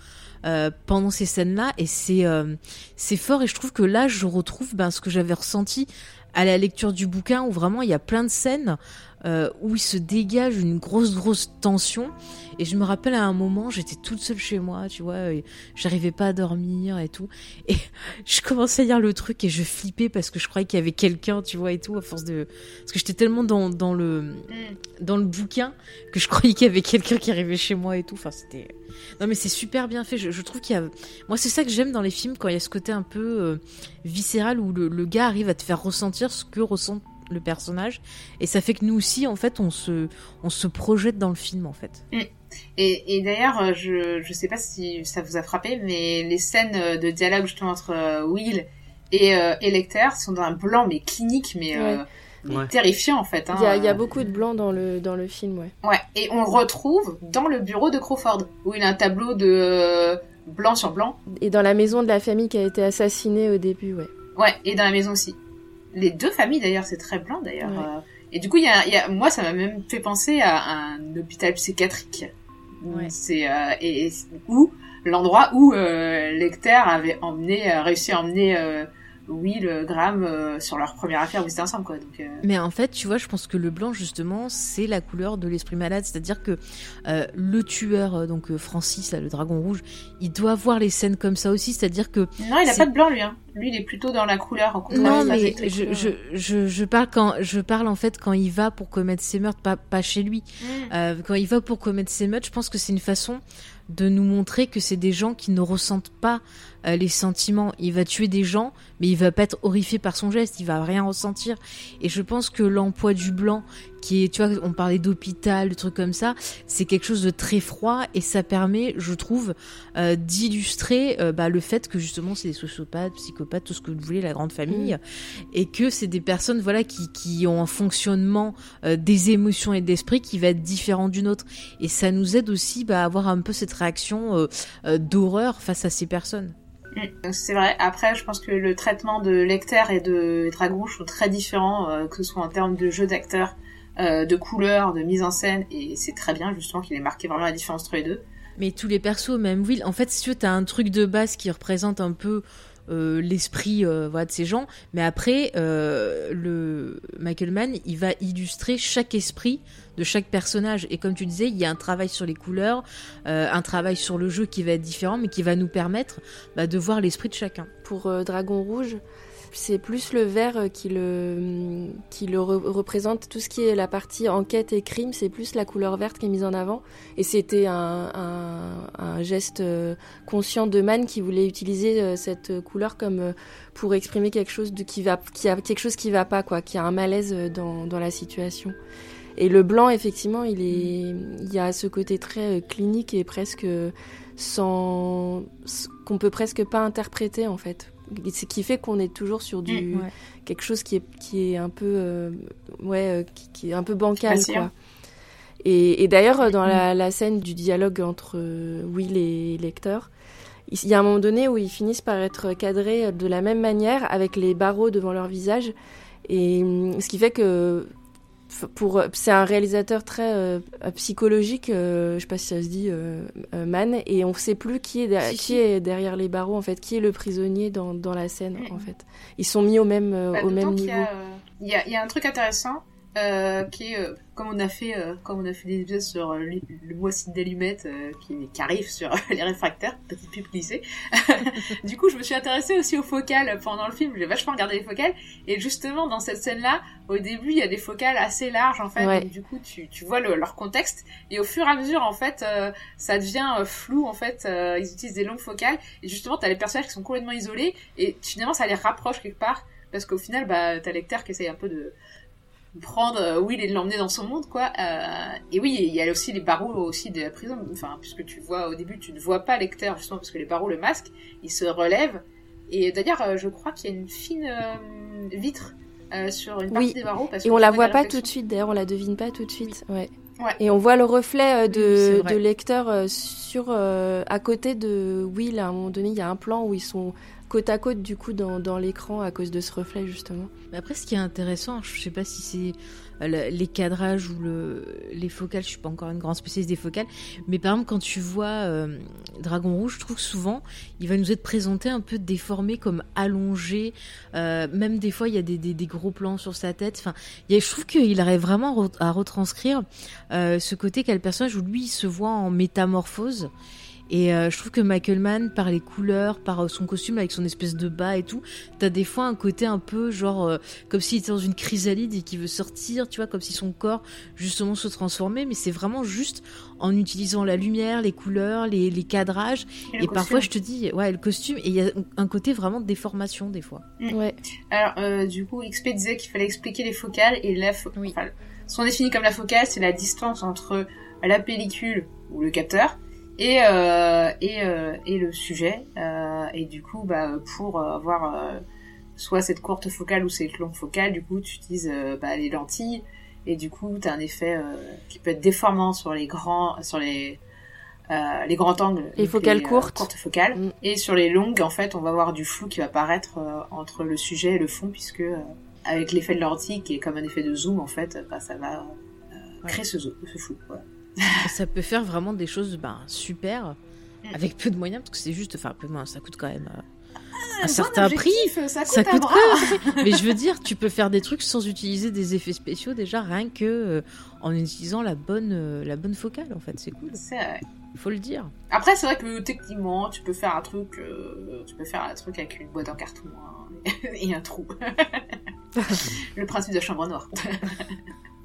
euh, pendant ces scènes-là et c'est euh, c'est fort et je trouve que là je retrouve ben, ce que j'avais ressenti à la lecture du bouquin où vraiment il y a plein de scènes euh, où il se dégage une grosse grosse tension. Et je me rappelle à un moment j'étais toute seule chez moi tu vois j'arrivais pas à dormir et tout. Et je commençais à lire le truc et je flippais parce que je croyais qu'il y avait quelqu'un tu vois et tout à force de parce que j'étais tellement dans, dans le dans le bouquin que je croyais qu'il y avait quelqu'un qui arrivait chez moi et tout. Enfin c'était non mais c'est super bien fait. Je, je trouve qu'il y a moi c'est ça que j'aime dans les films quand il y a ce côté un peu euh, viscéral où le, le gars arrive à te faire ressentir ce que ressent le personnage et ça fait que nous aussi en fait on se on se projette dans le film en fait Et, et d'ailleurs, euh, je, je sais pas si ça vous a frappé, mais les scènes euh, de dialogue justement entre euh, Will et, euh, et Lecter sont dans un blanc mais clinique, mais, euh, mais Ouais. terrifiant en fait. Hein. Il y, a, il y a beaucoup de blanc dans le, dans le film, ouais. Ouais, et on le retrouve dans le bureau de Crawford, où il a un tableau de euh, blanc sur blanc. Et dans la maison de la famille qui a été assassinée au début, ouais. Ouais, et dans la maison aussi. Les deux familles d'ailleurs, c'est très blanc d'ailleurs. Ouais. euh, et du coup, il y a, y a- moi, ça m'a même fait penser à un hôpital psychiatrique. Ouais. C'est euh, et, et où l'endroit où euh, Lecter avait emmené, euh, réussi à emmener euh, Will, Graham euh, sur leur première affaire où ils étaient ensemble, quoi. Donc, euh, Mais en fait, tu vois, je pense que le blanc, justement, c'est la couleur de l'esprit malade. C'est-à-dire que euh, le tueur, euh, donc euh, Francis, là, le dragon rouge, il doit voir les scènes comme ça aussi. C'est-à-dire que non, il a C'est- pas de blanc lui. Hein. Lui, il est plutôt dans la couleur. En non, mais je, je, je, je parle quand je parle en fait quand il va pour commettre ses meurtres, pas, pas chez lui. Mm. Euh, quand il va pour commettre ses meurtres, je pense que c'est une façon de nous montrer que c'est des gens qui ne ressentent pas euh, les sentiments. Il va tuer des gens, mais il va pas être horrifié par son geste, il va rien ressentir. Et je pense que l'emploi du blanc, qui est, tu vois, on parlait d'hôpital, de trucs comme ça, c'est quelque chose de très froid et ça permet, je trouve, euh, d'illustrer euh, bah, le fait que justement c'est des sociopathes, psychopathes, tout ce que vous voulez, la grande famille, et que c'est des personnes voilà qui, qui ont un fonctionnement des émotions et d'esprit qui va être différent d'une autre. Et ça nous aide aussi bah, à avoir un peu cette réaction d'horreur face à ces personnes. Mm. C'est vrai. Après, je pense que le traitement de Lecter et de Dragon sont très différents, euh, que ce soit en termes de jeu d'acteur, euh, de couleurs, de mise en scène, et c'est très bien justement qu'il ait marqué vraiment la différence entre les deux. Mais tous les persos, même Will, en fait, si tu t'as un truc de base qui représente un peu euh, l'esprit euh, voilà, de ces gens, mais après, euh, le Michael Mann, il va illustrer chaque esprit de chaque personnage. Et comme tu disais, il y a un travail sur les couleurs, un travail sur le jeu qui va être différent, mais qui va nous permettre bah, de voir l'esprit de chacun. Pour Dragon Rouge, c'est plus le vert euh, qui le, qui le re- représente. Tout ce qui est la partie enquête et crime, c'est plus la couleur verte qui est mise en avant. Et c'était un, geste euh, conscient de Mann qui voulait utiliser euh, cette couleur comme pour exprimer quelque chose qui va, qui a quelque chose qui va pas, quoi, qui a un malaise dans, dans la situation. Et le blanc, effectivement, il est, il y a ce côté très clinique et presque sans, qu'on peut presque pas interpréter en fait. Ce qui fait qu'on est toujours sur du Mm, ouais. quelque chose qui est qui est un peu euh, ouais euh, qui, qui est un peu bancal quoi. Et, et d'ailleurs euh, dans Mm. la, la scène du dialogue entre Will et Lecter, il y a un moment donné où ils finissent par être cadrés de la même manière avec les barreaux devant leur visage et hum, ce qui fait que pour c'est un réalisateur très euh, psychologique euh, je sais pas si ça se dit euh, euh, man et on sait plus qui est, derrière- Si, qui si. est derrière les barreaux en fait qui est le prisonnier dans, dans la scène en fait. Ils sont mis au même euh, Bah, au même niveau a, euh, Il y, a, il y a un truc intéressant euh, qui est, euh, comme on a fait, euh, comme on a fait des épisodes sur euh, le, le mois d'allumettes qui, qui arrive sur les réfractaires, petite pub glissée. du coup, je me suis intéressée aussi aux focales pendant le film. J'ai vachement regardé les focales. Et justement, dans cette scène-là, au début, il y a des focales assez larges, en fait. Ouais. Donc, du coup, tu, tu vois le- leur contexte. Et au fur et à mesure, en fait, ça devient flou, en fait. Ils utilisent des longues focales. Et justement, t'as les personnages qui sont complètement isolés. Et finalement, ça les rapproche quelque part. Parce qu'au final, bah, t'as Lecter qui essaye un peu de prendre euh, Will et de l'emmener dans son monde, quoi. Euh, et oui, il y a aussi les barreaux aussi de la prison. Enfin, puisque tu vois, au début, tu ne vois pas Lecter, justement, parce que les barreaux le masquent. Il se relève. Et d'ailleurs, euh, je crois qu'il y a une fine euh, vitre euh, sur une partie Oui. des barreaux. Parce Et on la voit pas tout de suite, d'ailleurs, on la devine pas tout de suite. Ouais. Ouais. Et on voit le reflet euh, de, lecteur euh, sur, euh, à côté de Will. À un moment donné, il y a un plan où ils sont côte à côte, du coup, dans, l'écran à cause de ce reflet, justement. Après, ce qui est intéressant, je sais pas si c'est euh, le- les cadrages ou le, les focales, je suis pas encore une grande spécialiste des focales, mais par exemple, quand tu vois euh, Dragon Rouge, je trouve que souvent, il va nous être présenté un peu déformé, comme allongé, euh, même des fois, il y a des, gros plans sur sa tête, enfin, je trouve qu'il arrive vraiment à retranscrire ce côté qu'a le personnage où lui, il se voit en métamorphose. Et euh, je trouve que Michael Mann, par les couleurs, par euh, son costume avec son espèce de bas et tout, t'as des fois un côté un peu genre euh, comme s'il était dans une chrysalide et qu'il veut sortir, tu vois, comme si son corps justement se transformait. Mais c'est vraiment juste en utilisant la lumière, les couleurs, les, les cadrages. Et Et, le parfois, je costume. te dis, ouais, le costume. Et il y a un côté vraiment de déformation des fois. Mm. Ouais. Alors, euh, du coup, XP disait qu'il fallait expliquer les focales et la fo- Oui. enfin, sont définies comme la focale, c'est la distance entre la pellicule ou le capteur et euh, et, euh, et le sujet. Euh, et du coup, bah, pour euh, avoir euh, soit cette courte focale ou cette longue focale, du coup, tu utilises bah, les lentilles et du coup, t'as un effet euh, qui peut être déformant sur les grands, sur les euh, les grands angles, Les focales euh, courtes. courtes focales, Mm. et sur les longues, en fait, on va avoir du flou qui va apparaître euh, entre le sujet et le fond, puisque euh, avec l'effet de l'ordi qui est comme un effet de zoom en fait, bah, ça va euh, Ouais. créer ce, ce flou. Voilà. Ça peut faire vraiment des choses ben, super avec peu de moyens parce que c'est juste, enfin peu de moyens, ça coûte quand même euh, un bon certain prix. ça coûte, Ça un coûte quoi Mais je veux dire, tu peux faire des trucs sans utiliser des effets spéciaux déjà rien que euh, en utilisant la bonne euh, la bonne focale en fait, c'est cool. Vrai. Il faut le dire. Après, c'est vrai que techniquement, tu peux faire un truc, tu peux faire un truc avec une boîte en carton hein, et un trou. Le principe de chambre noire.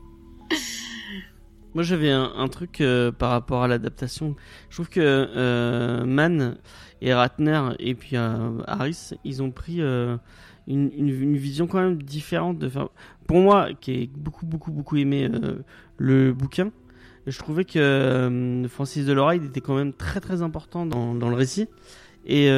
Moi j'avais un, truc euh, par rapport à l'adaptation. Je trouve que euh, Mann et Ratner et puis euh, Harris, ils ont pris euh, une, vision quand même différente de. Pour moi, qui ai beaucoup beaucoup beaucoup aimé le bouquin, je trouvais que Francis Deloride était quand même très très important dans, dans le récit. Et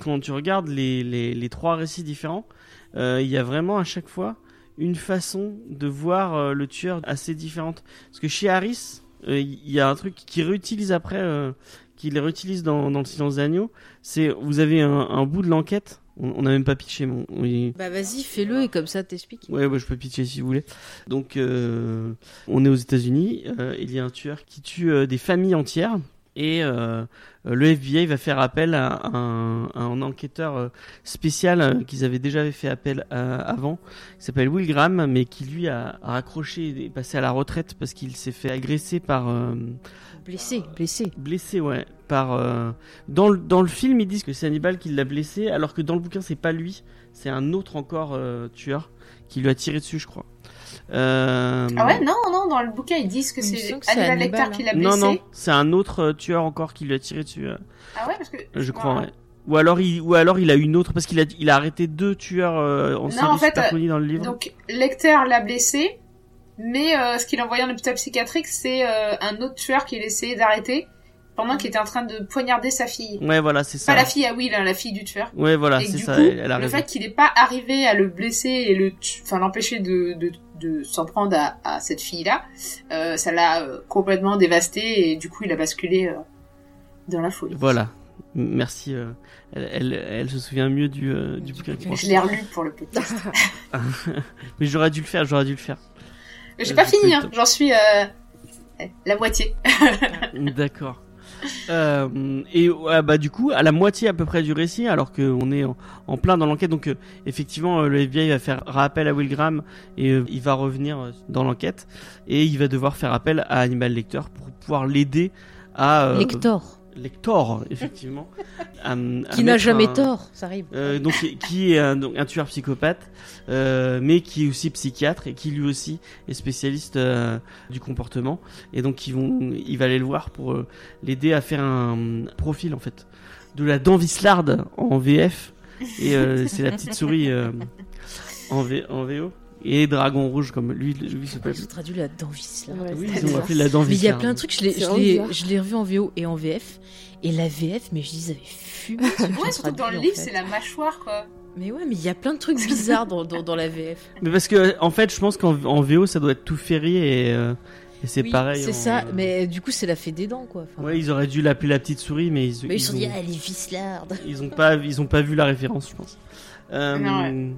quand tu regardes les, les, trois récits différents, il y a vraiment à chaque fois une façon de voir euh, le tueur assez différente. Parce que chez Harris, euh, il y a un truc qui réutilise après, euh, qu'il réutilise dans, dans le silence des agneaux, c'est vous avez un, un bout de l'enquête. On on n'a même pas pitché, mon. oui. Bah vas-y, fais-le et comme ça t'expliques. Ouais, ouais, je peux pitcher si vous voulez. Donc, euh, on est aux États-Unis. euh, il y a un tueur qui tue euh, des familles entières. Et euh, le FBI va faire appel à un, à un enquêteur euh, spécial euh, qu'ils avaient déjà fait appel à- avant, qui s'appelle Will Graham, mais qui lui a, a raccroché et est passé à la retraite parce qu'il s'est fait agresser par euh, Blessé, blessé. blessé, ouais, par euh, dans le dans le film ils disent que c'est Hannibal qui l'a blessé, alors que dans le bouquin c'est pas lui, c'est un autre encore tueur qui lui a tiré dessus, je crois. Euh, Ah ouais, non, non, dans le bouquin, ils disent que c'est Hannibal Hannibal, Lecter qui l'a Non, blessé. non, c'est un autre euh, tueur encore qui lui a tiré dessus, euh, Ah ouais, parce que. je crois. Ouais. Ou alors il, ou alors il a une autre parce qu'il a, il a arrêté deux tueurs euh, en Non, série en fait, euh, dans le livre. Donc, Lecter l'a blessé, mais euh, ce qu'il a envoyé en hôpital psychiatrique, c'est euh, un autre tueur qu'il essayait d'arrêter pendant qu'il était en train de poignarder sa fille. Ouais, voilà, c'est ça. Pas la fille à Will, hein, la fille du tueur. Ouais, voilà, et c'est du ça. coup, elle, elle a le raison. fait qu'il n'ait pas arrivé à le blesser et le, enfin l'empêcher de, de, de s'en prendre à, à cette fille-là, euh, ça l'a euh, complètement dévasté et du coup il a basculé euh, dans la folie. Voilà. Merci. euh, elle, elle, elle se souvient mieux du, euh, du bouquin. Je l'ai relu pour le podcast. Mais j'aurais dû le faire, j'aurais dû le faire. J'ai Euh, pas fini, hein. j'en suis euh, la moitié. D'accord. Euh, et bah du coup, à la moitié à peu près du récit, alors qu'on est en, plein dans l'enquête, donc euh, effectivement, euh, le FBI va faire rappel à Will Graham et euh, il va revenir dans l'enquête. Et il va devoir faire appel à Hannibal Lecter pour pouvoir l'aider à Lector, Lector, effectivement, à- à qui n'a jamais un- tort, ça arrive. euh, donc qui- est un, donc, un tueur psychopathe, euh, mais qui est aussi psychiatre et qui lui aussi est spécialiste euh, du comportement. Et donc ils vont, il va aller le voir pour euh, l'aider à faire un profil en fait de la dent vislarde en VF et euh, c'est la petite souris euh, en, v, en VO et Dragon Rouge comme lui, lui s'appelle. Ils ont traduit la dent là. Ouais, Oui, ils ont appelé la dent Mais il y a vislarde. plein de trucs, je l'ai, C'est je vraiment l'ai, bizarre. je l'ai revu en VO et en VF. Et la VF, mais je dis, ils avaient fumé. Ouais, surtout que dans le livre, c'est la mâchoire quoi. Mais ouais, mais il y a plein de trucs bizarres dans, dans, dans la VF. Mais parce que en fait, je pense qu'en en VO ça doit être tout férié et, euh, et c'est Oui, pareil. C'est en- ça, mais du coup, c'est la fée des dents, quoi. Enfin, Ouais, ils auraient dû l'appeler la petite souris, mais ils, mais ils se sont ont- dit, ah, elle est vislarde. Ils ont pas, ils ont pas vu la référence, je pense. Euh, Non,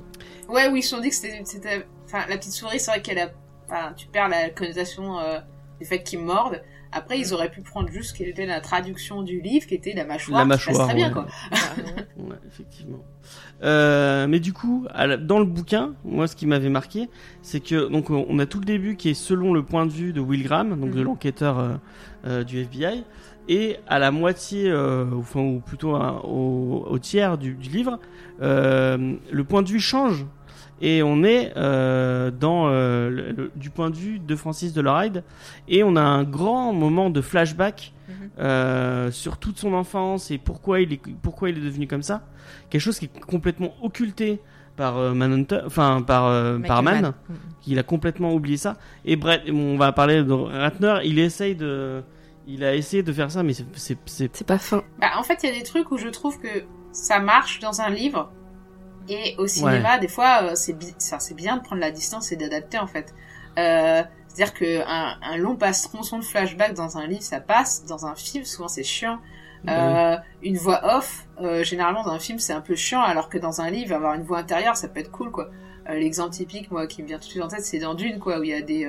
Ouais, oui, ils se sont dit que c'était, enfin, la petite souris, c'est vrai qu'elle a, enfin, tu perds la connotation euh, du fait qu'ils mordent. Après, ils auraient pu prendre juste ce qui était la traduction du livre, qui était la mâchoire. La mâchoire, très bien, quoi. Ouais, effectivement. Euh, mais du coup, dans le bouquin, moi, ce qui m'avait marqué, c'est que donc on a tout le début qui est selon le point de vue de Will Graham, donc de Mhm. l'enquêteur euh, euh, du FBI, et à la moitié, euh, enfin ou plutôt hein, au, au tiers du, du livre, euh, le point de vue change. Et on est euh, dans euh, le- le- du point de vue de Francis Deloride et on a un grand moment de flashback Mhm. euh, sur toute son enfance et pourquoi il est pourquoi il est devenu comme ça. Quelque chose qui est complètement occulté par euh, Manhunter, enfin par euh, par Mann, Mann. qu'il a complètement oublié ça. Et Brett, on va parler de Ratner, il essaye de il a essayé de faire ça mais c'est C'est pas fin. Bah, en fait, il y a des trucs où je trouve que ça marche dans un livre. Et au cinéma, des fois, euh, c'est bien de prendre la distance et d'adapter, en fait. Euh, C'est-à-dire que un, un long passe-tronçon de flashback dans un livre, ça passe. Dans un film, souvent, c'est chiant. Bah Euh, une voix off, euh, généralement, dans un film, c'est un peu chiant, alors que dans un livre, avoir une voix intérieure, ça peut être cool, quoi. L'exemple typique, moi, qui me vient tout de suite en tête, c'est dans Dune, quoi, où il y a des,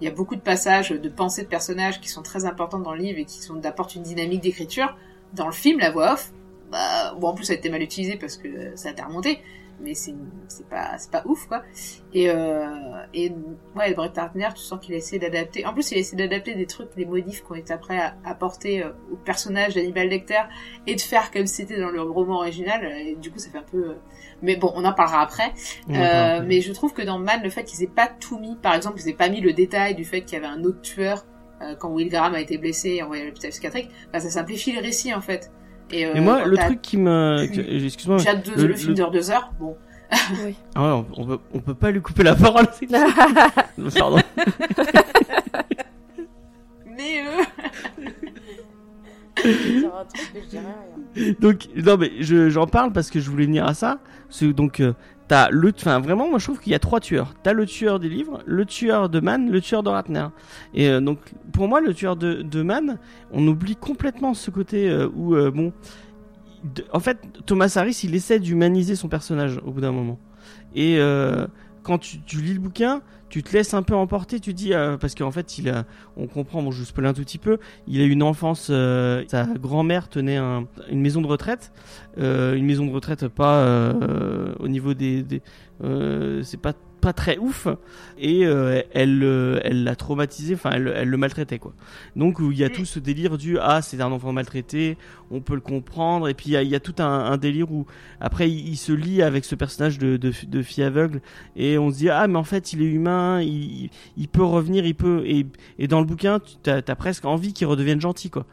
il y a beaucoup de passages de pensées de personnages qui sont très importants dans le livre et qui sont apportent une dynamique d'écriture. Dans le film, la voix off, bah, bon, en plus, ça a été mal utilisé parce que ça a été remonté, mais c'est pas pas ouf quoi et euh, et ouais Brett Ratner tu sens qu'il a essayé d'adapter en plus il a essayé d'adapter des trucs des modifs qui ont été après à- apportés euh, au personnage d'Hannibal Lecter et de faire comme c'était dans le roman original et du coup ça fait un peu euh, mais bon on en parlera après euh, voir. mais je trouve que dans Man, le fait qu'ils aient pas tout mis, par exemple, ils aient pas mis le détail du fait qu'il y avait un autre tueur quand Will Graham a été blessé et envoyé à l'hôpital psychiatrique, bah, ça simplifie le récit en fait. Et, euh, Et moi, quand le truc qui que- excuse-moi, déjà deux, le- le, film dure deux heures, bon. Oui. ah ouais, on, on peut, on peut pas lui couper la parole. Pardon. Mais euh... Donc non mais je- j'en parle parce que je voulais venir à ça. Donc euh, t'as le, enfin vraiment moi je trouve qu'il y a trois tueurs. T'as le tueur des livres, le tueur de Mann, le tueur de Ratner. Et euh, donc pour moi le tueur de, de Mann, on oublie complètement ce côté euh, où euh, bon, en fait Thomas Harris il essaie d'humaniser son personnage au bout d'un moment. Et quand tu lis le bouquin, tu te laisses un peu emporter, tu dis euh, parce qu'en fait il on comprend, bon je spoil un tout petit peu, il a une enfance, euh, sa grand-mère tenait un- une maison de retraite, euh, une maison de retraite pas euh, au niveau des, des c'est pas pas très ouf et euh, elle euh, elle l'a traumatisé enfin elle, elle le maltraitait quoi. Donc il y a tout ce délire du ah c'est un enfant maltraité on peut le comprendre et puis il y a, il y a tout un, un délire où après il, il se lie avec ce personnage de, de, de fille aveugle et on se dit ah mais en fait il est humain il, il peut revenir il peut et, et dans le bouquin tu as, as presque envie qu'il redevienne gentil quoi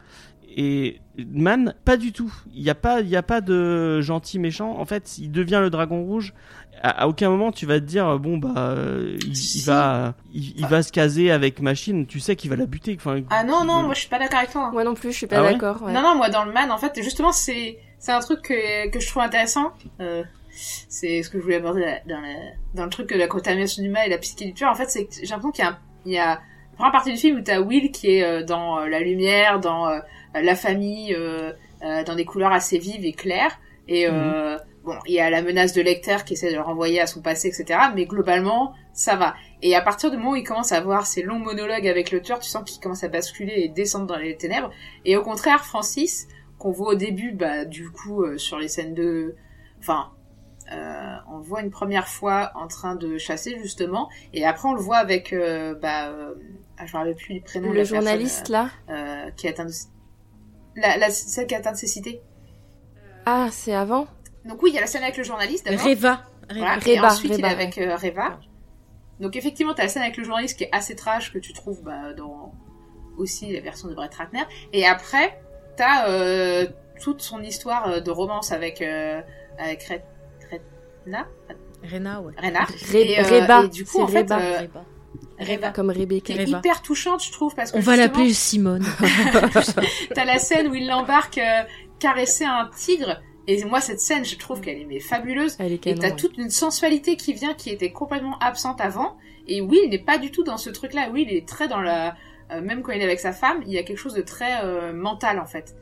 et Man, pas du tout. Il n'y a pas, il y a pas de gentil méchant. En fait, il devient le dragon rouge. À, à aucun moment tu vas te dire bon bah euh, il, va, il, il va se caser avec machine. Tu sais qu'il va la buter. Enfin, Ah non, non, moi je suis pas d'accord avec toi. Moi non plus, je suis pas Ah d'accord. ouais. Non, non, moi dans le Man, en fait, justement, c'est c'est un truc que, que je trouve intéressant. Euh, c'est ce que je voulais aborder dans, la, dans le truc de la contamination du mal et la psyché du tueur. En fait, c'est que j'ai l'impression qu'il y a, il y a la première partie du film où t'as Will qui est euh, dans la lumière, dans euh, la famille, euh, euh, dans des couleurs assez vives et claires. Et euh, bon, il y a la menace de Lecter qui essaie de le renvoyer à son passé, etc. Mais globalement, ça va. Et à partir du moment où il commence à avoir ces longs monologues avec le tueur, tu sens qu'il commence à basculer et descendre dans les ténèbres. Et au contraire, Francis, qu'on voit au début, bah, du coup, euh, sur les scènes de... Enfin, euh, on le voit une première fois en train de chasser, justement. Et après, on le voit avec... euh, bah, euh, ah, je me rappelle plus les prénoms de Le la personne, journaliste là euh, euh, qui atteint de... La, la, celle qui a atteint de cécité. Ah, c'est avant Donc oui, il y a la scène avec le journaliste d'abord. Reva. Voilà, Reva. et Reba, ensuite, il est avec euh, Reva. Donc effectivement, t'as la scène avec le journaliste qui est assez trash que tu trouves bah, dans aussi la version de Brett Ratner. Et après, t'as euh, toute son histoire euh, de romance avec euh, avec Ret- Retna, Rena, ouais. Rena. Et, euh, Reba, et du coup, en fait, Reba. euh, Reba. Reva, Comme qui Rebecca. est Reva. hyper touchante, je trouve, parce que On va l'appeler Simone. T'as la scène où il l'embarque euh, caresser un tigre. Et moi, cette scène, je trouve qu'elle est mais fabuleuse. Elle est Et t'as ouais. toute une sensualité qui vient, qui était complètement absente avant. Et oui, il n'est pas du tout dans ce truc-là. Oui, il est très dans la... euh, même quand il est avec sa femme, il y a quelque chose de très euh, mental, en fait.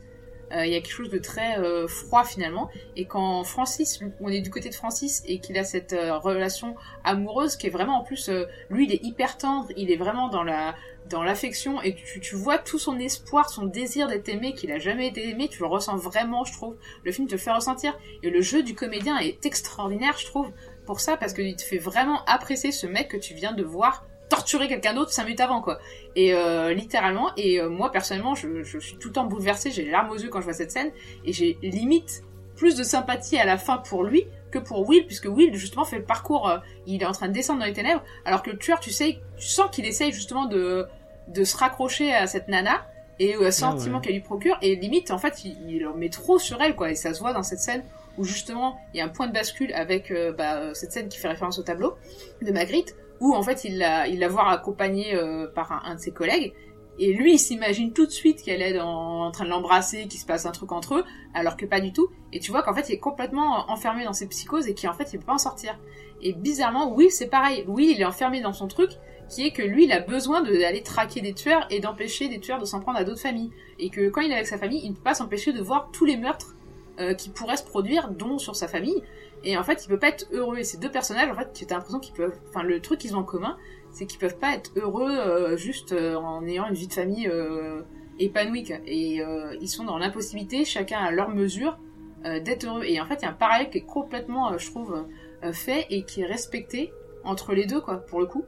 Euh, il y a quelque chose de très euh, froid, finalement. Et quand Francis, on est du côté de Francis, et qu'il a cette euh, relation amoureuse qui est vraiment, en plus, euh, lui, il est hyper tendre, il est vraiment dans la dans l'affection et tu, tu vois tout son espoir, son désir d'être aimé, qu'il a jamais été aimé, tu le ressens vraiment, je trouve. Le film te le fait ressentir. Et le jeu du comédien est extraordinaire, je trouve, pour ça, parce qu'il te fait vraiment apprécier ce mec que tu viens de voir torturer quelqu'un d'autre cinq minutes avant, quoi. Et euh, littéralement, et euh, moi personnellement, je, je suis tout le temps bouleversée, j'ai les larmes aux yeux quand je vois cette scène, et j'ai limite plus de sympathie à la fin pour lui que pour Will, puisque Will justement fait le parcours, euh, il est en train de descendre dans les ténèbres, alors que le tueur, tu sais, tu sens qu'il essaye justement de de se raccrocher à cette nana et au sentiment ouais. qu'elle lui procure, et limite, en fait, il, il en met trop sur elle, quoi, et ça se voit dans cette scène où justement il y a un point de bascule avec euh, bah, cette scène qui fait référence au tableau de Magritte, où en fait il la, il la voit accompagnée euh, par un, un de ses collègues, et lui il s'imagine tout de suite qu'elle est en train de l'embrasser, qu'il se passe un truc entre eux, alors que pas du tout, et tu vois qu'en fait il est complètement enfermé dans ses psychoses et qu'en fait il peut pas en sortir. Et bizarrement, oui c'est pareil, oui il est enfermé dans son truc, qui est que lui il a besoin d'aller traquer des tueurs et d'empêcher des tueurs de s'en prendre à d'autres familles, et que quand il est avec sa famille, il ne peut pas s'empêcher de voir tous les meurtres euh, qui pourraient se produire, dont sur sa famille. Et en fait, il peut pas être heureux. Et ces deux personnages, en fait, tu as l'impression qu'ils peuvent. Enfin, le truc qu'ils ont en commun, c'est qu'ils peuvent pas être heureux euh, juste euh, en ayant une vie de famille euh, épanouie. Et euh, ils sont dans l'impossibilité, chacun à leur mesure, euh, d'être heureux. Et en fait, il y a un parallèle qui est complètement, euh, je trouve, fait et qui est respecté entre les deux, quoi, pour le coup.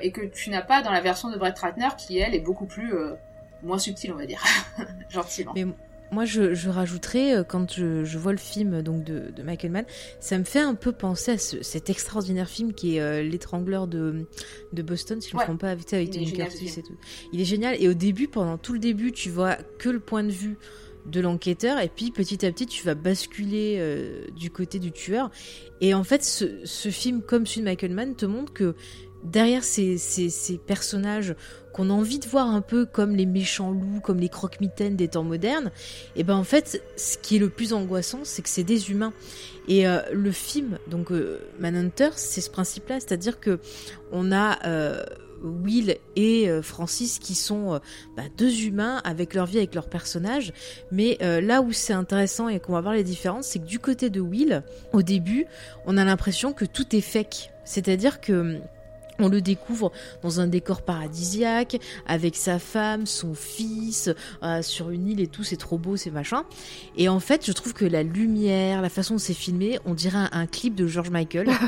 Et que tu n'as pas dans la version de Brett Ratner, qui elle est beaucoup plus moins subtile, on va dire, gentiment. Mais moi, je, je rajouterais, euh, quand je, je vois le film donc de, de Michael Mann, ça me fait un peu penser à ce- cet extraordinaire film qui est euh, L'étrangleur de, de Boston, si je ne me Ouais. trompe pas, avec, avec Tony Curtis et tout. Il est génial. Et au début, pendant tout le début, tu vois que le point de vue de l'enquêteur et puis petit à petit tu vas basculer euh, du côté du tueur et en fait ce, ce film comme celui de Michael Mann te montre que derrière ces, personnages qu'on a envie de voir un peu comme les méchants loups, comme les croque-mitaines des temps modernes, et ben en fait, ce qui est le plus angoissant, c'est que c'est des humains. Et euh, le film, donc euh, Manhunter, c'est ce principe-là, c'est-à-dire que on a euh, Will et Francis qui sont bah, deux humains avec leur vie, avec leurs personnages. Mais là où c'est intéressant et qu'on va voir les différences, c'est que du côté de Will, au début, on a l'impression que tout est fake. C'est-à-dire que on le découvre dans un décor paradisiaque, avec sa femme, son fils, euh, sur une île et tout, c'est trop beau, c'est machin. Et en fait, je trouve que la lumière, la façon dont c'est filmé, on dirait un, un clip de George Michael.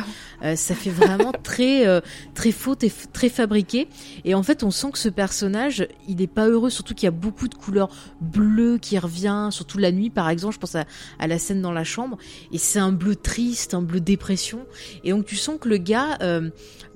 Euh, ça fait vraiment très, euh, très faux, très, très fabriqué. Et en fait, on sent que ce personnage, il est pas heureux, surtout qu'il y a beaucoup de couleurs bleues qui revient, surtout la nuit, par exemple. Je pense à, à la scène dans la chambre. Et c'est un bleu triste, un bleu dépression. Et donc, tu sens que le gars, euh,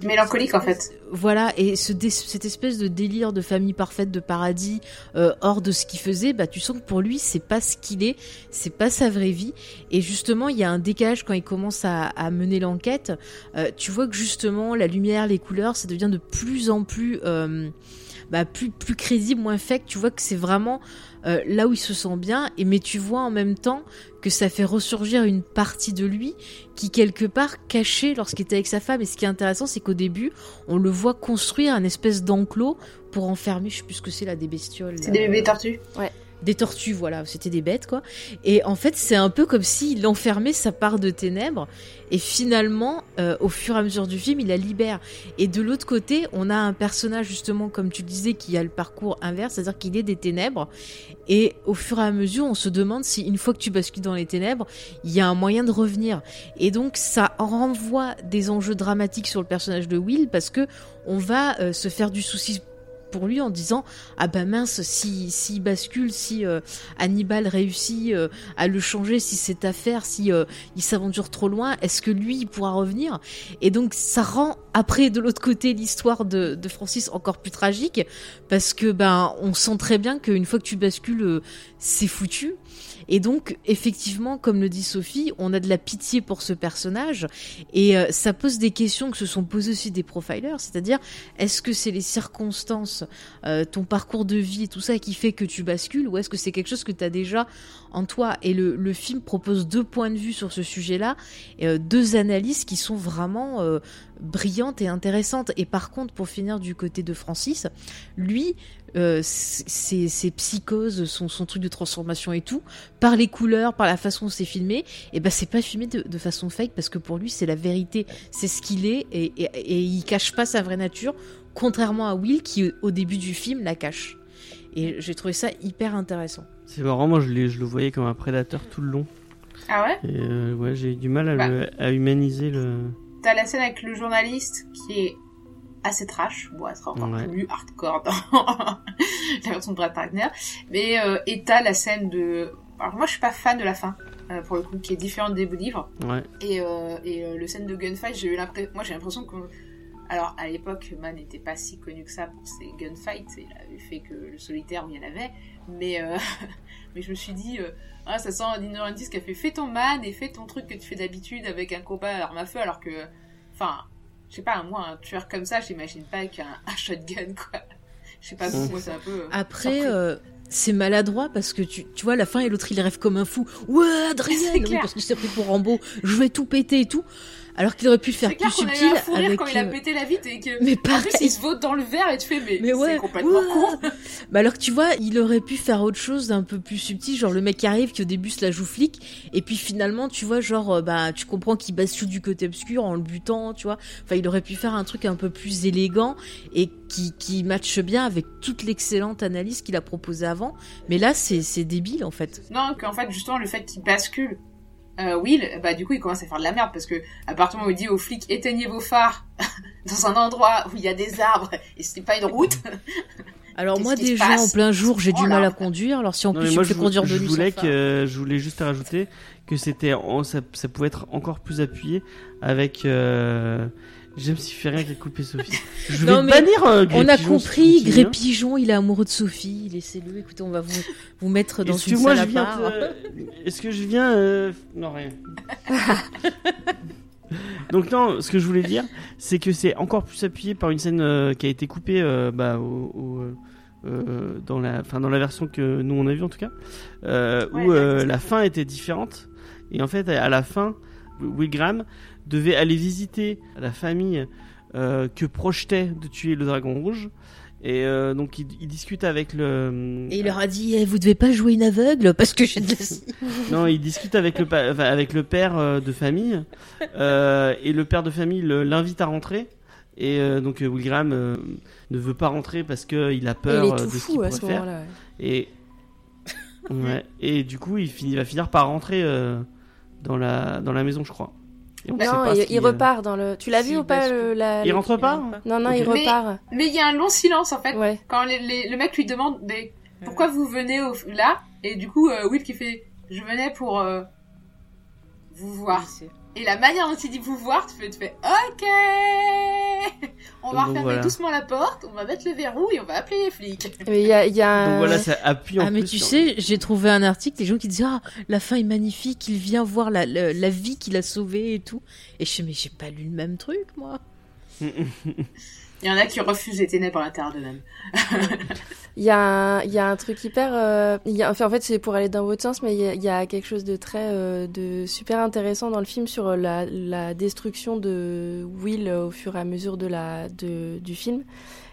Mélancolique, en fait. voilà, et cette espèce de délire de famille parfaite, de paradis, euh, hors de ce qu'il faisait, bah tu sens que pour lui c'est pas ce qu'il est, c'est pas sa vraie vie. Et justement, il y a un décalage quand il commence à, à mener l'enquête. Euh, tu vois que justement la lumière, les couleurs, ça devient de plus en plus, euh, bah, plus plus crédible, moins fake. Tu vois que c'est vraiment euh, là où il se sent bien. Et mais tu vois en même temps que ça fait ressurgir une partie de lui qui quelque part cachait lorsqu'il était avec sa femme. Et ce qui est intéressant, c'est qu'au début, on le voit construire un espèce d'enclos pour enfermer, je sais plus ce que c'est là, des bestioles. C'est des bébés tortues. Des tortues, voilà, c'était des bêtes, quoi. Et en fait, c'est un peu comme s'il enfermait sa part de ténèbres, et finalement, euh, au fur et à mesure du film, il la libère. Et de l'autre côté, on a un personnage, justement, comme tu le disais, qui a le parcours inverse, c'est-à-dire qu'il est des ténèbres, et au fur et à mesure, on se demande si, une fois que tu bascules dans les ténèbres, il y a un moyen de revenir. Et donc, ça renvoie des enjeux dramatiques sur le personnage de Will, parce que on va euh, se faire du souci pour lui en disant ah bah mince si s'il bascule si euh, Hannibal réussit euh, à le changer si cette affaire si euh, il s'aventure trop loin est-ce que lui il pourra revenir? Et donc ça rend après de l'autre côté l'histoire de, de Francis encore plus tragique parce que ben on sent très bien qu'une fois que tu bascules euh, c'est foutu et donc, effectivement, comme le dit Sophie, on a de la pitié pour ce personnage. Et euh, ça pose des questions que se sont posées aussi des profilers, c'est-à-dire est-ce que c'est les circonstances, euh, ton parcours de vie et tout ça qui fait que tu bascules ou est-ce que c'est quelque chose que tu as déjà en toi Et le, film propose deux points de vue sur ce sujet-là, et, euh, deux analyses qui sont vraiment euh, brillantes et intéressantes. Et par contre, pour finir du côté de Francis, lui, euh, ses, ses psychoses, son, truc de transformation et tout, par les couleurs, par la façon dont c'est filmé, et ben c'est pas filmé de, de façon fake parce que pour lui c'est la vérité, c'est ce qu'il est et, et, et il cache pas sa vraie nature, contrairement à Will qui au début du film la cache. Et j'ai trouvé ça hyper intéressant. C'est marrant, moi je, le voyais comme un prédateur tout le long. Ah ouais? Et euh, ouais, j'ai eu du mal à, Bah. le- à humaniser le. T'as la scène avec le journaliste qui est assez trash. Bon, elle sera encore Ouais. plus hardcore dans la version de Brad Wagner. Mais, euh, et t'as la scène de... Alors moi, je suis pas fan de la fin, euh, pour le coup, qui est différente des livres. Ouais. Et, euh, et le scène de gunfight, j'ai eu l'impression... Moi, j'ai l'impression que... Alors, à l'époque, Man n'était pas si connu que ça pour ses gunfights. Il avait fait que le solitaire où il y en avait. Mais, euh, mais je me suis dit... euh, ah, ça sent Dino Rantis qui a fait fais ton man et fais ton truc que tu fais d'habitude avec un combat à arme à feu alors que enfin je sais pas moi un tueur comme ça j'imagine pas avec un, un shotgun quoi je sais pas Mm. moi c'est un peu euh, Après, euh, c'est maladroit parce que tu, tu vois, à la fin, et l'autre il rêve comme un fou. Ouais, Adrien, C'est oui, parce qu'il s'est pris pour Rambo, je vais tout péter et tout. Alors qu'il aurait pu le faire C'est plus clair qu'on a eu subtil un rire avec. quand il a euh, pété la vitre et que. Mais En plus, il pareil. se vote dans le verre et tu fais, mais, Mais ouais. c'est complètement Ouah. con. Bah alors que tu vois, il aurait pu faire autre chose d'un peu plus subtil, genre le mec qui arrive, qui au début se la joue flic, et puis finalement, tu vois, genre, euh, bah, tu comprends qu'il bascule du côté obscur en le butant, tu vois. Enfin, il aurait pu faire un truc un peu plus élégant et qui, qui matche bien avec toute l'excellente analyse qu'il a proposée avant. Mais là, c'est, c'est débile, en fait. Non, qu'en fait, justement, le fait qu'il bascule, euh, Will, bah, du coup, il commence à faire de la merde parce que, à partir du moment où il dit aux flics, éteignez vos phares dans un endroit où il y a des arbres et c'est pas une route. Alors moi, déjà, en plein jour, j'ai du Oh mal à conduire. Alors si en Non, plus moi, fais je, conduire de je nuit voulais que, euh, je voulais juste rajouter que c'était, ça pouvait être encore plus appuyé avec. Euh... J'aime s'il fait rien qu'à couper Sophie. Je vais Non, mais bannir. euh, On a Pigeon, compris, Gré hein. Pigeon, il est amoureux de Sophie. Laissez-le. Écoutez, on va vous, vous mettre dans Est-ce une que moi salle je à viens part. te- Est-ce que je viens euh, Non rien. Donc non, ce que je voulais dire, c'est que c'est encore plus appuyé par une scène euh, qui a été coupée euh, bah, au, au, dans la, enfin dans la version que nous on a vue en tout cas, euh, Ouais, où euh, la fin était différente. Et en fait, à la fin, Will Graham devait aller visiter la famille euh, que projetait de tuer le dragon rouge. Et euh, donc il, il discute avec le. Et il leur a dit, eh, vous devez pas jouer une aveugle parce que scie. Non, il discute avec le, enfin, avec le père euh, de famille. euh, et le père de famille le- l'invite à rentrer. Et euh, donc Will Graham ne veut pas rentrer parce qu'il a peur il est tout de ce qu'il fou à pourrait ce faire. moment-là. ouais. Et, ouais. et du coup, il, finit, il va finir par rentrer dans, la, dans la maison, je crois. Non, il, repart dans le. Tu l'as vu ou pas le, la... Il le- rentre pas Non, non, il repart. Mais il y a un long silence, en fait. Ouais. Quand les- les- le mec lui demande, mais pourquoi vous venez au, là? Et du coup, euh, Will qui fait, je venais pour, euh, vous voir. Et la manière dont il dit vous voir, tu fais, tu fais ok On va refermer voilà. doucement la porte, on va mettre le verrou et on va appeler les flics. Mais il y a, il y a un- Donc voilà, ça appuie en Ah mais plus tu sur- sais, j'ai trouvé un article, des gens qui disaient ah la fin est magnifique, il vient voir la, la, la vie qu'il a sauvée et tout. Et je sais mais j'ai pas lu le même truc moi. Il y en a qui refusent les ténèbres à l'intérieur d'eux-mêmes. Il y, a un, il y a un truc hyper. euh, en fait, c'est pour aller dans votre sens, mais il y a, quelque chose de très euh, de super intéressant dans le film sur la, la destruction de Will euh, au fur et à mesure de la, de, du film.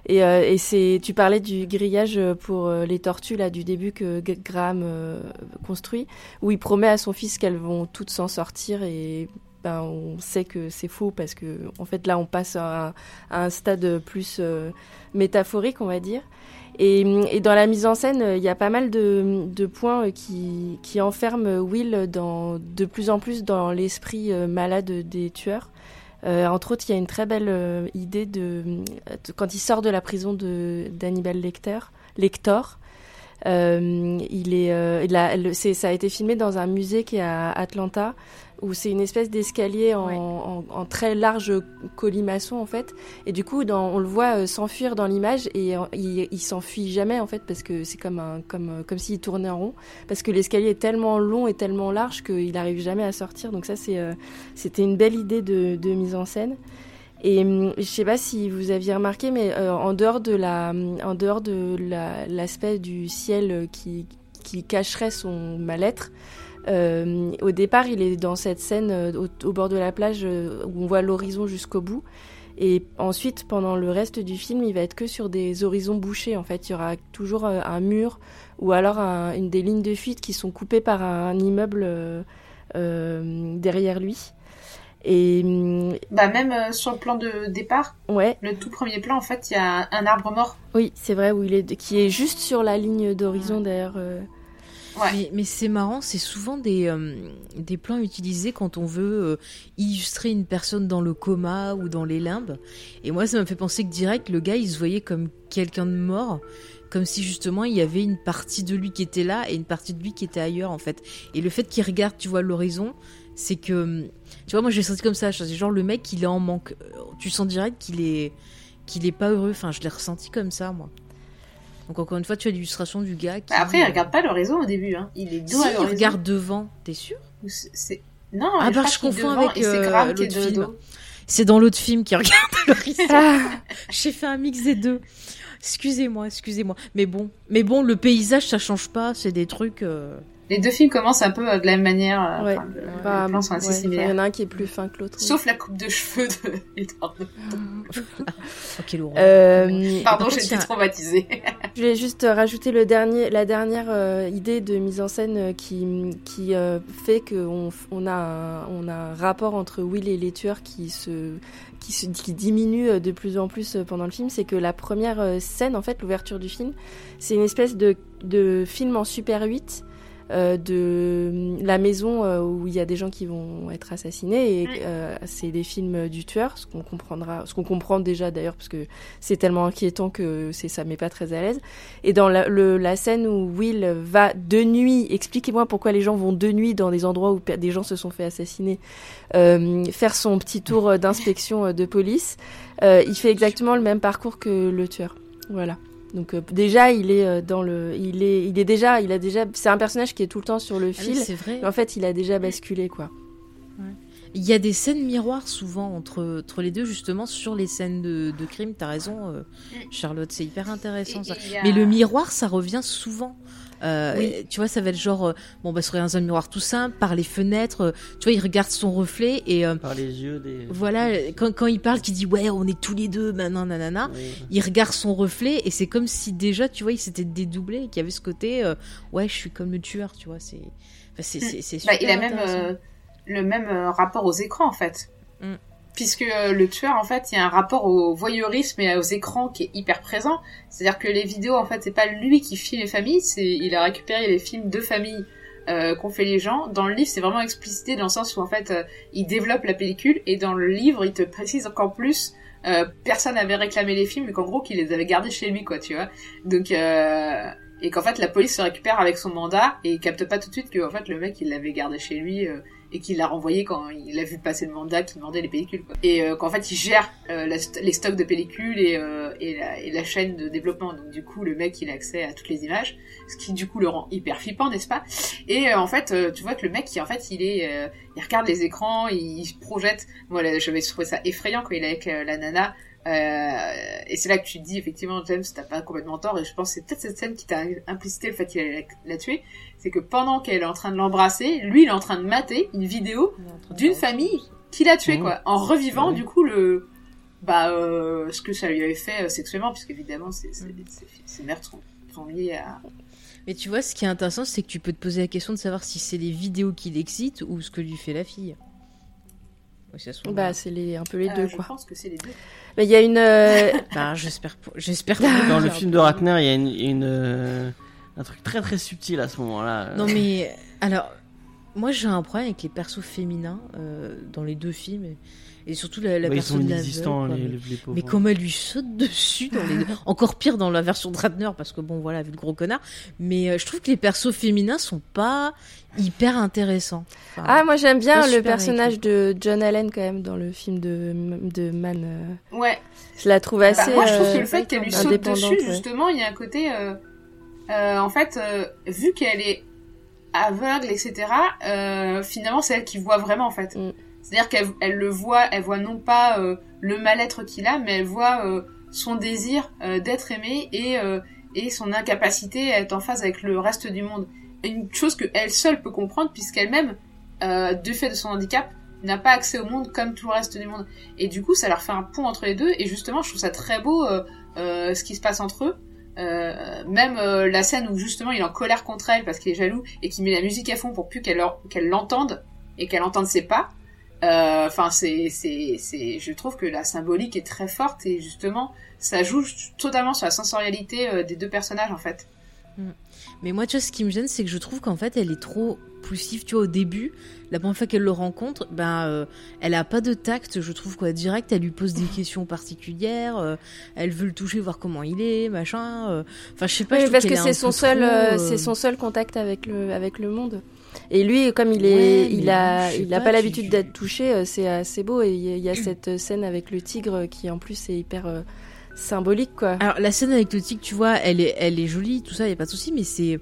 Et, euh, et c'est, tu parlais du grillage pour euh, les tortues là du début que Graham euh, construit, où il promet à son fils qu'elles vont toutes s'en sortir et ben on sait que c'est faux parce que en fait là on passe à un, stade plus euh, métaphorique on va dire. Et, dans la mise en scène, il y a pas mal de, points qui, qui enferment Will de plus en plus dans l'esprit euh, malade des tueurs. Euh, entre autres, il y a une très belle idée de, quand il sort de la prison d'Hannibal Lecter, Lector. il a- ça a été filmé dans un musée qui est à Atlanta, où c'est une espèce d'escalier en, Ouais. en- en très large colimaçon en fait. Et du coup, dans- on le voit euh, s'enfuir dans l'image et il, il s'enfuit jamais en fait parce que c'est comme un, comme euh, comme s'il tournait en rond parce que l'escalier est tellement long et tellement large qu'il n'arrive jamais à sortir. Donc ça, c'est euh, c'était une belle idée de, de mise en scène. Et hum, je sais pas si vous aviez remarqué, mais euh, en dehors de la, en dehors de la- l'aspect du ciel qui, qui cacherait son mal-être, euh, au départ, il est dans cette scène euh, au, au bord de la plage euh, où on voit l'horizon jusqu'au bout. Et ensuite, pendant le reste du film, il va être que sur des horizons bouchés. En fait, il y aura toujours un mur ou alors un- une des lignes de fuite qui sont coupées par un immeuble derrière lui. Et hum, Bah même euh, sur le plan de départ, ouais, le tout premier plan, en fait, il y a un, arbre mort. oui, c'est vrai où il est, qui est juste sur la ligne d'horizon d'ailleurs. euh. Mais, c'est marrant, c'est souvent des, euh, des plans utilisés quand on veut euh, illustrer une personne dans le coma ou dans les limbes. Et moi, ça me fait penser que direct, le gars, il se voyait comme quelqu'un de mort, comme si justement il y avait une partie de lui qui était là et une partie de lui qui était ailleurs, en fait. Et le fait qu'il regarde, tu vois, l'horizon, c'est que, tu vois, moi j'ai senti comme ça, c'est genre le mec, il est en manque. Euh, Tu sens direct qu'il est, qu'il est pas heureux. Enfin, je l'ai ressenti comme ça, moi. Donc encore une fois, tu as l'illustration du gars qui. Après, il regarde pas l'horizon au début, hein. Il est dos Si, à il regarde devant, t'es sûr? Ou c'est- c'est- Non, Ah, je bah, je confonds avec, euh, l'autre de film. C'est dans l'autre film qui regarde l'horizon. Ah, J'ai fait un mix des deux. Excusez-moi, excusez-moi. Mais bon, mais bon, le paysage ça change pas, c'est des trucs. euh, les deux films commencent un peu euh, de la même manière. euh, Ouais. enfin, le- Bah, les plans sont assez ouais, enfin, Il y similaires. en a un qui est plus fin que l'autre. Sauf la coupe de cheveux de Edward. Oh, quelle horreur. Euh, Pardon, été a- traumatisée. Je voulais juste rajouter le dernier, la dernière euh, idée de mise en scène euh, qui, qui euh, fait qu'on on a, un, on a un rapport entre Will et les tueurs qui se, qui se qui diminue euh, de plus en plus euh, pendant le film. C'est que la première euh, scène, en fait, l'ouverture du film, c'est une espèce de, de film en Super 8 euh, de la maison euh, où il y a des gens qui vont être assassinés. Et euh, c'est des films du tueur ce qu'on comprendra ce qu'on comprend déjà d'ailleurs parce que c'est tellement inquiétant que c'est ça met pas très à l'aise. Et dans la, le- la scène où Will va de nuit expliquez-moi pourquoi les gens vont de nuit dans des endroits où des gens se sont fait assassiner euh, faire son petit tour euh, d'inspection euh, de police euh, il fait exactement le même parcours que le tueur. Voilà donc euh, déjà il est euh, dans le il est il est déjà il a déjà c'est un personnage qui est tout le temps sur le Ah oui, fil c'est vrai. mais en fait il a déjà basculé quoi Il y a des scènes miroirs souvent entre, entre les deux, justement, sur les scènes de, de crime. T'as raison, euh, Charlotte, c'est hyper intéressant ça. Et- et il y a- Mais le miroir, ça revient souvent. Euh, Oui. Tu vois, ça va être genre, euh, bon, bah, sur un miroir tout simple, par les fenêtres, euh, tu vois, il regarde son reflet et euh, Par les yeux des. voilà, quand, quand il parle, qu'il dit, ouais, on est tous les deux, maintenant, nanana, Oui. il regarde son reflet et c'est comme si déjà, tu vois, il s'était dédoublé et qu'il y avait ce côté, euh, ouais, je suis comme le tueur, tu vois, c'est. enfin, c'est c'est- c'est Bah, super il a même euh, le même rapport aux écrans en fait. Mm. Puisque euh, le tueur en fait, il y a un rapport au voyeurisme et aux écrans qui est hyper présent. C'est-à-dire que les vidéos en fait, c'est pas lui qui filme les familles, c'est il a récupéré les films de famille euh, qu'ont fait les gens. Dans le livre, c'est vraiment explicité dans le sens où en fait, euh, il développe la pellicule et dans le livre, il te précise encore plus. Personne n'avait réclamé les films, mais qu'en gros, qu'il les avait gardés chez lui, quoi, tu vois. Donc, et qu'en fait, la police se récupère avec son mandat et capte pas tout de suite que en fait, le mec, il l'avait gardé chez lui et qu'il l'a renvoyé quand il a vu passer le mandat qui demandait les pellicules, quoi. Et euh, qu'en fait, il gère euh, les stocks de pellicules et, euh, et, la, chaîne de développement. Donc, du coup, le mec, il a accès à toutes les images, ce qui du coup le rend hyper flippant, n'est-ce pas? Et euh, en fait, euh, tu vois que le mec, qui en fait, il est, euh, il regarde les écrans, il, projette. Moi, j'avais trouvé ça effrayant quand il est avec la nana. Euh, et c'est là que tu te dis effectivement James t'as pas complètement tort et je pense que c'est peut-être cette scène qui t'a implicité le fait qu'il allait la, la tuer c'est que pendant qu'elle est en train de l'embrasser lui il est en train de mater une vidéo d'une famille qui l'a tué Mmh. quoi en revivant Ouais. du coup le bah euh, ce que ça lui avait fait euh, sexuellement puisque évidemment ces Mmh. ces- ces meurtres sont, sont liés à Mais tu vois, ce qui est intéressant, c'est que tu peux te poser la question de savoir si c'est les vidéos qui l'excitent ou ce que lui fait la fille. Trouve. bah c'est les un peu les Euh, deux je quoi pense que c'est les deux mais il y a une euh, Bah, j'espère, j'espère. Dans le film de Ratner, il y a une, une, euh, un truc très très subtil à ce moment-là. Non mais alors, moi j'ai un problème avec les persos féminins euh, dans les deux films et, et surtout la, la Bah, ils sont inexistants, quoi, les, mais- les, les pauvres. Mais comme elle lui saute dessus dans les deux. Encore pire dans la version de Ratner parce que bon voilà vu le gros connard. Mais euh, je trouve que les persos féminins sont pas hyper intéressants. Enfin, ah moi j'aime bien le personnage écrit. de John Allen quand même dans le film de de Man euh, ouais je la trouve assez Bah, moi, je trouve euh, que le fait qu'elle lui saute dessus, ouais. justement, il y a un côté, euh, euh, en fait, euh, vu qu'elle est aveugle, etc. euh, finalement, c'est elle qui voit vraiment, en fait. Mm. C'est-à-dire qu'elle elle le voit, elle voit non pas euh, le mal-être qu'il a, mais elle voit euh, son désir euh, d'être aimé et son incapacité à être en phase avec le reste du monde. Une chose que elle seule peut comprendre, puisqu'elle-même, du fait de son handicap, n'a pas accès au monde comme tout le reste du monde. Et du coup, ça leur fait un pont entre les deux. Et justement, je trouve ça très beau ce qui se passe entre eux. Même la scène où justement il est en colère contre elle parce qu'il est jaloux et qu'il met la musique à fond pour plus qu'elle l'entende et qu'elle entende ses pas. Euh, Enfin, c'est, c'est, c'est, je trouve que la symbolique est très forte et justement, ça joue totalement sur la sensorialité euh, des deux personnages en fait. Mais moi, tu vois, ce qui me gêne, c'est que je trouve qu'en fait, elle est trop poussive. Tu vois, au début, la première fois qu'elle le rencontre, ben, euh, elle a pas de tact, je trouve, quoi. Direct, elle lui pose des questions particulières. euh, elle veut le toucher, voir comment il est, machin. euh. Enfin, je sais pas. Oui, je trouve parce que est c'est un son peu seul, euh, euh, c'est son seul contact avec le, avec le monde. Et lui, comme il est, il a, il a pas, pas tu- l'habitude tu- d'être touché, euh, c'est assez beau. Et il y a- il cette scène avec le tigre qui, en plus, est hyper euh, symbolique, quoi. Alors la scène anecdotique, tu vois, elle est, elle est jolie, tout ça, y a pas de souci, mais c'est,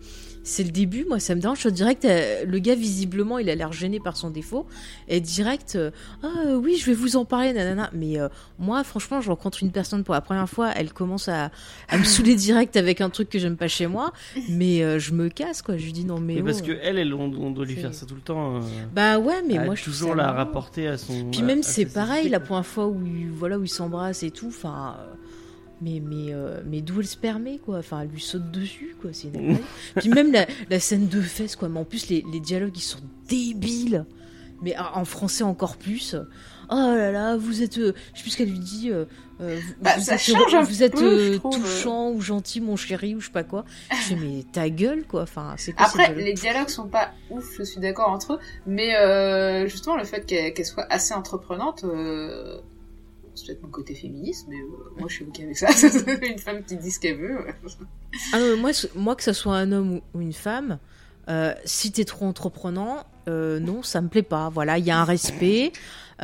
c'est le début. Moi, ça me dérange. Je direct, euh, le gars visiblement, il a l'air gêné par son défaut, et direct, euh, ah oui, je vais vous en parler, nanana. Mais euh, moi, franchement, je rencontre une personne pour la première fois, elle commence à, à me saouler direct avec un truc que j'aime pas chez moi, mais euh, je me casse, quoi. Je lui dis non, mais Mais parce oh. que elle, elle, on, on doit lui C'est- faire ça tout le temps. euh, bah ouais, mais moi, je toujours la rapporter à son. Puis même c'est pareil la première fois où voilà où ils s'embrassent et tout enfin euh, mais mais euh, mais d'où elle se permet quoi. Enfin elle lui saute dessus quoi c'est puis même la, la scène de fesses quoi. Mais en plus les, les dialogues ils sont débiles. Mais en français encore plus. Oh là là vous êtes euh, je sais plus ce qu'elle lui dit euh, euh, vous, Bah, vous ça êtes, change un vous êtes peu, euh, touchant ou gentil mon chéri ou je sais pas quoi. Je fais mais ta gueule quoi. Enfin c'est Après, les dialogues sont pas ouf, je suis d'accord entre eux, mais justement le fait qu'elle soit assez entreprenante, c'est peut-être mon côté féministe, mais euh, moi je suis ok avec ça. une femme qui dit ce qu'elle veut. Ah non, mais moi, moi, que ce soit un homme ou, une femme, euh, si t'es trop entreprenant, euh, non, ça me plaît pas. Voilà, il y a un respect,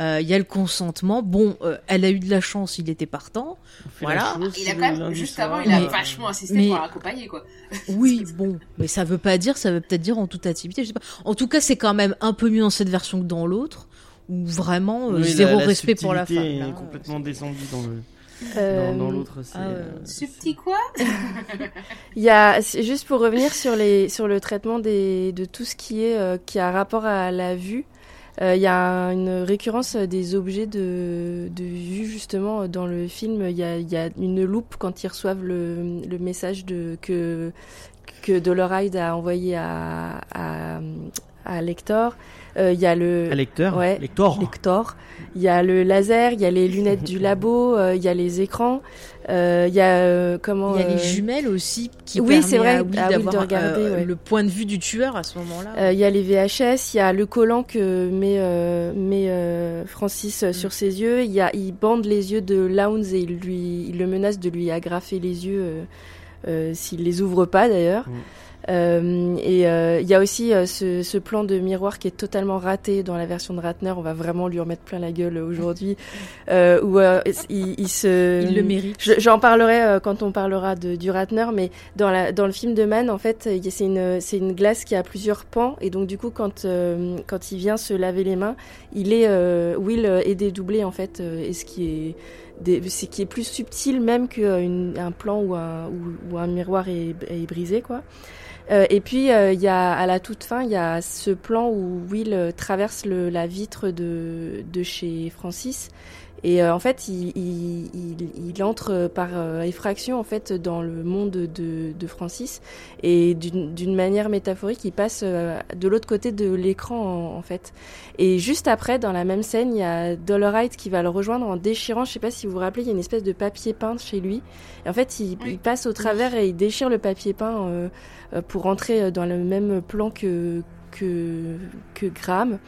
euh, il y a le consentement. Bon, euh, elle a eu de la chance, il était partant. Voilà. chose Il a quand même, juste avant, il a Mais- vachement insisté mais- pour l'accompagner, quoi. Oui, bon, mais ça veut pas dire, ça veut peut-être dire en toute activité, je sais pas. En tout cas, c'est quand même un peu mieux dans cette version que dans l'autre, où vraiment euh, Oui, zéro la respect pour la femme. Là, est complètement descendue dans le Euh, dans, dans l'autre. c'est, ah euh, Subtil quoi? Il y a juste pour revenir sur les sur le traitement des de tout ce qui est euh, qui a rapport à la vue. euh, Il y a une récurrence des objets de, de vue justement dans le film. Il y a, il y a une loupe quand ils reçoivent le, le message de que que Doloride a envoyé à à, à Lector. Euh, Il y a le Un lecteur? Ouais. Lector Lector. Il y a le laser, il y a les lunettes du labo, euh, il y a les écrans, euh, il y a euh, comment Il y a les jumelles aussi qui oui, c'est vrai, à Will à Will de d'avoir regarder, euh, ouais. le point de vue du tueur à ce moment-là. Euh, Il y a les VHS, il y a le collant que met, euh, met euh, Francis euh, sur ses yeux. Il y a, il bande les yeux de Lowndes et il lui, il le menace de lui agrafer les yeux euh, euh, s'il les ouvre pas d'ailleurs. Mm. Euh, et euh, il y a aussi euh, ce, ce plan de miroir qui est totalement raté dans la version de Ratner. On va vraiment lui remettre plein la gueule aujourd'hui, euh, où euh, il, il se, Il le mérite. je- J'en parlerai quand on parlera de, du Ratner, mais dans, la, dans le film de Man, en fait, c'est une, c'est une glace qui a plusieurs pans, et donc du coup, quand, euh, quand il vient se laver les mains, il est, euh, Will est dédoublé en fait, euh, et ce qui est, des, c'est qui est plus subtil même qu'un plan où un, où, où un miroir est, est brisé, quoi. Euh, et puis euh, il y a à la toute fin, il y a ce plan où Will euh, traverse le, la vitre de, de chez Francis et euh, en fait, il, il, il, il entre par euh, effraction en fait dans le monde de, de Francis et d'une manière métaphorique, il passe euh, de l'autre côté de l'écran en, en fait. Et juste après, dans la même scène, il y a Dolorite qui va le rejoindre en déchirant. Je sais pas si vous vous rappelez, il y a une espèce de papier peint chez lui. Et en fait, il, Oui. il passe au travers et il déchire le papier peint euh, pour rentrer euh, dans le même plan que que que Graham.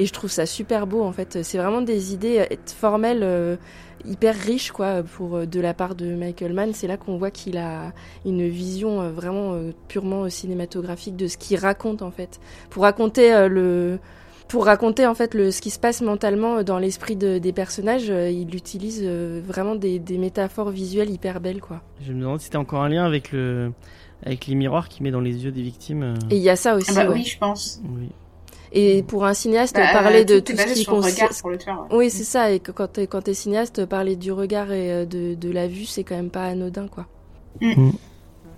Et je trouve ça super beau en fait. C'est vraiment des idées euh, formelles euh, hyper riches quoi pour euh, de la part de Michael Mann. C'est là qu'on voit qu'il a une vision euh, vraiment euh, purement euh, cinématographique de ce qu'il raconte en fait. Pour raconter euh, le pour raconter en fait le, ce qui se passe mentalement dans l'esprit de- des personnages, euh, il utilise euh, vraiment des, des métaphores visuelles hyper belles quoi. Je me demande si c'était encore un lien avec le avec les miroirs qu'il met dans les yeux des victimes. euh, Et il y a ça aussi. Ah bah ouais. oui, je pense. oui. Et pour un cinéaste, Bah, parler de tout ce qui concerne ouais. Oui, c'est ça. Et que quand t'es quand t'es cinéaste, parler du regard et euh, de, de la vue, c'est quand même pas anodin, quoi.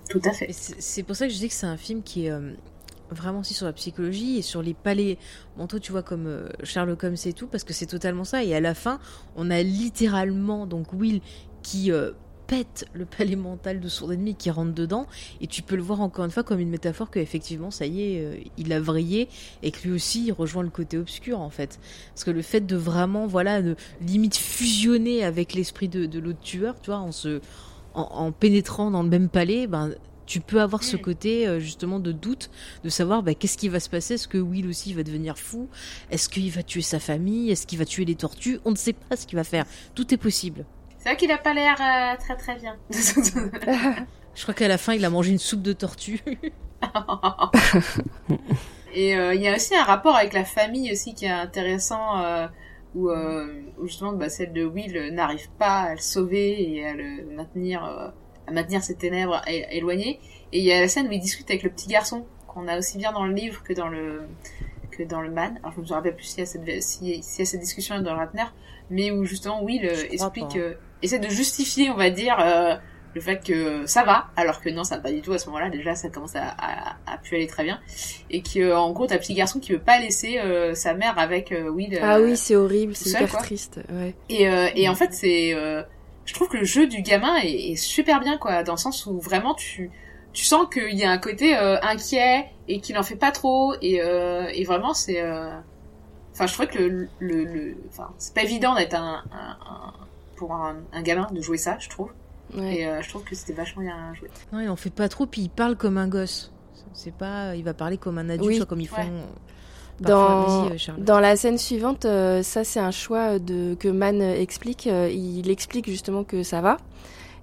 Tout à fait. C'est c'est pour ça que je dis que c'est un film qui est euh, vraiment aussi sur la psychologie et sur les palais mentaux, tu vois, comme euh, Sherlock Holmes et tout, parce que c'est totalement ça. Et à la fin, on a littéralement donc Will qui euh, pète le palais mental de son ennemi qui rentre dedans, et tu peux le voir encore une fois comme une métaphore que effectivement, ça y est, euh, il a vrillé et que lui aussi il rejoint le côté obscur en fait. Parce que le fait de vraiment, voilà, de limite fusionner avec l'esprit de, de l'autre tueur, tu vois, en se en, en pénétrant dans le même palais, ben, tu peux avoir ce Mm. côté euh, justement de doute, de savoir ben, qu'est-ce qui va se passer? Est-ce que Will aussi va devenir fou? Est-ce qu'il va tuer sa famille? Est-ce qu'il va tuer les tortues? On ne sait pas ce qu'il va faire. Tout est possible. C'est vrai qu'il a pas l'air euh, très très bien. Je crois qu'à la fin, il a mangé une soupe de tortue. Et euh, il y a aussi un rapport avec la famille aussi qui est intéressant. euh, où, euh, où justement bah, celle de Will n'arrive pas à le sauver et à le maintenir, euh, à maintenir ses ténèbres éloignées. Et il y a la scène où il discute avec le petit garçon qu'on a aussi bien dans le livre que dans le que dans le man. Alors je me rappelle plus s'il y a cette si, s'il y a cette discussion dans Ratner, mais où justement Will euh, explique, pas. euh, essaie de justifier, on va dire. euh, le fait que ça va, alors que non, ça va pas du tout à ce moment-là. Déjà, ça commence à, à, à plus aller très bien, et que en gros, t'as un petit garçon qui veut pas laisser euh, sa mère avec euh, Will. Ah euh, oui, c'est horrible, c'est hyper quoi. triste. Ouais. et, euh, et en fait, c'est, euh, je trouve que le jeu du gamin est, est super bien, quoi, dans le sens où vraiment tu, tu sens qu'il y a un côté euh, inquiet et qu'il en fait pas trop, et, euh, et vraiment c'est, euh, enfin, je trouvais que le, le, le- enfin, c'est pas évident d'être un, un- un- pour un, un gamin de jouer ça, je trouve, Ouais. et euh, je trouve que c'était vachement bien joué. Non, il en fait pas trop, puis il parle comme un gosse. C'est pas, il va parler comme un adulte, Oui. soit comme ils font. Ouais. euh, Dans, euh, dans la scène suivante, euh, ça c'est un choix de, que Man explique. Euh, il explique justement que ça va.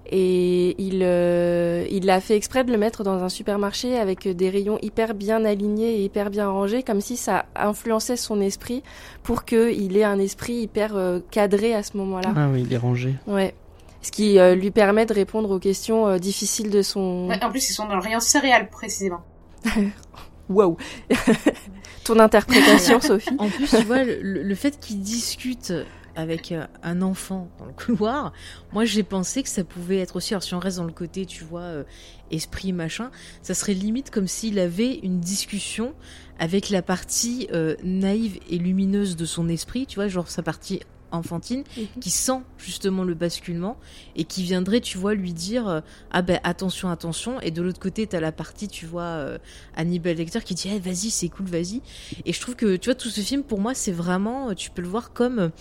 Et il, euh, il a fait exprès de le mettre dans un supermarché avec des rayons hyper bien alignés et hyper bien rangés, comme si ça influençait son esprit pour qu'il ait un esprit hyper euh, cadré à ce moment-là. Ah oui, il est rangé. Ouais. Ce qui euh, lui permet de répondre aux questions euh, difficiles de son. Ouais, en plus, ils sont dans le rayon céréales, précisément. Waouh Ton interprétation, Sophie En plus, tu vois, le, le fait qu'il discute avec euh, un enfant dans le couloir, moi j'ai pensé que ça pouvait être aussi, alors si on reste dans le côté, tu vois, euh, esprit machin, ça serait limite comme s'il avait une discussion avec la partie euh, naïve et lumineuse de son esprit, tu vois, genre sa partie enfantine, qui sent justement le basculement et qui viendrait, tu vois, lui dire euh, ah ben attention, attention. Et de l'autre côté, t'as la partie, tu vois, euh, Hannibal Lecter qui dit eh, vas-y, c'est cool, vas-y. Et je trouve que tu vois tout ce film pour moi, c'est vraiment, tu peux le voir comme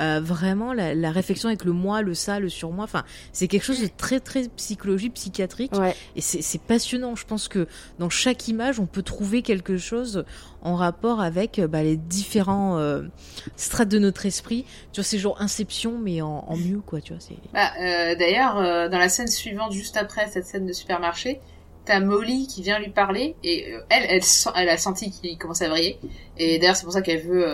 euh, vraiment la, la réflexion avec le moi, le ça, le surmoi. Enfin, c'est quelque chose de très très psychologique, psychiatrique. Ouais. Et c'est passionnant. Je pense que dans chaque image, on peut trouver quelque chose en rapport avec euh, bah, les différents euh, strates de notre esprit. Tu vois, c'est genre Inception, mais en, en mieux, quoi. Tu vois. Bah, euh, d'ailleurs, euh, dans la scène suivante, juste après cette scène de supermarché, t'as Molly qui vient lui parler et euh, elle, elle, elle a senti qu'il commence à vriller. Et d'ailleurs, c'est pour ça qu'elle veut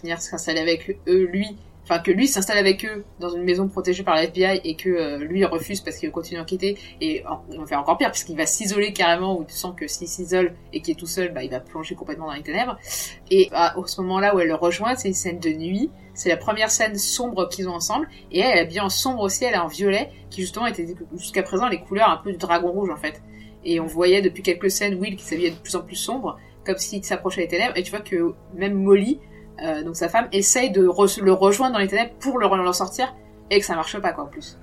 venir s'installer avec eux, lui. Enfin, que lui s'installe avec eux dans une maison protégée par la FBI et que lui refuse parce qu'il veut continuer à enquêter. Et il va faire encore pire parce qu'il va s'isoler carrément où tu sens que s'il s'isole et qu'il est tout seul, bah, il va plonger complètement dans les ténèbres. Et à au ce moment-là où elle le rejoint, c'est une scène de nuit. C'est la première scène sombre qu'ils ont ensemble. Et elle, elle est bien en sombre aussi, elle est en violet, qui justement était jusqu'à présent les couleurs un peu du dragon rouge en fait. Et on voyait depuis quelques scènes Will qui s'habillait de plus en plus sombre, comme s'il s'approchait des ténèbres. Et tu vois que même Molly, euh, donc sa femme, essaye de le rejoindre dans les ténèbres pour le le sortir, et que ça marche pas quoi en plus.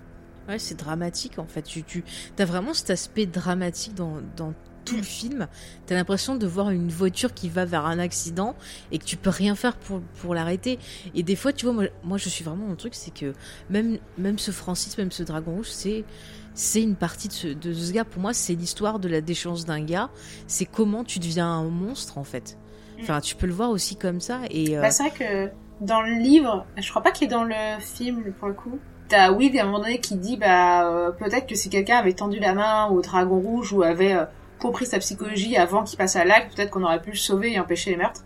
Ouais, c'est dramatique en fait. Tu, tu as vraiment cet aspect dramatique dans, dans tout le film. T'as l'impression de voir une voiture qui va vers un accident et que tu peux rien faire pour, pour l'arrêter. Et des fois, tu vois, moi, moi je suis vraiment le truc, c'est que même, même ce Francis, même ce Dragon Rouge, c'est c'est une partie de ce, de ce gars. Pour moi, c'est l'histoire de la déchéance d'un gars. C'est comment tu deviens un monstre en fait. Enfin, tu peux le voir aussi comme ça. Et euh, Bah, c'est vrai que dans le livre, je crois pas qu'il est dans le film pour le coup. T'as Will à un moment donné qui dit bah euh, peut-être que si quelqu'un avait tendu la main au dragon rouge ou avait euh, compris sa psychologie avant qu'il passe à l'acte, peut-être qu'on aurait pu le sauver et empêcher les meurtres.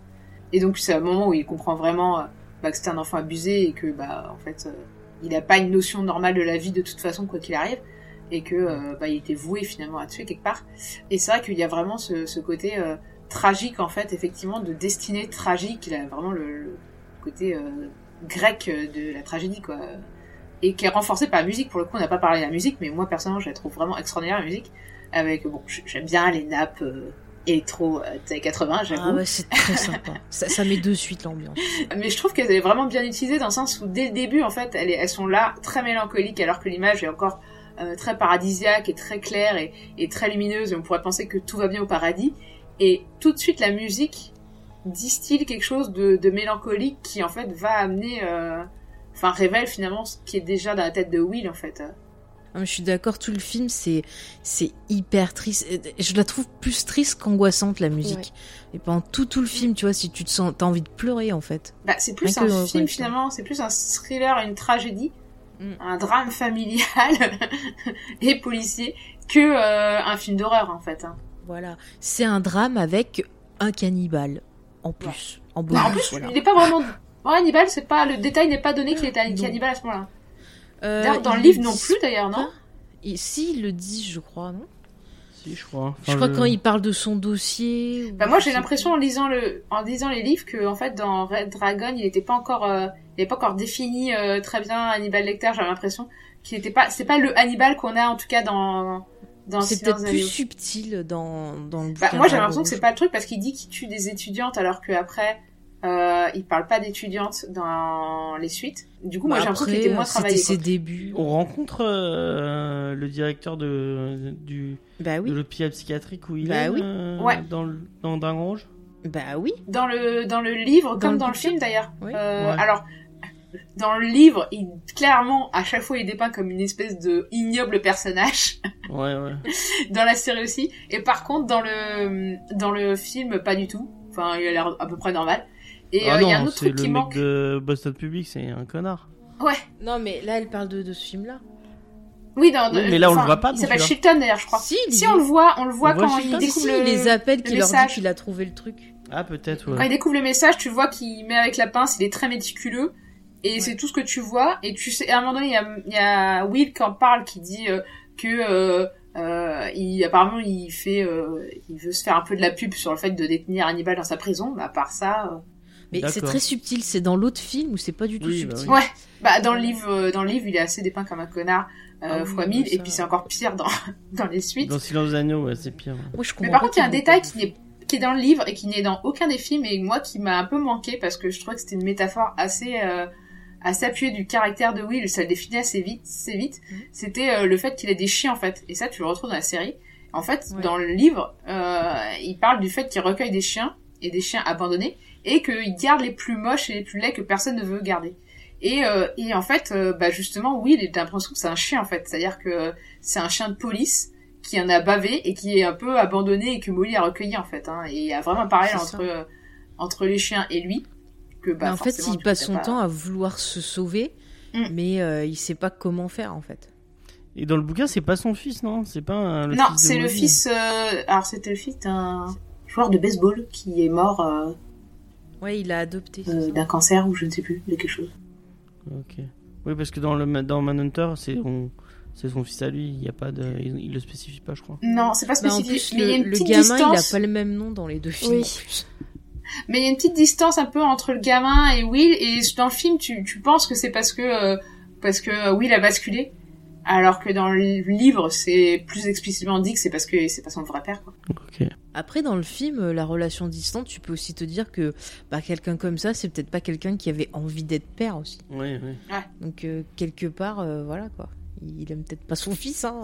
Et donc c'est un moment où il comprend vraiment euh, bah, que c'était un enfant abusé et que bah en fait euh, il a pas une notion normale de la vie de toute façon quoi qu'il arrive et que euh, bah il était voué finalement à tuer quelque part. Et c'est vrai qu'il y a vraiment ce, ce côté euh, tragique en fait effectivement de destinée tragique. Il a vraiment le, le côté grec de la tragédie quoi et qui est renforcé par la musique pour le coup on n'a pas parlé de la musique mais moi personnellement je la trouve vraiment extraordinaire la musique avec bon j'aime bien les nappes euh, électro euh, des années 80 j'avoue ah ouais, c'est très sympa. ça, ça met de suite l'ambiance. mais je trouve qu'elle est vraiment bien utilisée dans le sens où dès le début en fait elles, sont là très mélancoliques alors que l'image est encore euh, très paradisiaque et très claire et, et très lumineuse et on pourrait penser que tout va bien au paradis et tout de suite la musique distille quelque chose de, de mélancolique qui en fait va amener euh, enfin révèle finalement ce qui est déjà dans la tête de Will en fait Ah, je suis d'accord, tout le film c'est c'est hyper triste. Et Je la trouve plus triste qu'angoissante la musique. Ouais. Et pendant tout tout le film, tu vois, si tu te sens, t'as envie de pleurer en fait. Bah, c'est plus Rien un film le finalement, c'est plus un thriller, une tragédie, Mm. un drame familial et policier que euh, un film d'horreur en fait. hein. Voilà, c'est un drame avec un cannibale en plus, en Bah, en bonus. plus, voilà. il est pas vraiment Bon, Hannibal, c'est pas le détail n'est pas donné qu'il était Non. cannibale à ce moment-là. Euh, D'ailleurs, dans le livre non plus d'ailleurs, non. Et si, ils le disent, je crois, non Si, je crois. Je crois je- quand il parle de son dossier. ou Bah, moi j'ai l'impression en lisant le en lisant les livres que en fait dans Red Dragon il n'était pas encore euh, il n'était pas encore défini euh, très bien Hannibal Lecter j'ai l'impression qu'il pas c'est pas le Hannibal qu'on a en tout cas dans dans C'est peut-être plus subtil dans, dans le Bah, bouquin moi j'ai l'impression que c'est pas le truc parce qu'il dit qu'il tue des étudiantes alors qu'après euh, il parle pas d'étudiantes dans les suites. Du coup moi j'ai l'impression qu'il était moins C'était travaillé. ses quoi. débuts. On rencontre euh, le directeur de, du, Bah de oui. l'hôpital psychiatrique où il Bah est oui. euh, Ouais. dans, le, dans Dragon Rouge Bah oui. Dans le dans le livre Dans comme le dans le film d'ailleurs. Oui. Euh, Ouais. Alors dans le livre, il clairement à chaque fois il est dépeint comme une espèce de ignoble personnage. Ouais, ouais. dans la série aussi. Et par contre, dans le, dans le film, pas du tout. Enfin, il a l'air à peu près normal. Et ah euh, il non, y a un autre c'est truc le qui mec manque. de Boston Public, c'est un connard. Ouais. Non, mais là, elle parle de, de ce film-là. Oui, dans, Oui, mais là, on le voit pas Il s'appelle. Shilton d'ailleurs, je crois. Si, il Si on le voit, on le voit On quand il découvre si, le... les appels le qui leur dit message. qu'il a trouvé le truc. Ah, peut-être, Quand ouais. il découvre le message, tu vois qu'il met avec la pince, il est très méticuleux. Et c'est tout ce que tu vois. Et tu sais, à un moment donné, il y a, il y a Will qui en parle, qui dit euh, que euh, euh, il, apparemment il fait, euh, il veut se faire un peu de la pub sur le fait de détenir Hannibal dans sa prison. Mais à part ça, euh, Mais c'est très subtil. C'est dans l'autre film où c'est pas du tout Oui, bah subtil. oui. Ouais, bah dans le livre, euh, dans le livre, il est assez dépeint comme un connard euh, Ah oui, fois bah mille, et ça- puis c'est encore pire dans dans les suites. Dans Silence des Agneaux, ouais, c'est pire. Moi, je comprends Mais par contre, il y a un détail qui n'est qui est dans le livre et qui n'est dans aucun des films et moi qui m'a un peu manqué parce que je trouvais que c'était une métaphore assez euh, assez appuyée du caractère de Will, ça le définit assez vite, assez vite. Mhm. C'était euh, le fait qu'il ait des chiens en fait, et ça tu le retrouves dans la série. En fait, Ouais. dans le livre, euh, il parle du fait qu'il recueille des chiens et des chiens abandonnés et qu'il garde les plus moches et les plus laids que personne ne veut garder. Et, euh, et en fait, euh, bah justement, il a l'impression que c'est un chien en fait, c'est-à-dire que c'est un chien de police qui en a bavé et qui est un peu abandonné et que Molly a recueilli en fait. Hein. Et il y a vraiment un parallèle entre euh, entre les chiens et lui que bah en fait, il passe son pas- temps à vouloir se sauver, Mm. mais euh, il sait pas comment faire en fait. Et dans le bouquin, c'est pas son fils, non? C'est pas un- le Non, c'est le fils. euh, Alors c'était le fils d'un joueur de baseball qui est mort euh, Ouais, il a adopté. euh, d'un cancer ou je ne sais plus de quelque chose. Ok. Oui, parce que dans le dans Manhunter, c'est on- c'est son fils à lui. Il y a pas de, il, il le spécifie pas, je crois. Non, c'est pas Bah, en spécifique. plus, mais il y a le, une le petite gamin, distance. il a pas le même nom dans les deux films. Oui. Mais il y a une petite distance un peu entre le gamin et Will et dans le film tu, tu penses que c'est parce que euh, parce que Will a basculé alors que dans le livre c'est plus explicitement dit que c'est parce que c'est pas son vrai père quoi. Ok. Après, dans le film, euh, la relation distante, tu peux aussi te dire que bah, quelqu'un comme ça, c'est peut-être pas quelqu'un qui avait envie d'être père aussi. Oui, oui. Donc, euh, quelque part, euh, voilà quoi. Il aime peut-être pas son fils, hein.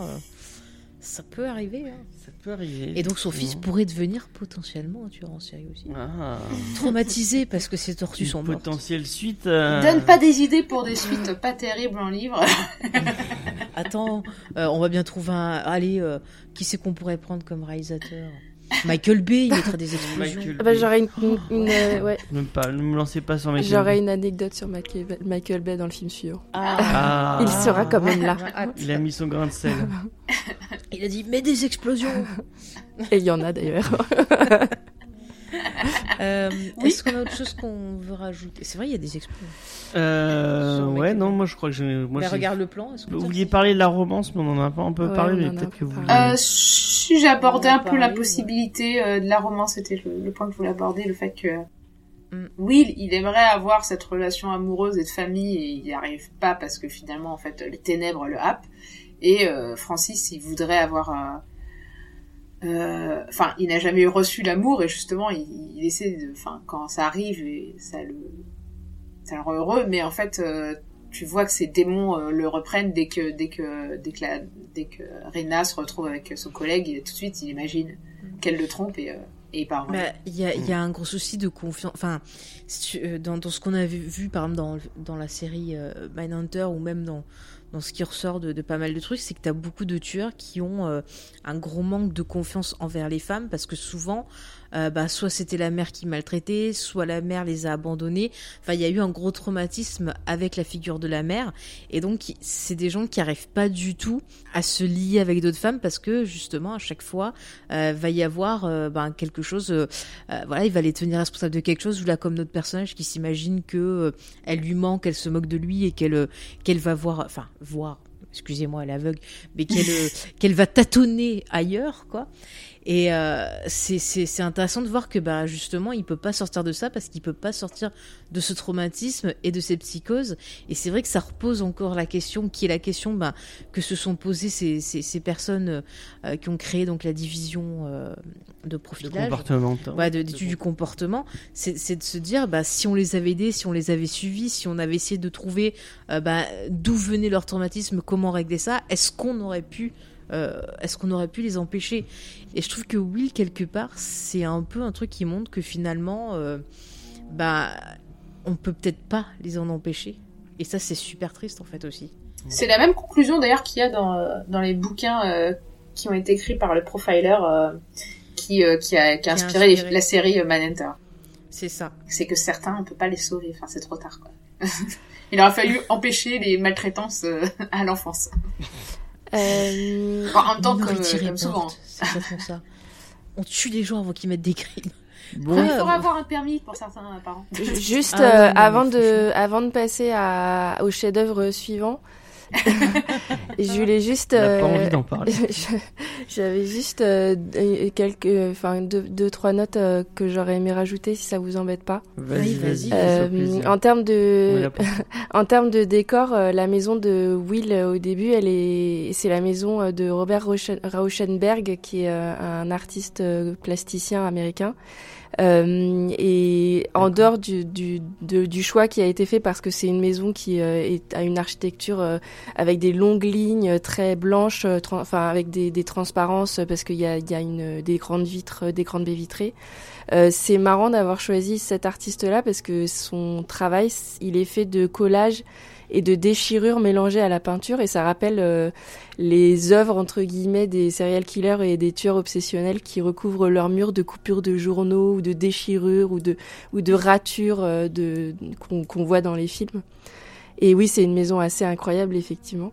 Ça peut arriver. hein. Ça peut arriver. Et donc, son fils pourrait devenir potentiellement un tueur en série aussi. Ah. Traumatisé parce que ses tortues Une sont mortes. potentielle suite. euh, Donne pas des idées pour des suites pas terribles en livre. Attends, euh, on va bien trouver un. Allez, euh, qui c'est qu'on pourrait prendre comme réalisateur? Michael Bay, il mettrait des explosions. Ah bah, j'aurais une, une- une, euh, ouais, Même pas, ne me lancez pas sur Michael j'aurais une anecdote sur Michael, Michael Bay dans le film suivant. Ah. Il sera quand même là. Il a mis son grain de sel. Il a dit mais des explosions. Et il y en a d'ailleurs. Euh, Oui. Est-ce qu'on a autre chose qu'on veut rajouter? C'est vrai, il y a des explosions. Euh, ouais, non, moi je crois que j'ai. Moi, mais j'ai- regarde le plan. Est-ce que Vous vouliez parler de la romance, mais on en a pas un peu Ouais, parlé, mais peut-être que vous. Euh, si j'ai abordé On en un peu la possibilité euh, de la romance, c'était le, le point que je voulais aborder, le fait que Mm. Will, il aimerait avoir cette relation amoureuse et de famille et il n'y arrive pas parce que finalement, en fait, les ténèbres le happent. Et euh, Francis, il voudrait avoir... euh, Enfin, il n'a jamais reçu l'amour et justement, il, il essaie de... Enfin, quand ça arrive, et ça le... Ça le rend heureux, mais en fait... euh, tu vois que ces démons euh, le reprennent dès que dès que dès que la, dès que Rena se retrouve avec son collègue et tout de suite il imagine qu'elle le trompe et, euh, et il part Bah, Il y, a, il y a un gros souci de confiance. Enfin, si tu- euh, dans, dans ce qu'on avait vu, par exemple, dans, dans la série euh, Mindhunter ou même dans, dans ce qui ressort de, pas mal de trucs, c'est que tu beaucoup de tueurs qui ont euh, un gros manque de confiance envers les femmes parce que souvent, euh, bah, soit c'était la mère qui maltraitait, soit la mère les a abandonnés. Enfin, il y a eu un gros traumatisme avec la figure de la mère. Et donc, c'est des gens qui arrivent pas du tout à se lier avec d'autres femmes parce que, justement, à chaque fois, euh, va y avoir euh, ben, quelque chose. euh, euh, voilà, il va les tenir responsables de quelque chose. Ou là, comme notre personnage qui s'imagine que euh, elle lui manque, elle se moque de lui et qu'elle qu'elle va voir. Enfin, voir. Excusez-moi, elle est aveugle, mais qu'elle qu'elle va tâtonner ailleurs, quoi. Et euh, c'est intéressant de voir que bah justement il peut pas sortir de ça parce qu'il peut pas sortir de ce traumatisme et de ces psychoses. Et c'est vrai que ça repose encore la question qui est la question bah, que se sont posées ces, ces, ces personnes euh, qui ont créé donc la division euh, de De profilage. comportement. Ouais, de- d'études du comportement, c'est de se dire bah, si on les avait aidés, si on les avait suivis, si on avait essayé de trouver bah, d'où venait leur traumatisme, comment régler ça, est-ce qu'on aurait pu euh, est-ce qu'on aurait pu les empêcher? Et je trouve que Will quelque part c'est un peu un truc qui montre que finalement euh, bah on peut peut-être pas les en empêcher. Et ça c'est super triste en fait aussi. C'est la même conclusion d'ailleurs qu'il y a dans, dans les bouquins euh, qui ont été écrits par le profiler euh, qui, qui, a, qui a Qui a inspiré, la série Manhunter. C'est ça. C'est que certains, on peut pas les sauver. Enfin, c'est trop tard, quoi. Il aurait fallu empêcher les maltraitances à l'enfance. Euh, Enfin, en même temps, On comme, souvent. C'est exactement ça. On tue les gens avant qu'ils mettent des crimes. Bon, Il Ouais. faudra avoir un permis pour certains parents. Juste Ah euh, non, avant, de, avant de passer à, au chef-d'œuvre suivant, je voulais juste. pas euh, envie d'en parler. J'avais juste euh, quelques, enfin deux, deux, trois notes euh, que j'aurais aimé rajouter si ça vous embête pas. Vas-y, vas-y. Euh, en termes de, en termes de décor, euh, la maison de Will euh, au début, elle est, c'est la maison euh, de Robert Rauschen- Rauschenberg, qui est euh, un artiste euh, plasticien américain. Euh, et en dehors du, du, de- du choix qui a été fait, parce que c'est une maison qui euh, est, a une architecture euh, avec des longues lignes très blanches, enfin avec des, des transparences, parce qu'il y a, il y a une, des grandes vitres, des grandes baies vitrées. C'est marrant d'avoir choisi cet artiste-là parce que son travail, il est fait de collages et de déchirures mélangées à la peinture et ça rappelle euh, les œuvres entre guillemets des serial killers et des tueurs obsessionnels qui recouvrent leurs murs de coupures de journaux ou de déchirures ou de ou de ratures euh, de qu'on qu'on voit dans les films. Et oui, c'est une maison assez incroyable effectivement.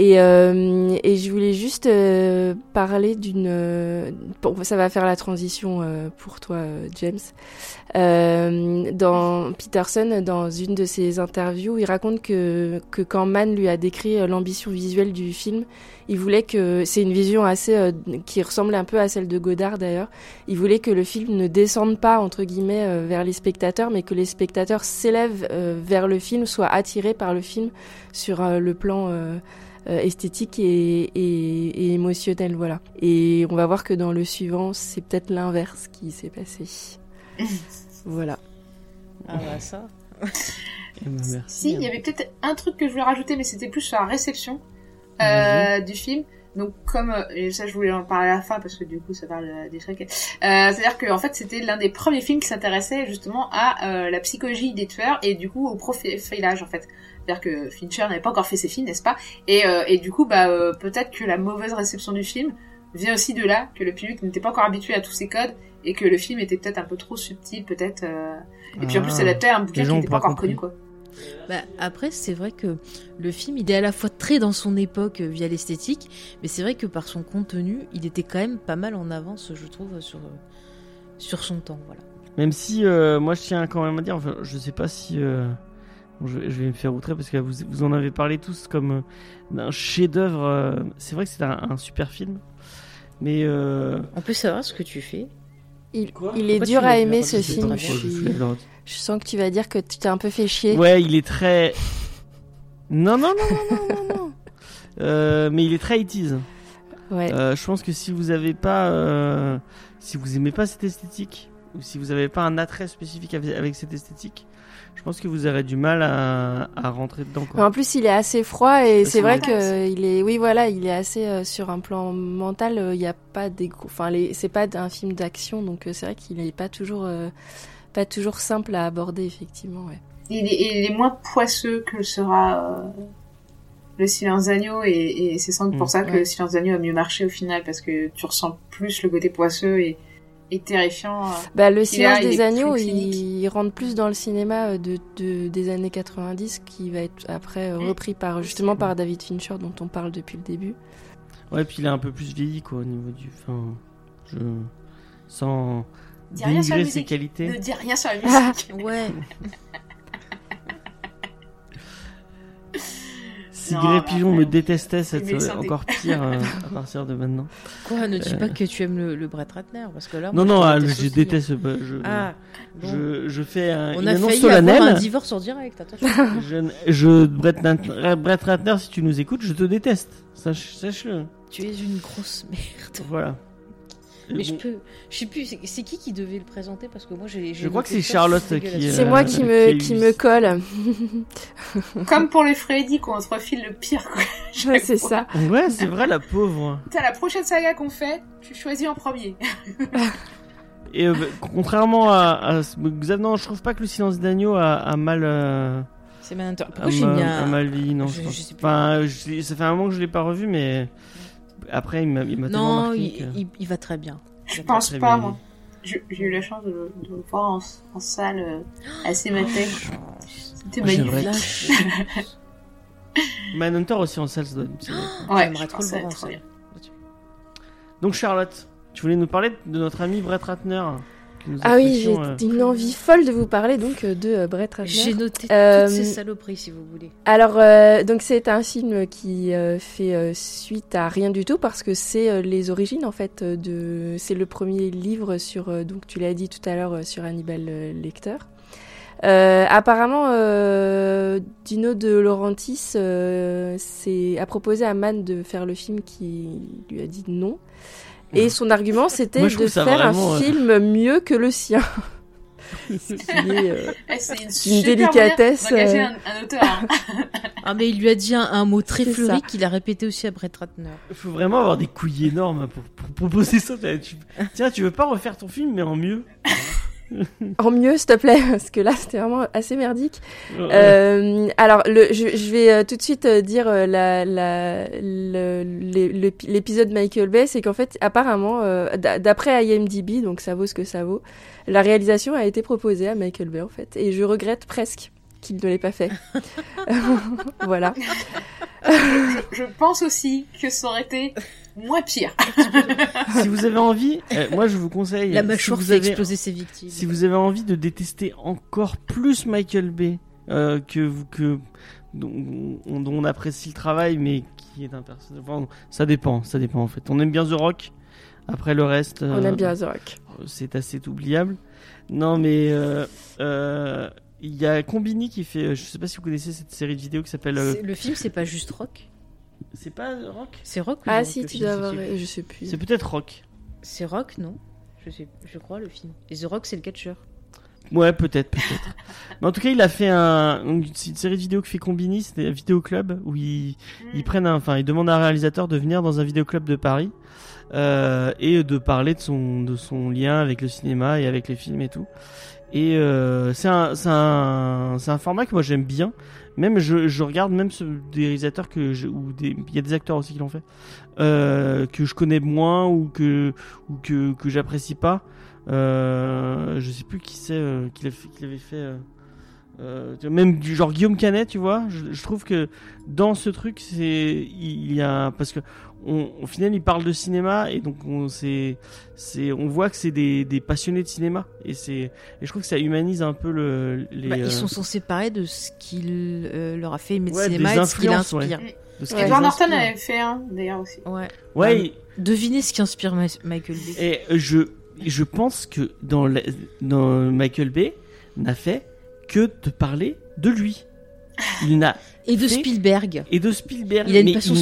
Et, euh, et je voulais juste euh, parler d'une. euh, ça va faire la transition euh, pour toi, euh, James. Euh, dans Peterson, dans une de ses interviews, il raconte que, que quand Mann lui a décrit l'ambition visuelle du film, il voulait que. C'est une vision assez. qui ressemble un peu à celle de Godard d'ailleurs. Il voulait que le film ne descende pas, entre guillemets, vers les spectateurs, mais que les spectateurs s'élèvent vers le film, soient attirés par le film sur le plan. Euh, esthétique et, et, et émotionnel, voilà. Et on va voir que dans le suivant, c'est peut-être l'inverse qui s'est passé. voilà. Ah bah ça. Eh ben, merci. Si, il y avait peut-être un truc que je voulais rajouter, mais c'était plus sur la réception euh, du film. Donc comme euh, et ça je voulais en parler à la fin parce que du coup ça parle des trucs. Euh, C'est-à-dire que en fait c'était l'un des premiers films qui s'intéressait justement à euh, la psychologie des tueurs et du coup au profilage en fait. C'est-à-dire que Fincher n'avait pas encore fait ses films, n'est-ce pas? Et, euh, et du coup bah euh, peut-être que la mauvaise réception du film vient aussi de là, que le public n'était pas encore habitué à tous ces codes et que le film était peut-être un peu trop subtil, peut-être. euh, Et puis en plus c'est adapté à un bouquin Les gens qui n'était pas encore compris. connu quoi. Bah, après, c'est vrai que le film, il est à la fois très dans son époque euh, via l'esthétique, mais c'est vrai que par son contenu, il était quand même pas mal en avance, je trouve, sur, euh, sur son temps. Voilà. Même si euh, moi je tiens quand même à dire, enfin, je sais pas si euh, je vais me faire outrer parce que vous, vous en avez parlé tous comme euh, d'un chef-d'œuvre. euh, c'est vrai que c'est un, un super film, mais euh, On peut savoir ce que tu fais. Il, est dur à aimer ce film. Je, suis- sens que tu vas dire que tu t'es un peu fait chier. ouais, il est très. Non non non non non non. non. Euh, mais il est très 80s. Ouais. Euh, je pense que si vous avez pas, euh, si vous aimez pas cette esthétique, ou si vous avez pas un attrait spécifique avec, cette esthétique, pense que vous aurez du mal à, à rentrer dedans. Quoi. en plus, il est assez froid et c'est vrai mental, ça. que il est, oui, voilà, il est assez euh, sur un plan mental. euh, Il n'y a pas des, gros- enfin, les- c'est pas un film d'action, donc euh, c'est vrai qu'il est pas toujours, euh, pas toujours simple à aborder, effectivement. Ouais. Il est, il est moins poisseux que le sera euh, le silence d'agneau et, et c'est sans doute pour Mm. ça que le silence d'agneau a mieux marché au final parce que tu ressens plus le côté poisseux et, et terrifiant. euh. Bah, le Il silence des est agneaux, plus il, rentre plus dans le cinéma euh, de, de- des années 90 qui va être après euh, Mm. repris par justement par David Fincher dont on parle depuis le début. Ouais, puis il est un peu plus vieilli, quoi, au niveau du. Enfin, je. Sans Dis rien sur la dénigrer ses musique. qualités. Ne dis rien sur la Ah. musique. Ouais. Si Non, Grey Pigeon me détestait, dé- encore pire euh, à partir de maintenant. Quoi, ne dis Euh. pas que tu aimes le, le Brett Ratner, parce que là. Non, moi, non, je ah, déteste je déteste pas. Je, Ah, bon. je, je fais un, On une a annonce failli avoir un solennelle. divorce en direct, attention. Je, je Brett, Ratner, si tu nous écoutes, je te déteste. Sache, sache-le. tu es une grosse merde. Voilà. Mais je peux. Je sais plus, c'est c'est qui qui devait le présenter? Parce que moi, j'ai. Je crois que c'est Charlotte qui, C'est Euh, moi qui me, qui me colle. Comme pour les Freddy qu'on se refile le pire. Quoi. Ouais, c'est ça. Ouais, c'est vrai, la pauvre. T'as la prochaine saga qu'on fait, tu choisis en premier. Et euh, contrairement à, à non, je trouve pas que le silence d'agneau a, a mal. euh, C'est a, Pourquoi j'ai mal- mis a un. mal vieilli, non. Je- Je, sais plus. Enfin, je- ça fait un moment que je l'ai pas revu, mais après, il m'a tellement Non, marqué. il, que- il- il va très bien. Je Très pense très pas, bien. moi. J'ai eu la chance de le, de le voir en, en salle euh, à Cinémathèque. C'était magnifique. Manhunter aussi en salle, ça doit être- Ouais, J'aimerais trop le voir en salle. Donc Charlotte, tu voulais nous parler de notre ami Brett Ratner Ah oui, j'ai euh, une envie folle de vous parler donc euh, de euh, Brett J'ai Ratner. noté Euh, toutes ces saloperies, si vous voulez. Alors, euh, donc c'est un film qui euh, fait euh, suite à rien du tout parce que c'est euh, les origines en fait de. C'est le premier livre sur. euh, donc tu l'as dit tout à l'heure euh, sur Hannibal Lecter. Euh, apparemment, euh, Dino de Laurentiis euh, a proposé à Mann de faire le film qui lui a dit non. Et son argument, c'était de faire vraiment, un euh, film mieux que le sien. Ce qui est, euh, Eh, C'est une, délicatesse, euh. un, un auteur. hein. Ah, mais il lui a dit un, un mot très fleuri qu'il a répété aussi à Brett Ratner. Il faut vraiment avoir des couilles énormes pour, pour proposer ça. Tu- Tiens, tu veux pas refaire ton film, mais en mieux en mieux, s'il te plaît, parce que là, c'était vraiment assez merdique. Ouais. Euh, alors, le, je, je vais euh, tout de suite euh, dire la, la, le- le- le- l'épisode Michael Bay, c'est qu'en fait, apparemment, euh, d'a- d'après IMDb, donc ça vaut ce que ça vaut, la réalisation a été proposée à Michael Bay, en fait, et je regrette presque qu'il ne l'ait pas fait. voilà. je, je pense aussi que ça aurait été moins pire. si vous avez envie, euh, moi je vous conseille. La si mâchoire vous fait avez- exploser ses victimes. Si vous avez envie de détester encore plus Michael Bay, euh, que vous que dont, on- dont on apprécie le travail, mais qui est un personnage. enfin, ça dépend, ça dépend en fait. On aime bien The Rock. Après le reste, On euh, aime bien The Rock. c'est assez oubliable. Non, mais euh, euh, il y a Combini qui fait. euh, Je sais pas si vous connaissez cette série de vidéos qui s'appelle. euh, Le film, c'est pas juste rock. C'est pas Rock C'est rock ou Ah si, tu dois avoir... Je sais plus. C'est peut-être Rock. C'est rock, non? Je, sais, je crois, le film. Et The Rock, c'est le catcheur. Ouais, peut-être, peut-être. Mais en tout cas, il a fait un, une, série de vidéos que fait Combini, c'était un vidéo club où ils, ils prennent un, enfin, ils demandent à un réalisateur de venir dans un vidéoclub de Paris euh, et de parler de son, de son lien avec le cinéma et avec les films et tout. Et euh, c'est un, c'est un, c'est un format que moi j'aime bien. Même je, regarde même ce, des réalisateurs que je, ou il y a des acteurs aussi qui l'ont fait euh, que je connais moins ou que que que j'apprécie pas. Euh, je sais plus qui c'est euh, qui l'avait fait. euh, même du genre Guillaume Canet, tu vois. Je, je trouve que dans ce truc, c'est il y a parce que on, au final, il parle de cinéma et donc on c'est c'est on voit que c'est des, des passionnés de cinéma et c'est et je trouve que ça humanise un peu le les. Bah, euh, Ils sont censés parler de ce qu'il euh, leur a fait aimer Ouais, le cinéma et de ce qu'il influences, ouais. inspire. de ce Ouais. Norton avait fait un, d'ailleurs aussi. Ouais. Ouais, Ouais. Devinez ce qui inspire Ma- Michael Bay. Et je, je pense que dans, la- dans Michael Bay n'a fait que de parler de lui. Il n'a Et de Spielberg. et de Spielberg, Il a une mais passion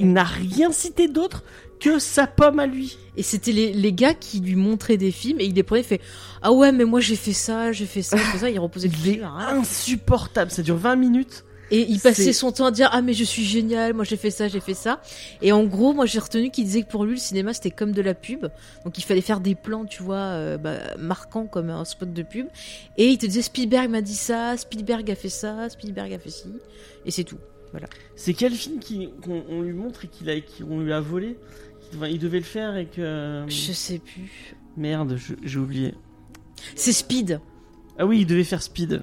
il n'a- rien cité d'autre que sa pomme à lui. Et c'était les, les gars qui lui montraient des films et il les prenait et fait Ah ouais, mais moi j'ai fait ça, j'ai fait ça, j'ai fait ça. Il reposait le film. insupportable. Ça dure 20 minutes. Et il passait son temps à dire Ah, mais je suis génial, moi j'ai fait ça, j'ai fait ça. Et en gros, moi j'ai retenu qu'il disait que pour lui, le cinéma c'était comme de la pub. Donc il fallait faire des plans, tu vois, euh, bah, marquants comme un spot de pub. Et il te disait Spielberg m'a dit ça, Spielberg a fait ça, Spielberg a fait ci. Et c'est tout. C'est quel film qu'on on lui montre et qu'on lui a volé Enfin, Il devait le faire et que. Je sais plus. Merde, j'ai oublié. C'est Speed. Ah oui, il devait faire Speed.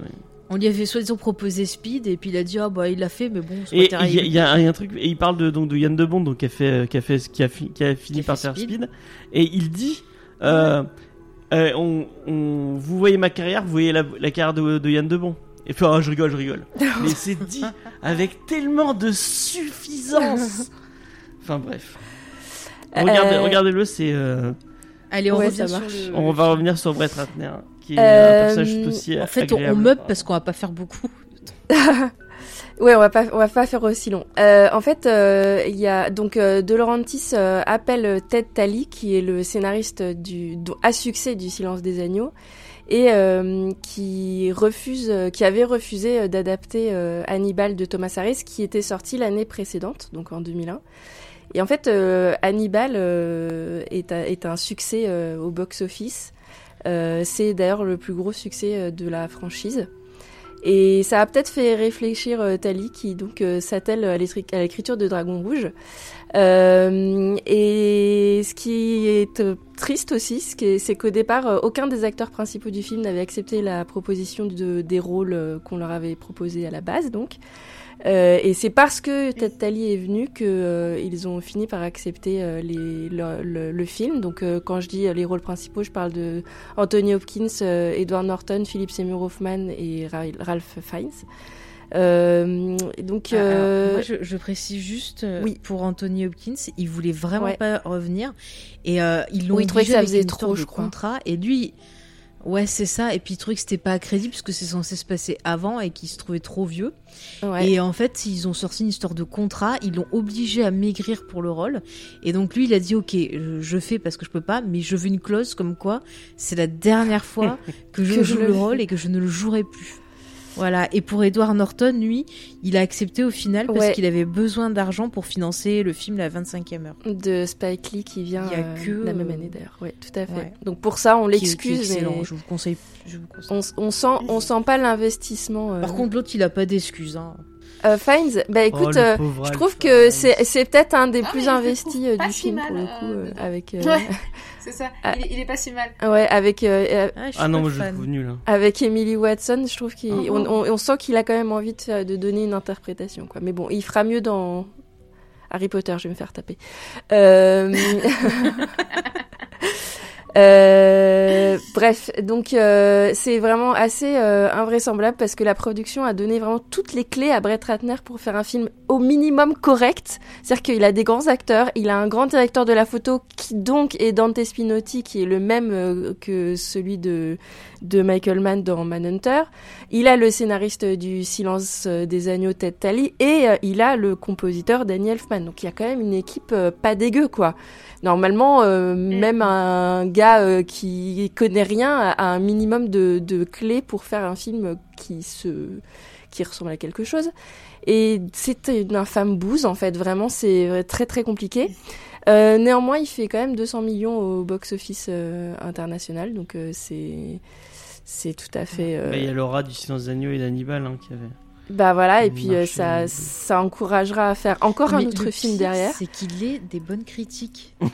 On lui avait soi-disant proposé Speed et puis il a dit ah bah il l'a fait mais bon c'est Et pas il y, a- terrible. il y a un il y a un truc, et il parle de, donc, de Yann de Bond, donc, qui, a fait, qui, a fait, qui, a fi- qui a fini Qui a par faire Speed. Speed. Et il dit euh, euh, on, on- Vous voyez ma carrière, vous voyez la, la carrière de, de Yann de Bond. Et puis, ah, je rigole, je rigole. Mais c'est dit avec tellement de suffisance. Enfin, bref. Regardez, Euh, Regardez-le, c'est. euh, Allez on Ouais, revient ça sur marche. le- on va revenir sur Brett Ratner, qui est Euh, un personnage tout aussi En fait on, on meuble parce qu'on va pas faire beaucoup. Ouais, on va pas, on va pas faire aussi long. Euh, en fait, euh, il y a donc euh, De Laurentiis euh, appelle Ted Talley, qui est le scénariste du à succès du Silence des agneaux, et euh, qui refuse, euh, qui avait refusé euh, d'adapter euh, Hannibal de Thomas Harris, qui était sorti l'année précédente, donc en 2001. Et en fait, euh, Hannibal euh, est, un- est un succès euh, au box-office. Euh, C'est d'ailleurs le plus gros succès euh, de la franchise. Et ça a peut-être fait réfléchir euh, Tali, qui donc euh, s'attelle à l'écri- à l'écriture de Dragon Rouge. Et ce qui est triste aussi, c'est qu'au départ, aucun des acteurs principaux du film n'avait accepté la proposition de, des rôles qu'on leur avait proposés à la base, donc. Euh, et c'est parce que Ted Tally est venu que euh, ils ont fini par accepter euh, les, le, le- le film. Donc, quand je dis les rôles principaux, je parle de Anthony Hopkins, Edward Norton, Philip Seymour Hoffman et Ra- Ralph Fiennes. Euh, donc, Alors, moi, je, je précise juste oui. pour Anthony Hopkins, il voulait vraiment Ouais. pas revenir et euh, ils l'ont Oui, il trouvait que ça faisait trop, je crois. contrat et lui ouais c'est ça. Et puis il trouvait que c'était pas crédible puisque c'est censé se passer avant et qu'il se trouvait trop vieux. Ouais. et en fait ils ont sorti une histoire de contrat. Ils l'ont obligé à maigrir pour le rôle. Et donc lui il a dit ok je, fais parce que je peux pas mais je veux une clause comme quoi c'est la dernière fois que je Que je joue le rôle et que je ne le jouerai plus voilà, et pour Edward Norton, lui, il a accepté au final parce Ouais. qu'il avait besoin d'argent pour financer le film La 25e heure. de Spike Lee qui vient Il y a euh, la même année d'ailleurs. Ouais, tout à fait. ouais. Donc pour ça, on l'excuse, mais excellent, je vous conseille. Je vous conseille. on, on sent, on sent pas l'investissement. euh. Par contre, l'autre, il a pas d'excuses. Hein. Euh, Fiennes, bah Oh, écoute, euh, je trouve que c'est c'est peut-être un des Ah, plus investis euh, du si film mal, pour le coup, avec euh, Ouais. C'est ça. Ah. Il, est- il est pas si mal. ouais, avec euh, euh, Ah, Ah non, moi je trouve nul. hein. avec Emily Watson, je trouve qu'il Oh. on, on- on sent qu'il a quand même envie de donner une interprétation quoi. Mais bon, il fera mieux dans Harry Potter, je vais me faire taper. Euh... euh, Bref, donc euh, c'est vraiment assez euh, invraisemblable parce que la production a donné vraiment toutes les clés à Brett Ratner pour faire un film au minimum correct. C'est-à-dire qu'il a des grands acteurs, il a un grand directeur de la photo qui donc est Dante Spinotti, qui est le même euh, que celui de, de Michael Mann dans Manhunter. Il a le scénariste du Silence des agneaux Ted Talley et euh, il a le compositeur Danny Elfman. Donc il y a quand même une équipe euh, pas dégueu quoi. Normalement, euh, même un gars euh, qui connaît rien a, un minimum de, de clés pour faire un film qui se qui ressemble à quelque chose. Et c'est une infâme bouse en fait. Vraiment, c'est très très compliqué. Euh, néanmoins, il fait quand même 200 millions au box-office euh, international, donc euh, c'est c'est tout à fait. euh, Bah, Il y a Laura du Silence des Agneaux et d'Hannibal hein, qui avait. Bah voilà, et puis euh, ça, ça encouragera à faire encore un autre le film pire, derrière. C'est qu'il ait des bonnes critiques.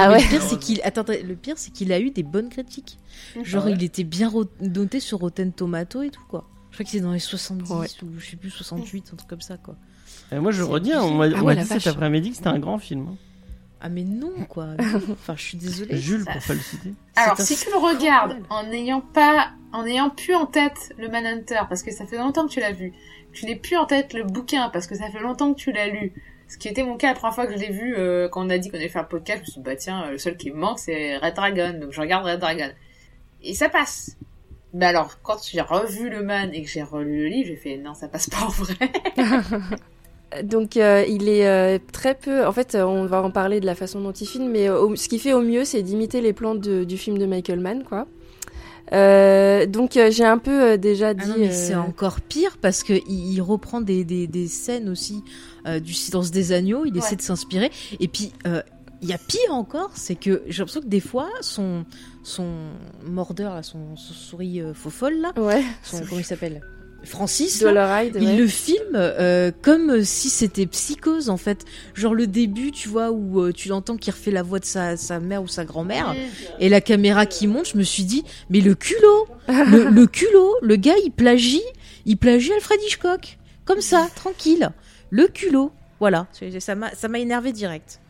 Ah ouais Le pire, c'est qu'il. Attends, le pire, c'est qu'il a eu des bonnes critiques. Genre, Ah ouais il était bien noté sur Rotten Tomato et tout quoi. Je crois qu'il est dans les 70 Ouais. ou je sais plus 68, un truc comme ça quoi. Et moi je redis, on m'a Ah on ouais, dit cet après-midi que c'était un grand film. hein. Ah mais non quoi. Non. Enfin, je suis désolée. Jules, pour pas le citer. Alors, si tu le regardes en n'ayant pas, en ayant plus en tête le Manhunter, parce que ça fait longtemps que tu l'as vu, tu n'es plus en tête le bouquin, parce que ça fait longtemps que tu l'as lu, ce qui était mon cas la première fois que je l'ai vu, euh, quand on a dit qu'on allait faire le podcast, je me suis dit, bah tiens, le seul qui me manque, c'est Red Dragon, donc je regarde Red Dragon. Et ça passe. Mais alors, quand j'ai revu le man et que j'ai relu le livre, j'ai fait, non, ça passe pas en vrai. Donc euh, il est euh, très peu. En fait, euh, on va en parler de la façon dont il filme, mais euh, ce qu'il fait au mieux, c'est d'imiter les plans de- du film de Michael Mann, quoi. Donc j'ai un peu déjà dit. Ah non, mais c'est encore pire parce que il, il reprend des, des, des scènes aussi du silence des agneaux, il essaie de s'inspirer. Et puis, il y a pire encore, c'est que j'ai l'impression que des fois, son, son mordeur, son, son souris faux folle, là, Ouais. son, comment il s'appelle? Francis, là, il ouais. le filme euh, comme si c'était psychose en fait. Genre le début, tu vois, où euh, tu l'entends qui refait la voix de sa, sa mère ou sa grand-mère, et la caméra qui monte, je me suis dit, mais le culot, le, le culot, le gars il plagie, il plagie Alfred Hitchcock, comme ça, tranquille, le culot, voilà, ça m'a ça m'a énervé direct.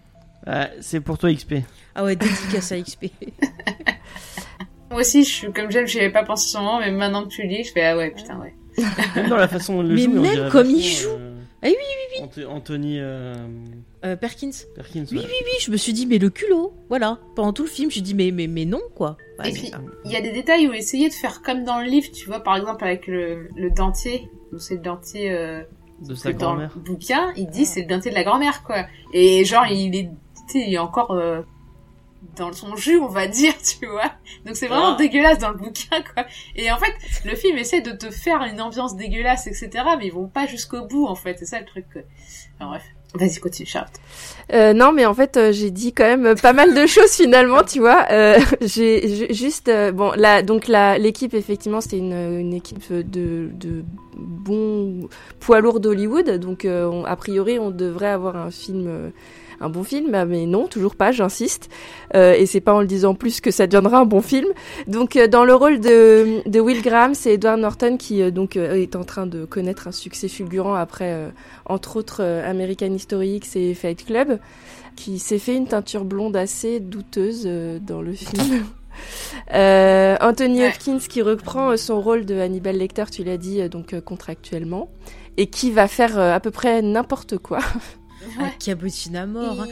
Ah, c'est pour toi XP. Ah ouais, dédicace à XP. Moi aussi, je suis comme j'aime, j'y avais pas pensé sur le moment, mais maintenant que tu le dis, je fais ah ouais, putain, ouais. Même dans la façon dont il le Mais joue, on même dirait comme il vachement, joue. euh, Ah oui, oui, Anth- Anthony euh, Euh, Perkins. Perkins. Oui, ouais. oui, oui, je me suis dit, mais le culot, voilà. Pendant tout le film, je me suis dit, mais, mais, mais non, quoi. Ouais, Et mais- puis, il y a des détails où essayer de faire comme dans le livre, tu vois, par exemple avec le, le dentier, où c'est le dentier euh, De sa que dans grand-mère. bouquin, il dit c'est le dentier de la grand-mère, quoi. Et genre, il est, tu sais, il est encore euh, dans son jus, on va dire, tu vois. Donc c'est vraiment Ah. dégueulasse dans le bouquin, quoi. Et en fait, le film essaie de te faire une ambiance dégueulasse, etc. Mais ils vont pas jusqu'au bout, en fait. C'est ça le truc. Enfin, bref. Vas-y, continue, Charlotte. Euh, non, mais en fait, euh, j'ai dit quand même pas mal de choses finalement, tu vois. Euh, j'ai ju- juste euh, bon là, donc la l'équipe effectivement c'était une, une équipe de de bons poids lourds d'Hollywood, donc euh, on- a priori on devrait avoir un film. Un bon film, mais non, toujours pas, j'insiste. Euh, et c'est pas en le disant plus que ça deviendra un bon film. Donc, euh, dans le rôle de, de Will Graham, c'est Edward Norton qui euh, donc est en train de connaître un succès fulgurant après, entre autres, American History X et Fight Club, qui s'est fait une teinture blonde assez douteuse dans le film. Euh, Anthony. Hopkins qui reprend son rôle de Hannibal Lecter, tu l'as dit, donc contractuellement, et qui va faire à peu près n'importe quoi. Cabotine à mort. hein.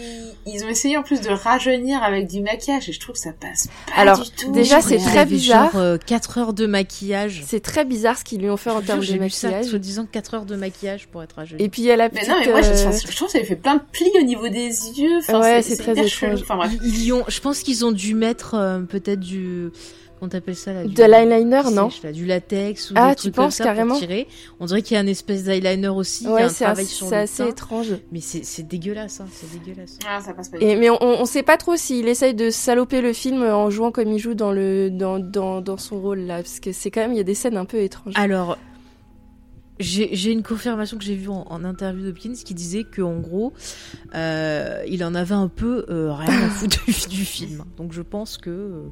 Ils, ils ont essayé en plus de rajeunir avec du maquillage et je trouve que ça passe pas Alors, du tout. déjà, c'est très bizarre. Genre, euh, 4 heures de maquillage. C'est très bizarre ce qu'ils lui ont fait en termes de j'ai maquillage. soi disant 4 heures de maquillage pour être âgé. Et puis il y a la Mais petite. non, mais moi, je, euh, je trouve que ça lui fait plein de plis au niveau des yeux. Enfin, Ouais, c'est très étrange. chelou. Enfin, bref. Ils, ont, je pense qu'ils ont dû mettre euh, peut-être du. Comment t'appelles ça là du- de l'eyeliner, non là, Du latex ou Ah, des tu trucs comme penses ça carrément pour tirer. On dirait qu'il y a un espèce d'eyeliner aussi. Ouais, un c'est travail assez, sur c'est le assez étrange. Mais c'est dégueulasse, hein, c'est dégueulasse. Ah, ça passe pas. Et, mais on, on sait pas trop s'il essaye de saloper le film en jouant comme il joue dans le dans, dans, dans son rôle là, parce que c'est quand même il y a des scènes un peu étranges. Alors, j'ai j'ai une confirmation que j'ai vue en, en interview d'Hopkins qui disait qu'en gros, euh, il en avait un peu euh, rien à foutre du, du film. Donc je pense que. euh,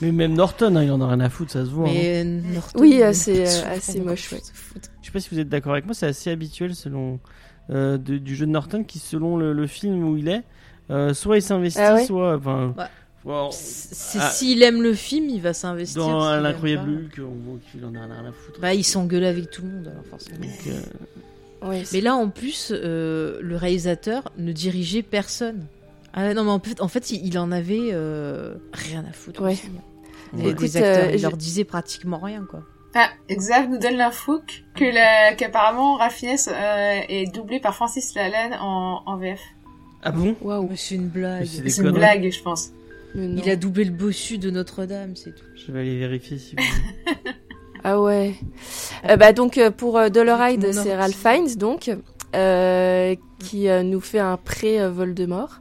Mais même Norton, hein, il en a rien à foutre, ça se voit. hein. Norton, Oui, euh, euh, assez rien à moche, ouais. Je sais pas si vous êtes d'accord avec moi, c'est assez habituel selon euh, de- du jeu de Norton qui, selon le, le film où il est, euh, soit il s'investit, Ah ouais soit. Enfin, Ouais. bon, C'est Ah. s'il aime le film, il va s'investir. dans l'incroyable Hulk, on voit qu'il en a rien à foutre. Bah, il s'engueule avec tout le monde alors forcément. Donc, euh, Ouais, Mais là, en plus, euh, le réalisateur ne dirigeait personne. Ah non, mais en fait, en fait il, il en avait euh, rien à foutre. Ouais. aussi. ouais. Les, Écoute, acteurs, euh, il je- leur disait pratiquement rien, quoi. Ah, Xav nous donne l'info que la, qu'apparemment Ralph Fiennes euh, est doublé par Francis Lalanne en, en VF. Ah bon? Waouh. C'est une blague. C'est une blague, je pense. Il a doublé le bossu de Notre-Dame, c'est tout. Je vais aller vérifier si vous. Ah ouais. Euh, bah donc pour euh, c'est. Ralph Fiennes donc euh, qui euh, nous fait un pré Voldemort.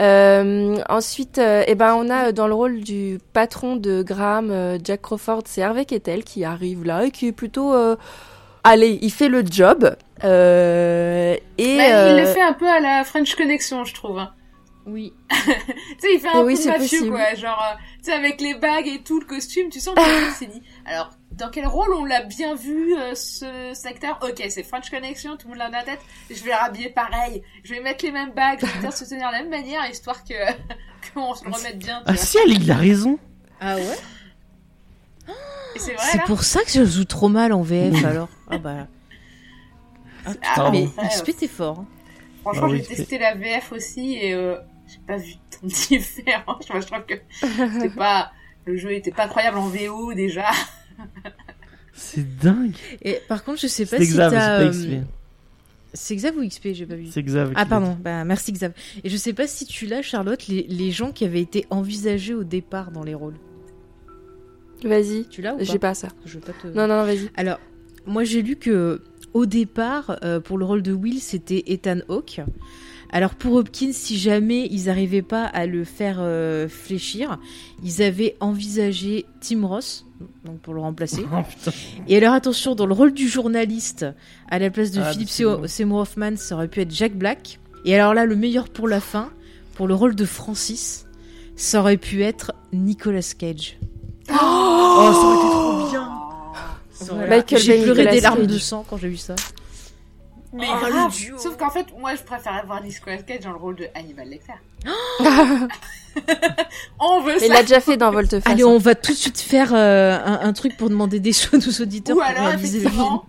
Euh, ensuite, euh, eh ben on a euh, dans le rôle du patron de Graham, Jack Crawford, c'est Harvey Kettel qui arrive là et qui est plutôt, euh, allez, il fait le job. Euh, et Bah, Il le fait un peu à la French Connection, je trouve. Oui. Tu sais, il fait un Oui, peu de c'est mafieux, possible. quoi. Genre, euh, tu sais, avec les bagues et tout, le costume, tu sens qu'il s'est dit, alors, dans quel rôle on l'a bien vu, euh, ce cet acteur? Ok, c'est French Connection, tout le monde l'a dans la tête. Je vais le rhabiller pareil. Je vais mettre les mêmes bagues, je vais bien se tenir de la même manière, histoire que qu'on se le remette bien. Ah vois. si, elle, il a raison. Ah ouais? C'est C'est pour ça que je joue trop mal en VF, alors. Ah bah... Ah, putain, Ah, mais ouais, XP, t'es fort. hein. Franchement, Ah oui, j'ai c'est- testé la VF aussi et euh, j'ai pas vu tant de différence. Je trouve que c'était pas le jeu était pas incroyable en VO déjà. C'est dingue. Et par contre, je sais pas si c'est t'as... euh, XP. C'est Xav ou XP J'ai pas vu. C'est Xav. Ah pardon, bah merci Xav. Et je sais pas si tu l'as Charlotte, les, les gens qui avaient été envisagés au départ dans les rôles. vas-y, Tu l'as ou pas j'ai pas ça. Je veux pas te... Non non, non vas-y. Alors, moi j'ai lu que au départ, euh, pour le rôle de Will, c'était Ethan Hawke. Alors pour Hopkins, si jamais ils n'arrivaient pas à le faire euh, fléchir, ils avaient envisagé Tim Ross donc pour le remplacer. Oh, putain. Et alors attention, dans le rôle du journaliste, à la place de Ah, Philippe. Seymour Seymour Hoffman, ça aurait pu être Jack Black. Et alors là, le meilleur pour la fin, pour le rôle de Francis, ça aurait pu être Nicolas Cage. Oh, ça aurait été trop bien. Voilà. J'ai pleuré Nicolas des larmes Cage. de sang quand j'ai vu ça. Mais Oh, grave. Sauf qu'en fait, moi, je préférais voir Nicolas Cage dans le rôle de Hannibal Lecter. On veut Mais il l'a déjà fait dans Volteface. Allez, on va tout de suite faire euh, un, un truc pour demander des à nos auditeurs Ou pour alors, réaliser le film. effectivement,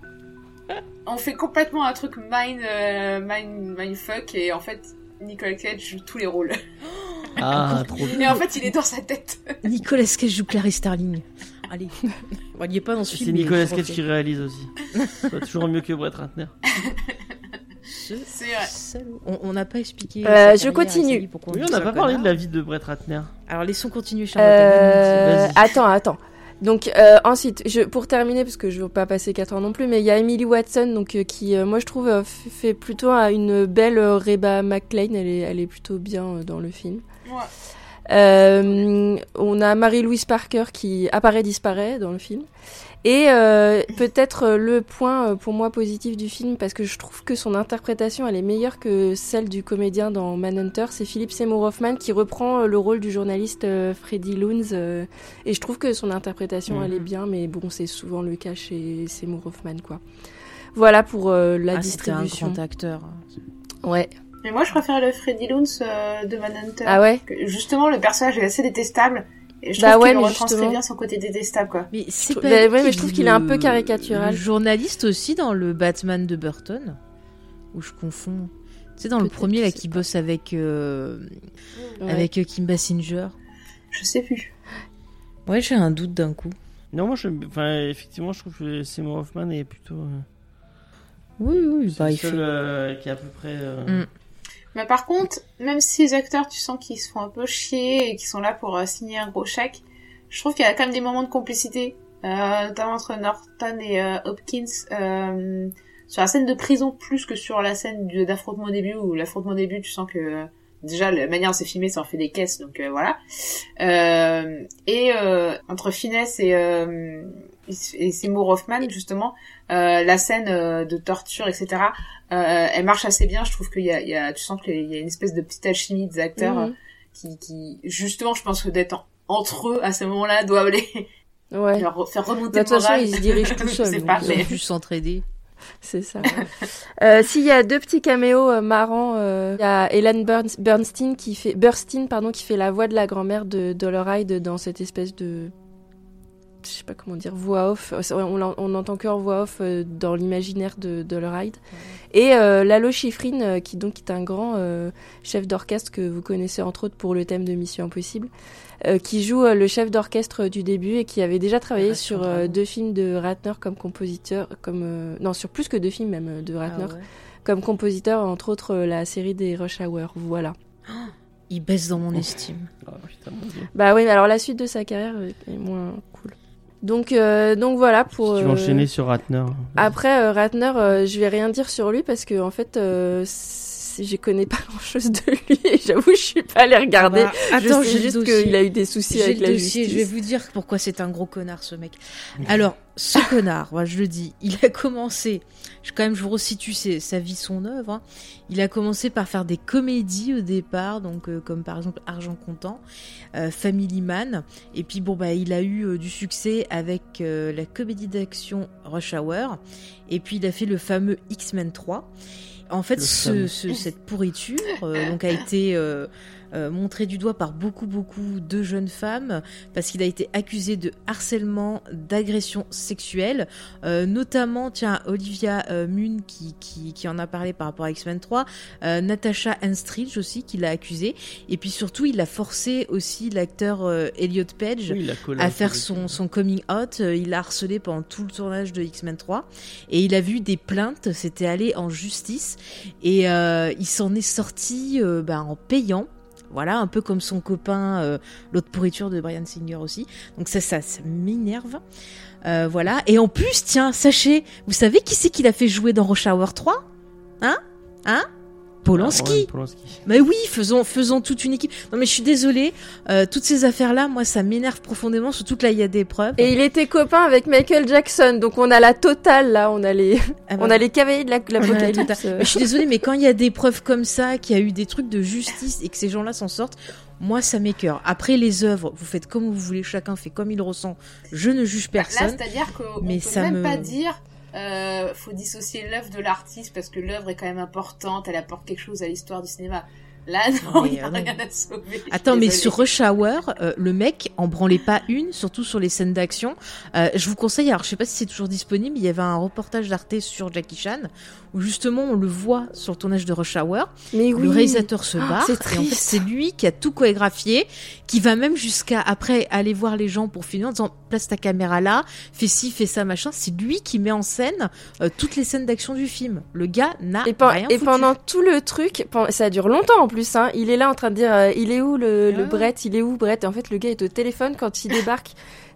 on fait complètement un truc mind, euh, mind, mindfuck et en fait, Nicolas Cage joue tous les rôles. Ah, trop bien. Et en fait, il est dans sa tête. Nicolas Cage joue Clarice Starling. Allez. Bon, il n'y est pas dans ce C'est film. mais Nicolas Cage qui réalise aussi. C'est toujours mieux que Brett Ratner. Ce C'est. On on n'a pas expliqué. Euh, je continue. Oui, dit on n'a c'est pas parlé de la vie de Brett Ratner. Alors laissons continuer Charlotte. Euh, attends, attends. Donc euh, ensuite, je, pour terminer, parce que je veux pas passer 4 ans non plus, mais il y a Emily Watson, donc euh, qui, euh, moi je trouve, euh, fait plutôt euh, une belle Reba McClane. Elle est, elle est plutôt bien euh, dans le film. Ouais. Euh, on a Marie-Louise Parker qui apparaît disparaît dans le film. Et euh, peut-être euh, le point pour moi positif du film, parce que je trouve que son interprétation elle est meilleure que celle du comédien dans Manhunter, c'est Philippe Seymour Hoffman qui reprend le rôle du journaliste Freddie Loons. et je trouve que son interprétation Mhm. elle est bien, mais bon, c'est souvent le cas chez Seymour Hoffman quoi. Voilà pour euh, la Ah, c'était un distribution. grand acteur. Ouais. Mais moi, je préfère le Freddy Loons euh, de Manhunter. Ah ouais. Que, justement, le personnage est assez détestable. Et je Bah trouve ouais, qu'il mais retranscrit justement- bien son côté détestable, quoi. Mais c'est Bah pas. ouais, mais je trouve qu'il est un peu caricatural. Le journaliste aussi dans le Batman de Burton, où je confonds. Tu sais, dans le premier là qui pas. bosse avec euh, Ouais. avec euh, Kim Basinger. Je sais plus. Ouais, j'ai un doute d'un coup. Non, moi, je... enfin, effectivement, je trouve que Seymour Hoffman est plutôt. euh, Oui, oui, c'est bah le il seul fait. euh, qui est à peu près. euh, Mm. Mais par contre, même si les acteurs, tu sens qu'ils se font un peu chier et qu'ils sont là pour euh, signer un gros chèque, je trouve qu'il y a quand même des moments de complicité, euh, notamment entre Norton et euh, Hopkins, euh, sur la scène de prison plus que sur la scène d'affrontement au début, où l'affrontement au début, tu sens que euh, déjà la manière dont c'est filmé, ça en fait des caisses, donc voilà. Et entre Finesse et, et Seymour Hoffman, justement, euh, la scène euh, de torture, etc., euh, elle marche assez bien. Je trouve qu'il y a, il y a, tu sens qu'il y a une espèce de petite alchimie des acteurs euh, qui, qui, justement, je pense que d'être en- entre eux à ce moment-là doivent les Ouais. leur faire remonter Bah, de le toute façon, ils se dirigent tout seuls, sais donc, pas, euh, Ils mais- ont dû s'entraider. C'est ça. Euh, S'il y a deux petits caméos euh, marrants, euh, il y a Ellen Burns- Bernstein qui fait Burstein pardon qui fait la voix de la grand-mère de Doloride dans cette espèce de je sais pas comment dire voix off. On, l'en- on entend que en voix off euh, dans l'imaginaire de Doloride. Et euh, Lalo Schifrin euh, qui donc est un grand euh, chef d'orchestre que vous connaissez entre autres pour le thème de Mission Impossible. euh, qui joue euh, le chef d'orchestre du début et qui avait déjà travaillé sur euh, deux films de Ratner comme compositeur, comme euh, non sur plus que deux films même de Ratner Ah ouais. comme compositeur, entre autres euh, la série des Rush Hour. Voilà. Il baisse dans mon estime. Ah, putain, mon dieu. Bah oui, mais alors la suite de sa carrière est moins. Donc, euh, donc voilà pour. Si tu veux euh, enchaîner sur Ratner. Après euh, Ratner, euh, je vais rien dire sur lui parce que en fait, euh, je connais pas grand chose de lui et j'avoue, je suis pas allée regarder. Bah, attends, je sais juste qu'il a eu des soucis J'ai avec le la dossier, justice. je vais vous dire pourquoi c'est un gros connard ce mec. Alors, ce connard, voilà, je le dis, il a commencé, je, quand même je vous resitue ses- sa vie, son œuvre, hein. il a commencé par faire des comédies au départ, donc euh, comme par exemple Argent Comptant, euh, Family Man, et puis bon bah il a eu euh, du succès avec la comédie d'action Rush Hour, et puis il a fait le fameux X-Men 3. En fait, ce, ce- cette pourriture donc a été euh, montré du doigt par beaucoup beaucoup de jeunes femmes parce qu'il a été accusé de harcèlement, d'agression sexuelle, euh, notamment tiens Olivia euh, qui, qui qui en a parlé par rapport à X-Men 3, euh, Natasha Henstridge aussi qui l'a accusé et puis surtout il a forcé aussi l'acteur euh, Elliot Page Oui, à faire son, son coming out. Euh, Il l'a harcelé pendant tout le tournage de X-Men 3 et il a vu des plaintes, c'était allé en justice et euh, il s'en est sorti euh, bah, en payant. Voilà, un peu comme son copain, euh, l'autre pourriture de Brian Singer aussi. Donc ça, ça, ça m'énerve. Euh, voilà. Et en plus, tiens, sachez, vous savez qui c'est qu'il a fait jouer dans Rush Hour 3 Hein? Hein? Polanski. Mais oui, faisons, faisons toute une équipe. Non mais je suis désolée, euh, toutes ces affaires-là, moi ça m'énerve profondément, surtout que là il y a des preuves. Et il était copain avec Michael Jackson, donc on a la totale là, on a les, Ah bah, on a les cavaliers de la- la totale. Mais je suis désolée, mais quand il y a des preuves comme ça, qu'il y a eu des trucs de justice et que ces gens-là s'en sortent, moi ça m'écœure. Après les œuvres, vous faites comme vous voulez, chacun fait comme il ressent. Je ne juge Là, personne. c'est-à-dire qu'on mais peut ça même me- pas dire euh, faut dissocier l'œuvre de l'artiste parce que l'œuvre est quand même importante, elle apporte quelque chose à l'histoire du cinéma. Là, non, mais, il n'y a euh, non. rien à sauver. Attends, mais sur Rush Hour, euh, le mec en branlait pas une, surtout sur les scènes d'action. Euh, je vous conseille, alors je sais pas si c'est toujours disponible, il y avait un reportage d'Arte sur Jackie Chan, où justement on le voit sur le tournage de Rush Hour, Mais oui. le réalisateur se bat, c'est et en fait c'est lui qui a tout chorégraphié, qui va même jusqu'à après aller voir les gens pour filmer en disant place ta caméra là, fais ci, fais ça, machin. C'est lui qui met en scène euh, toutes les scènes d'action du film. Le gars n'a Et, rien et foutu. pendant tout le truc, ça dure longtemps en plus, hein, il est là en train de dire euh, il est où le, le Ouais. Brett, il est où Brett? Et en fait, le gars est au téléphone quand il débarque.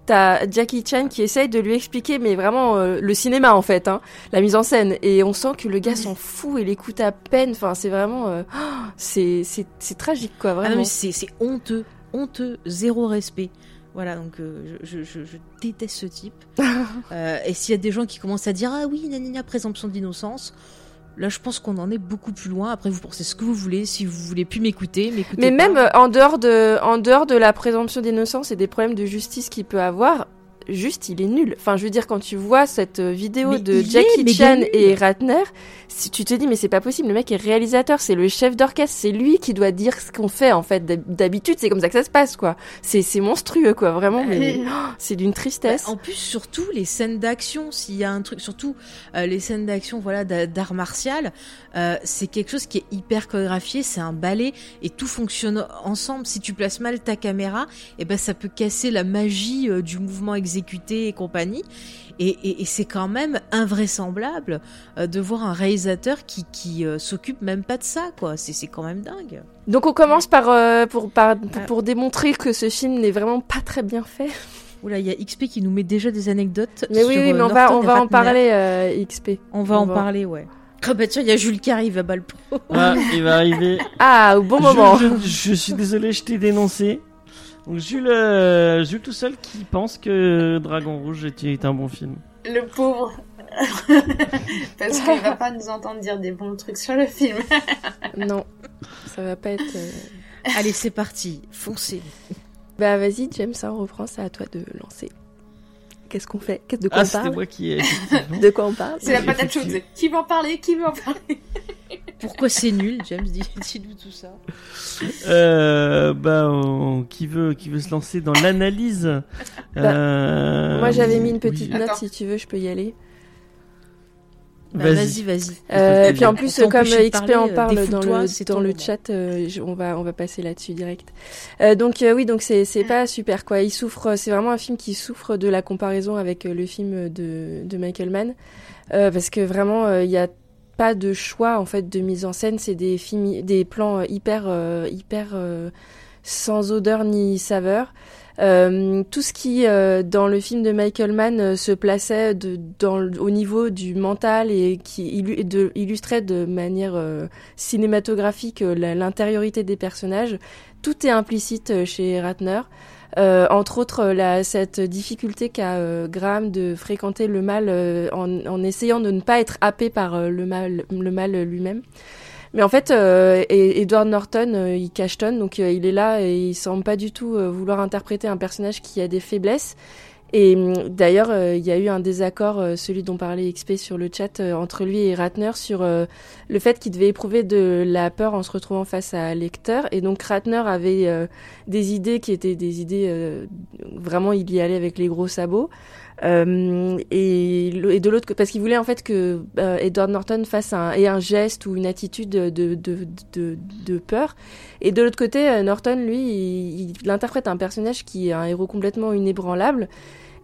T'as Jackie Chan qui essaye de lui expliquer, mais vraiment euh, le cinéma en fait, hein, la mise en scène. Et on sent que le gars s'en fout et l'écoute à peine. Enfin, c'est vraiment, euh, oh, c'est c'est c'est tragique quoi, Ah non, vraiment. mais c'est c'est honteux, honteux, zéro respect. Voilà, donc euh, je, je, je- je déteste ce type. Euh, et s'il y a des gens qui commencent à dire ah oui, nanina, présomption d'innocence, là je pense qu'on en est beaucoup plus loin. Après, vous pensez ce que vous voulez. Si vous voulez plus m'écouter. Mais pas. même euh, en dehors de, en dehors de la présomption d'innocence et des problèmes de justice qu'il peut avoir, juste il est nul. Enfin, je veux dire, quand tu vois cette euh, vidéo Mais de est Jackie Chan et Ratner, si tu te dis mais c'est pas possible, le mec est réalisateur, c'est le chef d'orchestre, c'est lui qui doit dire ce qu'on fait en fait. D'hab- D'habitude, c'est comme ça que ça se passe quoi. C'est monstrueux quoi, vraiment. Mais oh, c'est d'une tristesse. Bah, en plus, surtout les scènes d'action, s'il y a un truc, surtout euh, les scènes d'action, voilà, d'a- d'art martial, euh, c'est quelque chose qui est hyper chorégraphié, c'est un ballet et tout fonctionne ensemble. Si tu places mal ta caméra, et ben ça peut casser la magie du mouvement exécuté et compagnie. Et, et- et c'est quand même invraisemblable euh, de voir un réalisateur qui, qui euh, s'occupe même pas de ça, quoi. C'est c'est quand même dingue. Donc on commence par euh, pour, par pour, pour démontrer que ce film n'est vraiment pas très bien fait. Oula, il y a XP qui nous met déjà des anecdotes. Mais oui, sur, oui, mais on va on va en parler euh, XP. On va On en va- parler, ouais. Ah bah tiens, il y a Jules qui arrive à Balpo. Ah, il va arriver. Ah, au bon Je- moment. Je, je suis désolé, je t'ai dénoncé. Donc Jules, euh, Jules tout seul qui pense que Dragon Rouge est, est un bon film. Le pauvre. Parce qu'il va pas nous entendre dire des bons trucs sur le film. Non, ça va pas être. euh, Allez, c'est parti, foncez. Bah vas-y, James, hein, on reprend, c'est à toi de lancer. Qu'est-ce qu'on fait? Qu'est-ce de quoi Ah, on parle? moi qui ai. De quoi on parle? C'est la patate chaude. Qui veut en parler? Qui veut en parler? Pourquoi c'est nul, James Dis- Dis-nous tout ça. Euh, bah, on- qui veut, qui veut se lancer dans l'analyse? Euh, Moi j'avais mis une petite oui. note, Attends. si tu veux, je peux y aller. Bah, Vas-y. vas-y. Euh, puis en plus, comme XP parler, en euh, parle dans le, dans ton le chat, euh, je- on, va, on va passer là-dessus direct. Euh, donc euh, oui, donc c'est c'est pas super quoi. Il souffre, c'est vraiment un film qui souffre de la comparaison avec euh, le film de, de Michael Mann, euh, parce que vraiment euh, il y a pas de choix en fait de mise en scène. C'est des films, des plans euh, hyper euh, hyper euh, sans odeur ni saveur. Tout ce qui dans le film de Michael Mann se plaçait de, dans, au niveau du mental et qui illustrait de manière cinématographique l'intériorité des personnages, tout est implicite chez Ratner. Euh, entre autres, euh, la, cette difficulté qu'a euh, Graham de fréquenter le mal en, essayant de ne pas être happé par le mal, lui-même. Mais en fait, et- Edward Norton, euh, il cachetonne, donc il est là et il semble pas du tout vouloir interpréter un personnage qui a des faiblesses. Et hum, d'ailleurs, euh, il y a eu un désaccord, euh, celui dont parlait XP sur le chat, euh, entre lui et Ratner sur le fait qu'il devait éprouver de la peur en se retrouvant face à Lecter. Et donc Ratner avait des idées qui étaient des idées vraiment, il y allait avec les gros sabots. Euh, et, et de l'autre, parce qu'il voulait en fait que Edward Norton fasse un, ait un geste ou une attitude de, de, de, peur. Et de l'autre côté, Norton, lui, il, il interprète un personnage qui est un héros complètement inébranlable.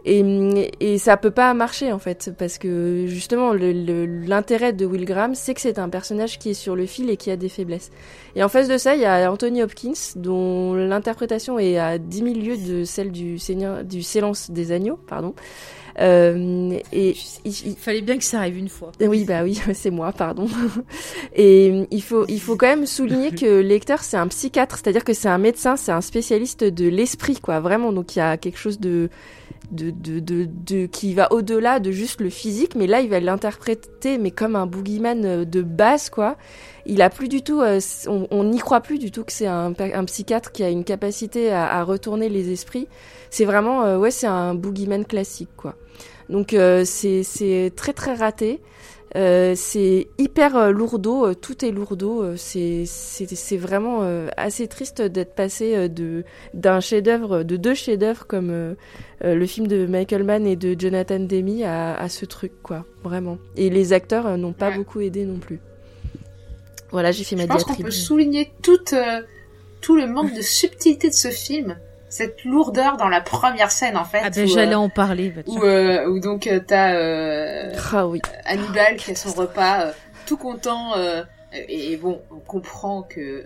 Et, et ça peut pas marcher en fait, parce que justement le- le- l'intérêt de Will Graham, c'est que c'est un personnage qui est sur le fil et qui a des faiblesses. Et en face de ça, il y a Anthony Hopkins, dont l'interprétation est à 10 000 lieues de celle du Seigneur, du Silence des agneaux, pardon. Euh, et il- il- Il fallait bien que ça arrive une fois. oui, bah oui, c'est moi, pardon. Et il faut, il faut quand même souligner que Lecter, c'est un psychiatre, c'est-à-dire que c'est un médecin, c'est un spécialiste de l'esprit, quoi, vraiment. Donc il y a quelque chose de, de, de, de, de- qui va au-delà de juste le physique, mais là, il va l'interpréter, mais comme un boogeyman euh, de base, quoi. Il a plus du tout, euh, on n'y croit plus du tout que c'est un, psychiatre qui a une capacité à, retourner les esprits. C'est vraiment, euh, ouais, c'est un boogeyman classique, quoi. Donc c'est très très raté. Euh, c'est hyper euh, lourdeau, euh, tout est lourdeau. c'est c'est c'est vraiment assez triste d'être passé de d'un chef-d'œuvre, de deux chefs-d'œuvre comme le film de Michael Mann et de Jonathan Demme à, à ce truc quoi, vraiment. Et les acteurs n'ont pas Ouais. beaucoup aidé non plus. Voilà, j'ai fait ma Je pense qu'on peut souligner tout, euh, tout le manque de subtilité de ce film, cette lourdeur dans la première scène en fait. Ah ben j'allais euh, en parler. bah, où, euh, où donc euh, t'as euh, Ah oui. Hannibal qui a son repas euh, tout content euh, et, et bon on comprend que,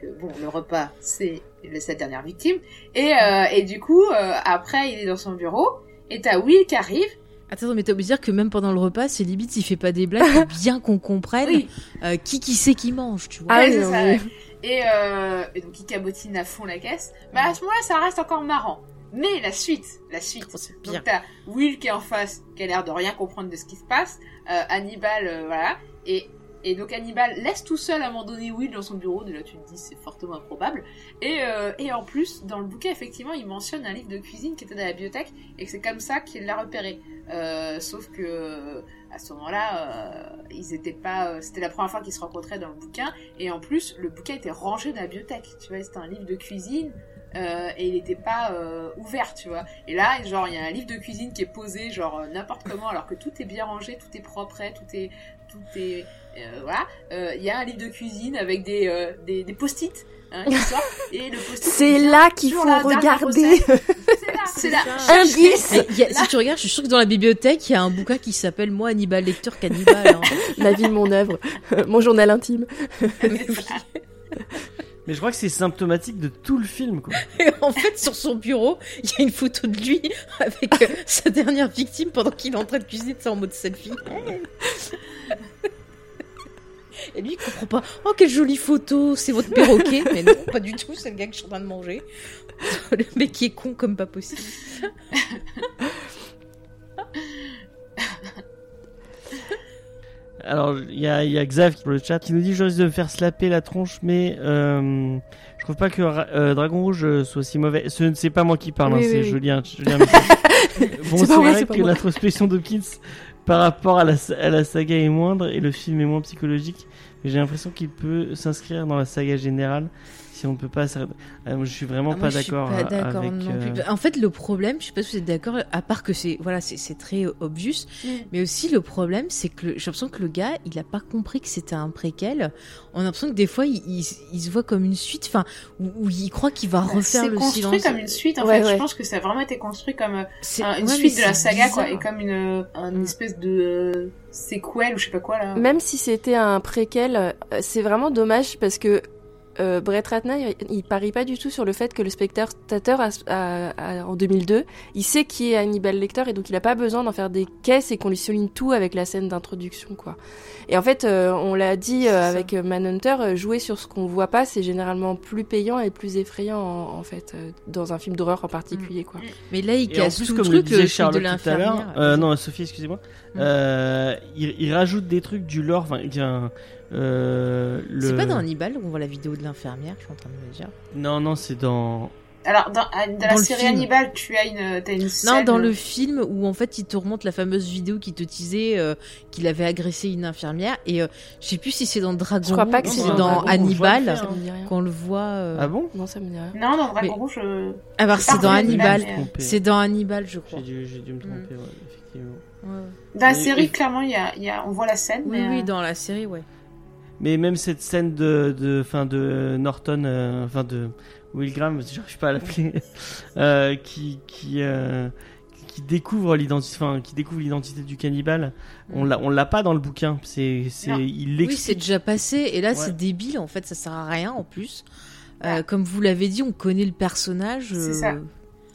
que bon le repas c'est sa dernière victime et, euh, et du coup euh, après il est dans son bureau et t'as Will qui arrive Attends, mais t'as oublié de dire que même pendant le repas, c'est limite s'il fait pas des blagues, faut bien qu'on comprenne oui euh, qui qui sait qui mange, tu vois. Ah oui, et, euh, et donc il cabotine à fond la caisse. Bah à ce moment-là ça reste encore marrant. Mais la suite la suite. Oh, donc t'as Will qui est en face qui a l'air de rien comprendre de ce qui se passe. Euh, Hannibal euh, voilà. Et et donc Hannibal laisse tout seul à un moment donné Will dans son bureau, de là tu te dis c'est fortement improbable. Et, euh, et en plus, dans le bouquin, effectivement, il mentionne un livre de cuisine qui était dans la bibliothèque et que c'est comme ça qu'il l'a repéré. Euh, sauf que à ce moment-là, euh, ils étaient pas. euh, c'était la première fois qu'ils se rencontraient dans le bouquin et en plus, le bouquin était rangé dans la bibliothèque. Tu vois, c'était un livre de cuisine. euh, et il n'était pas euh, ouvert, tu vois. Et là, genre, il y a un livre de cuisine qui est posé, genre euh, n'importe comment, alors que tout est bien rangé, tout est propre, tout est, tout est, euh, voilà. Il y a un livre de cuisine avec des, des, des post-it hein, et le. C'est là qu'il faut regarder. C'est là, c'est là. Indice. Eh, si tu regardes, je suis sûre que dans la bibliothèque, il y a un bouquin qui s'appelle Moi, Hannibal Lecter Cannibal. hein. Ma vie, mon œuvre, mon journal intime. Mais je crois que c'est symptomatique de tout le film, quoi. Et en fait, sur son bureau, il y a une photo de lui avec euh, sa dernière victime pendant qu'il est en train de cuisiner, c'est en mode selfie. Et lui, il comprend pas. Oh, quelle jolie photo, c'est votre perroquet. Mais non, pas du tout, c'est le gars que je suis en train de manger. Le mec qui est con comme pas possible. Alors, il y a, il y a Xav sur le chat qui nous dit je risque de me faire slapper la tronche, mais euh, je trouve pas que euh, Dragon Rouge euh, soit si mauvais. Ce ne c'est pas moi qui parle, Oui, hein, oui, c'est oui. message. bon, C'est vrai que l'introspection d'Hopkins par rapport à la, saga est moindre et le film est moins psychologique, mais j'ai l'impression qu'il peut s'inscrire dans la saga générale si on ne peut pas. s'arrêter. Ah, moi, je suis vraiment Ah, moi, pas je suis d'accord pas d'accord avec. non euh, plus. En fait, le problème, je sais pas si vous êtes d'accord, à part que c'est voilà, c'est c'est très euh, obvious, Mm. mais aussi le problème, c'est que j'ai l'impression que le gars, il a pas compris que c'était un préquel. On a l'impression que des fois, il, il- il se voit comme une suite, enfin, où, où il croit qu'il va refaire C'est le construit silence. comme une suite, en Ouais, fait. ouais. Je pense que ça a vraiment été construit comme euh, C'est- un- une ouais, suite de la c'est saga, quoi, et comme une, une Mm. espèce de euh, séquelle ou je sais pas quoi, là. Même si c'était un préquel, euh, c'est vraiment dommage parce que euh, Brett Ratner, il, il parie pas du tout sur le fait que le spectateur, a- a- a- en 2002, il sait qui est Hannibal Lecter et donc il a pas besoin d'en faire des caisses et qu'on lui souligne tout avec la scène d'introduction, quoi. Et en fait, euh, on l'a dit euh, avec Manhunter, jouer sur ce qu'on voit pas, c'est généralement plus payant et plus effrayant en, en fait, euh, dans un film d'horreur en particulier, quoi. Mais là, il Et en casse plus, tout comme le truc, disait le de Charlotte tout à l'heure, l'infirmière. euh, non, Sophie, excusez-moi, Mm. euh, il, il rajoute des trucs du lore, enfin, euh, le... C'est pas dans Hannibal où on voit la vidéo de l'infirmière, je suis en train de me dire. Non, non, c'est dans... Alors, dans, la série film. Hannibal, tu as une, une Non, scène- dans le film où en fait il te remonte la fameuse vidéo qui te disait euh, qu'il avait agressé une infirmière et euh, je sais plus si c'est dans Dragon Je crois pas Rouge que ou c'est dans dans je Hannibal qu'on le voit. euh, Ah bon? Non, ça me dit rien. Non, dans Dragon Mais- Rouge, euh, Ah bah C'est dans Hannibal. Je. C'est dans Hannibal, je crois. J'ai dû, me tromper, Mm. ouais, effectivement. Ouais, dans la Et- série, et- clairement, il y a, y a, on voit la scène, Oui, mais, oui, euh, dans la série, ouais. Mais même cette scène de, de, fin de Norton, euh, enfin de Will Graham, j'arrive pas à l'appeler, euh, qui, qui, euh, qui découvre l'identité, enfin, qui découvre l'identité du cannibale. On l'a, on l'a pas dans le bouquin. C'est, c'est, il Oui, c'est déjà passé. Et là, Ouais. c'est débile. En fait, ça sert à rien en plus. Euh, Ah. comme vous l'avez dit, on connaît le personnage. C'est ça.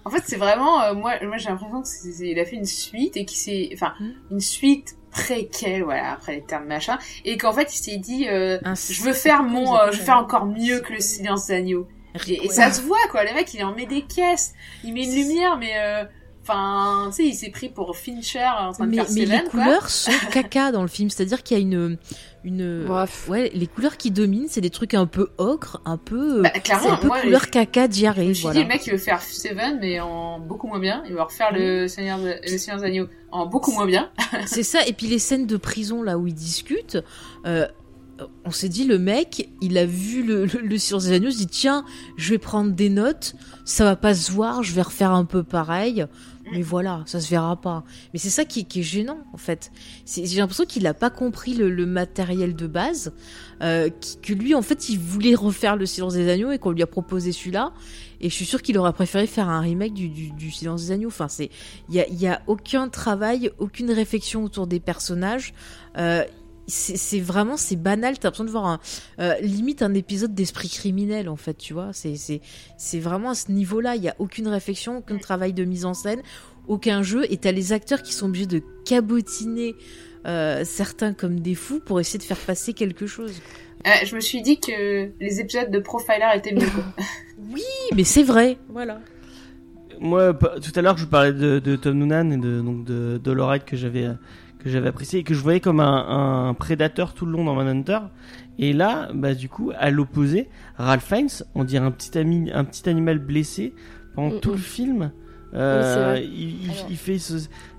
En fait, c'est vraiment, euh, moi, moi j'ai l'impression que c'est- c'est- il a fait une suite et qu'il s'est, enfin, Hmm. une suite préquelle, voilà, après les termes machin, et qu'en fait, il s'est dit, euh, je veux faire mon, euh, je veux faire encore mieux que le silence d'agneau. Et, et ça se voit, quoi. Le mec, il en met des caisses, il met une lumière, mais, euh, enfin, tu sais, il s'est pris pour Fincher en train de mais, faire mais Seven, les quoi. couleurs sont caca dans le film, c'est-à-dire qu'il y a une, une, Bref. ouais, les couleurs qui dominent, c'est des trucs un peu ocre, un peu, Bah, c'est clairement, un peu moi, couleur je- caca Je diarrhée, suis voilà. dit, le mec, il veut faire Seven, mais en beaucoup moins bien. Il va refaire le Seigneur, de- le Seigneur des Agneaux en beaucoup moins bien. C'est ça, et puis les scènes de prison là où ils discutent, euh, on s'est dit le mec, il a vu le, le, le Agneaux, il se dit tiens, je vais prendre des notes, ça va pas se voir, je vais refaire un peu pareil, mais voilà, ça se verra pas. Mais c'est ça qui, est gênant en fait. J'ai l'impression qu'il a pas compris le, matériel de base, euh, que lui en fait il voulait refaire le Silence des Agneaux et qu'on lui a proposé celui-là. Et je suis sûre qu'il aurait préféré faire un remake du, Silence des Agneaux. Enfin, c'est il y a, il y a aucun travail, aucune réflexion autour des personnages. Euh, c'est vraiment c'est banal. T'as l'impression de voir un euh, limite un épisode d'esprit criminel en fait. Tu vois, c'est c'est c'est vraiment à ce niveau-là. Il y a aucune réflexion, aucun travail de mise en scène, aucun jeu. Et t'as les acteurs qui sont obligés de cabotiner. euh, certains comme des fous pour essayer de faire passer quelque chose. Euh, je me suis dit que les épisodes de Profiler étaient mieux. Oui, mais c'est vrai. Voilà. Moi, tout à l'heure, je vous parlais de, de Tom Noonan et de donc de, de que j'avais que j'avais apprécié et que je voyais comme un, un prédateur tout le long dans Manhunter. Et là, bah du coup, à l'opposé, Ralph Fiennes, on dirait un petit ami, un petit animal blessé pendant Mm, tout mm. le film. c'est Euh, il, il- Alors- il fait ce...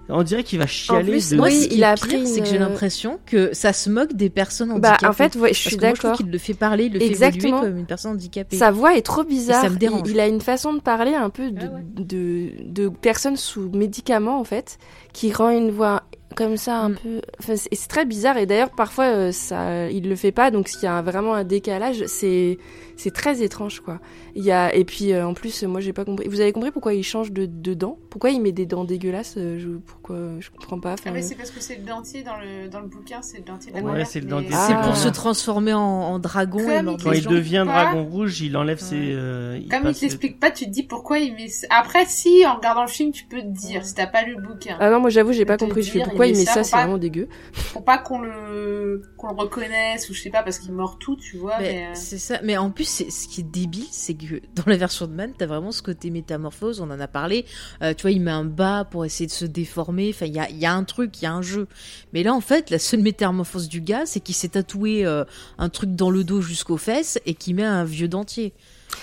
On dirait qu'il va chialer. plus, de... Moi, ce qui il est a pris c'est que j'ai une- l'impression que ça se moque des personnes Bah, handicapées. en fait, ouais, je Parce suis que moi, je trouve d'accord. qu'il le fait parler, il le fait Exactement. évoluer comme une personne handicapée. Sa voix est trop bizarre. ça me dérange. Il, il a une façon de parler un peu de, Ah ouais. de, de personne sous médicaments, en fait, qui rend une voix comme ça un Mm. peu. Enfin, c'est très bizarre. Et d'ailleurs, parfois, euh, ça, il le fait pas. Donc, s'il y a vraiment un décalage, c'est c'est très étrange, quoi. Il y a et puis euh, en plus, moi, j'ai pas compris. Vous avez compris pourquoi il change de, de dents? Pourquoi il met des dents dégueulasses euh, je, Pourquoi Je comprends pas. Ah, mais c'est parce que c'est le dentier dans le, dans le bouquin, c'est le dentier de la Ouais, c'est le mais- dentier. C'est pour se transformer en, en dragon Comme et Quand il devient pas. dragon rouge, il enlève Ouais. ses. euh, il Comme il passe- te l'explique pas, tu te dis pourquoi il met. ça. Après, si, en regardant le film, tu peux te dire, si t'as pas lu le bouquin. Ah non, moi j'avoue, j'ai pas compris. Je fais pourquoi il il met ça c'est vraiment dégueu. Pour pas qu'on le, qu'on le reconnaisse, ou je sais pas, parce qu'il mord tout, tu vois, mais. Mais euh, c'est ça. Mais en plus, c'est- ce qui est débile, c'est que dans la version de Man, t'as vraiment ce côté métamorphose. On en a parlé. Euh, tu vois, il met un bas pour essayer de se déformer. Enfin, il y a, il y a un truc, il y a un jeu. Mais là, en fait, la seule métamorphose du gars, c'est qu'il s'est tatoué euh, un truc dans le dos jusqu'aux fesses et qu'il met un vieux dentier.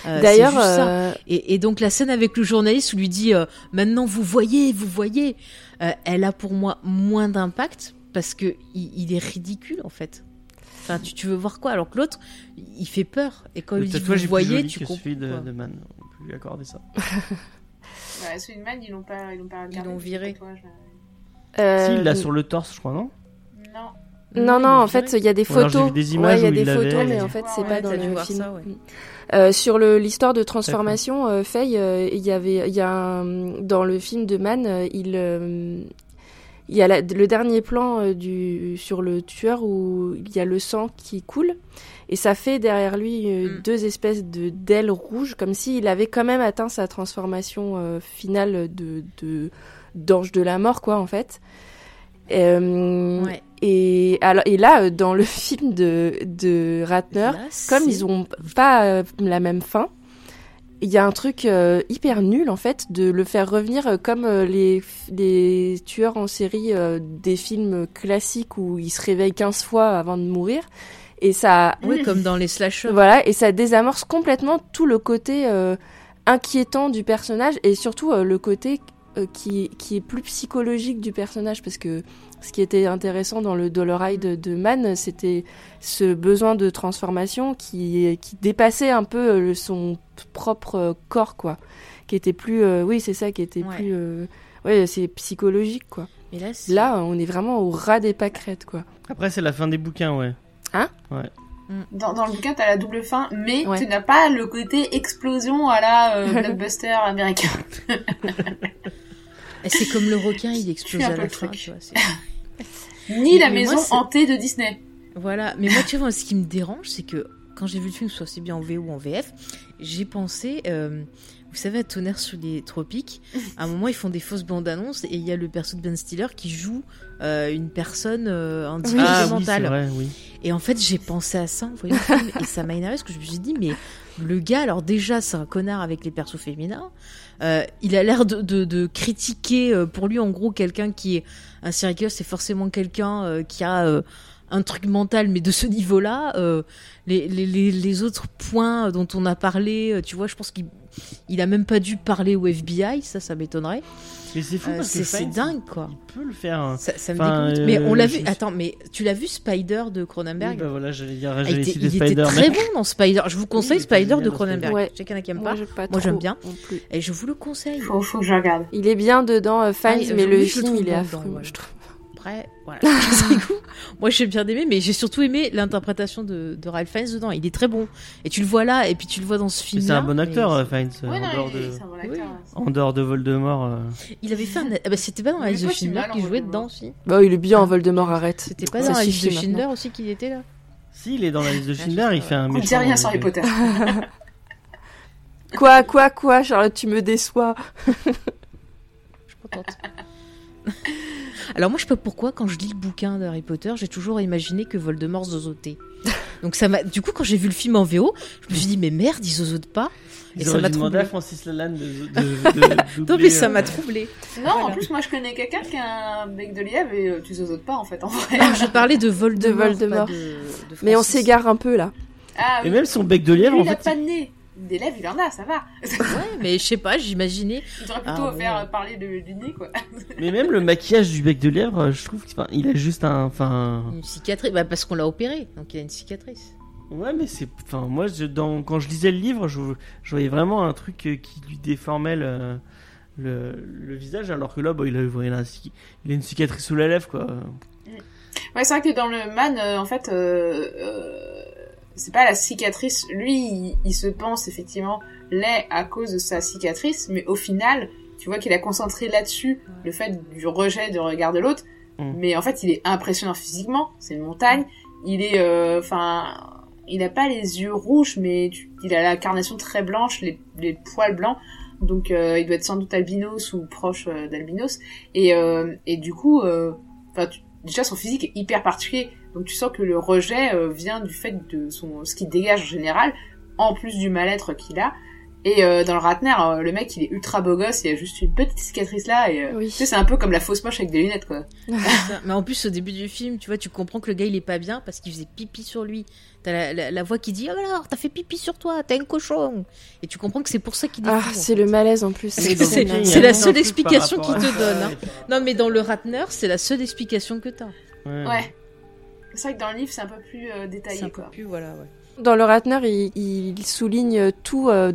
Euh, D'ailleurs, euh, Et, et donc la scène avec le journaliste où lui dit euh, maintenant vous voyez, vous voyez, elle a pour moi moins d'impact parce que il, il est ridicule en fait. Enfin, tu, tu veux voir quoi alors que l'autre, il fait peur et quand Le il dit vous voyez, tu comprends. celui de, quoi. de Man. On peut lui accorder ça. ouais, celui de Man, ils l'ont pas, ils l'ont pas Ils l'ont viré. tatouage, euh, Si, il l'a sur le torse, je crois, non? Non. Non, non, en fait, il y a des alors photos. vu des images ouais, il y a des photos, mais Ouais, en fait, c'est ouais, pas dans t'as dû le film. ça, ouais. Mm. Euh, sur le l'histoire de transformation, euh, Faye, euh, il y avait, il y a un- dans le film de Man, euh, il, euh, il y a la- le dernier plan euh, du sur le tueur où il y a le sang qui coule et ça fait derrière lui euh, Mm. deux espèces de d'ailes rouges, comme s'il avait quand même atteint sa transformation euh, finale de de d'ange de la mort, quoi, en fait. Euh, Ouais. et, alors, et là, dans le film de, de Ratner, Là, comme ils ont pas euh, la même fin, il y a un truc euh, hyper nul en fait de le faire revenir euh, comme euh, les, les tueurs en série euh, des films classiques où ils se réveillent 15 fois avant de mourir. Et ça, Ouais, comme dans les slashers. voilà, et ça désamorce complètement tout le côté euh, inquiétant du personnage et surtout euh, le côté euh, qui, qui est plus psychologique du personnage parce que ce qui était intéressant dans le Doloride de, de Man, c'était ce besoin de transformation qui, qui dépassait un peu euh, le- son propre corps, quoi. Qui était plus. euh, oui, c'est ça, qui était Ouais. plus. euh, ouais, c'est psychologique, quoi. Mais là, c'est- Là, on est vraiment au ras des pâquerettes, quoi. Après, c'est la fin des bouquins, ouais. Dans, dans le bouquin, t'as la double fin, mais Ouais. tu n'as pas le côté explosion à la euh, blockbuster américain. Et c'est comme le requin, il explose à la fin. truc. tu vois, c'est- Ni la Mais moi, maison c'est- hantée de Disney. Voilà, mais moi, tu vois, ce qui me dérange, c'est que quand j'ai vu le film, soit aussi bien en VO ou en VF, j'ai pensé, euh, vous savez, à Tonnerre sous les tropiques, à un moment, ils font des fausses bandes annonces et il y a le perso de Ben Stiller qui joue euh, une personne euh, Ah oui, c'est vrai, oui. Et en fait, j'ai pensé à ça en voyant le film et ça m'a énervé parce que je me suis dit, mais le gars, alors déjà, c'est un connard avec les persos féminins. Euh, il a l'air de, de, critiquer, euh, pour lui, en gros, quelqu'un qui est un serial c'est forcément quelqu'un euh, qui a un truc mental, mais de ce niveau-là, les, les, les, autres points dont on a parlé, tu vois, je pense qu'il il a même pas dû parler au FBI, ça, ça m'étonnerait. Mais c'est fou Euh, parce que c'est dingue, quoi. Il peut le faire. hein. Ça, ça me Enfin, dégoûte. Mais on euh, l'a je vu. me suis- Attends, mais tu l'as vu Spider de Cronenberg? Oui, bah voilà, j'allais dire, Ah, il était, il était Spider. très mais- bon dans Spider. Je vous conseille il était Spider bien de Cronenberg. Sais en a qui Moi, pas. Moi, j'aime bien. plus. Et je vous le conseille. Faut, faut que je regarde. Il est bien dedans, euh, Ah, mais oui, le film, il est affreux, ouais. je trouve. Après, voilà. Moi, j'ai bien aimé, mais j'ai surtout aimé l'interprétation de, de Ralph Fiennes dedans. Il est très bon. Et tu le vois là, et puis tu le vois dans ce film. c'est un bon acteur, euh, Fiennes, Ouais, en, non, dehors de... c'est un bon Oui. acteur. en dehors de Voldemort. euh. Il avait fait un. ah bah, c'était pas dans Alice de Schindler qu'il jouait dedans aussi. Bah, il est bien en Voldemort, arrête. C'était pas dans Alice de Schindler aussi qu'il était là. Si, il est dans la liste de Schindler, il fait un On dit rien euh, Harry de- Potter. Quoi, quoi, quoi, Charlotte, tu me déçois. Je suis contente. Alors moi je sais pas pourquoi quand je lis le bouquin d'Harry Potter j'ai toujours imaginé que Voldemort zozotait. Donc ça m'a du coup quand j'ai vu le film en VO je me suis dit mais merde il zozote pas et Ils ça m'a troublé. à Francis Lalanne de, de, de, Non mais ça euh, m'a troublé. Non, en Voilà. plus, moi je connais quelqu'un qui a un bec de lièvre et euh, tu zozotes pas en fait en vrai. Non, je parlais de Voldemort, De Voldemort. pas de, de Mais on s'égare un peu là. Ah Et même son bec de lièvre, Lui, en il a fait. pas de nez. Des lèvres, il en a, ça va. Ouais mais je sais pas j'imaginais Il devrait Ah, plutôt bon. faire parler de, du nez quoi. Mais même le maquillage du bec de lièvre, euh, je trouve qu'il a juste un. Enfin. une cicatrice bah parce qu'on l'a opéré donc il a une cicatrice. Ouais, mais c'est. Enfin, moi, je, dans, quand je lisais le livre, je, je voyais vraiment un truc euh, qui lui déformait le, le, le visage, alors que là, bah, il, a, il, a, un ci- il a une cicatrice sous la lèvre, quoi. Ouais, c'est vrai que dans le man, euh, en fait, euh, euh, c'est pas la cicatrice. Lui, il, il se pense effectivement laid à cause de sa cicatrice, mais au final, tu vois qu'il a concentré là-dessus le fait du rejet du regard de l'autre. Mm. Mais en fait, il est impressionnant physiquement. C'est une montagne. Il est, euh, enfin, il a pas les yeux rouges, mais tu- il a la carnation très blanche, les, les poils blancs. Donc, euh, il doit être sans doute albinos ou proche euh, d'albinos. Et, euh, et du coup, euh, enfin, déjà son physique est hyper particulier. Donc tu sens que le rejet euh, vient du fait de son ce qu'il dégage en général, en plus du mal-être qu'il a. Et euh, dans le Ratner, euh, le mec il est ultra beau gosse, il a juste une petite cicatrice là et euh, Oui. tu sais c'est un peu comme la fausse moche avec des lunettes quoi. Mais en plus, au début du film, tu vois, tu comprends que le gars il est pas bien parce qu'il faisait pipi sur lui. T'as la, la, la voix qui dit Oh alors, t'as fait pipi sur toi, t'es un cochon. Et tu comprends que c'est pour ça qu'il Ah, c'est le malaise en plus. C'est- la seule explication qu'il te donne, hein. Non, mais dans le Ratner, c'est la seule explication que t'as. Ouais. Ouais. C'est vrai que dans le livre c'est un peu plus euh, C'est détaillé un peu plus, voilà, ouais. Dans le Ratner, il, il souligne tout euh,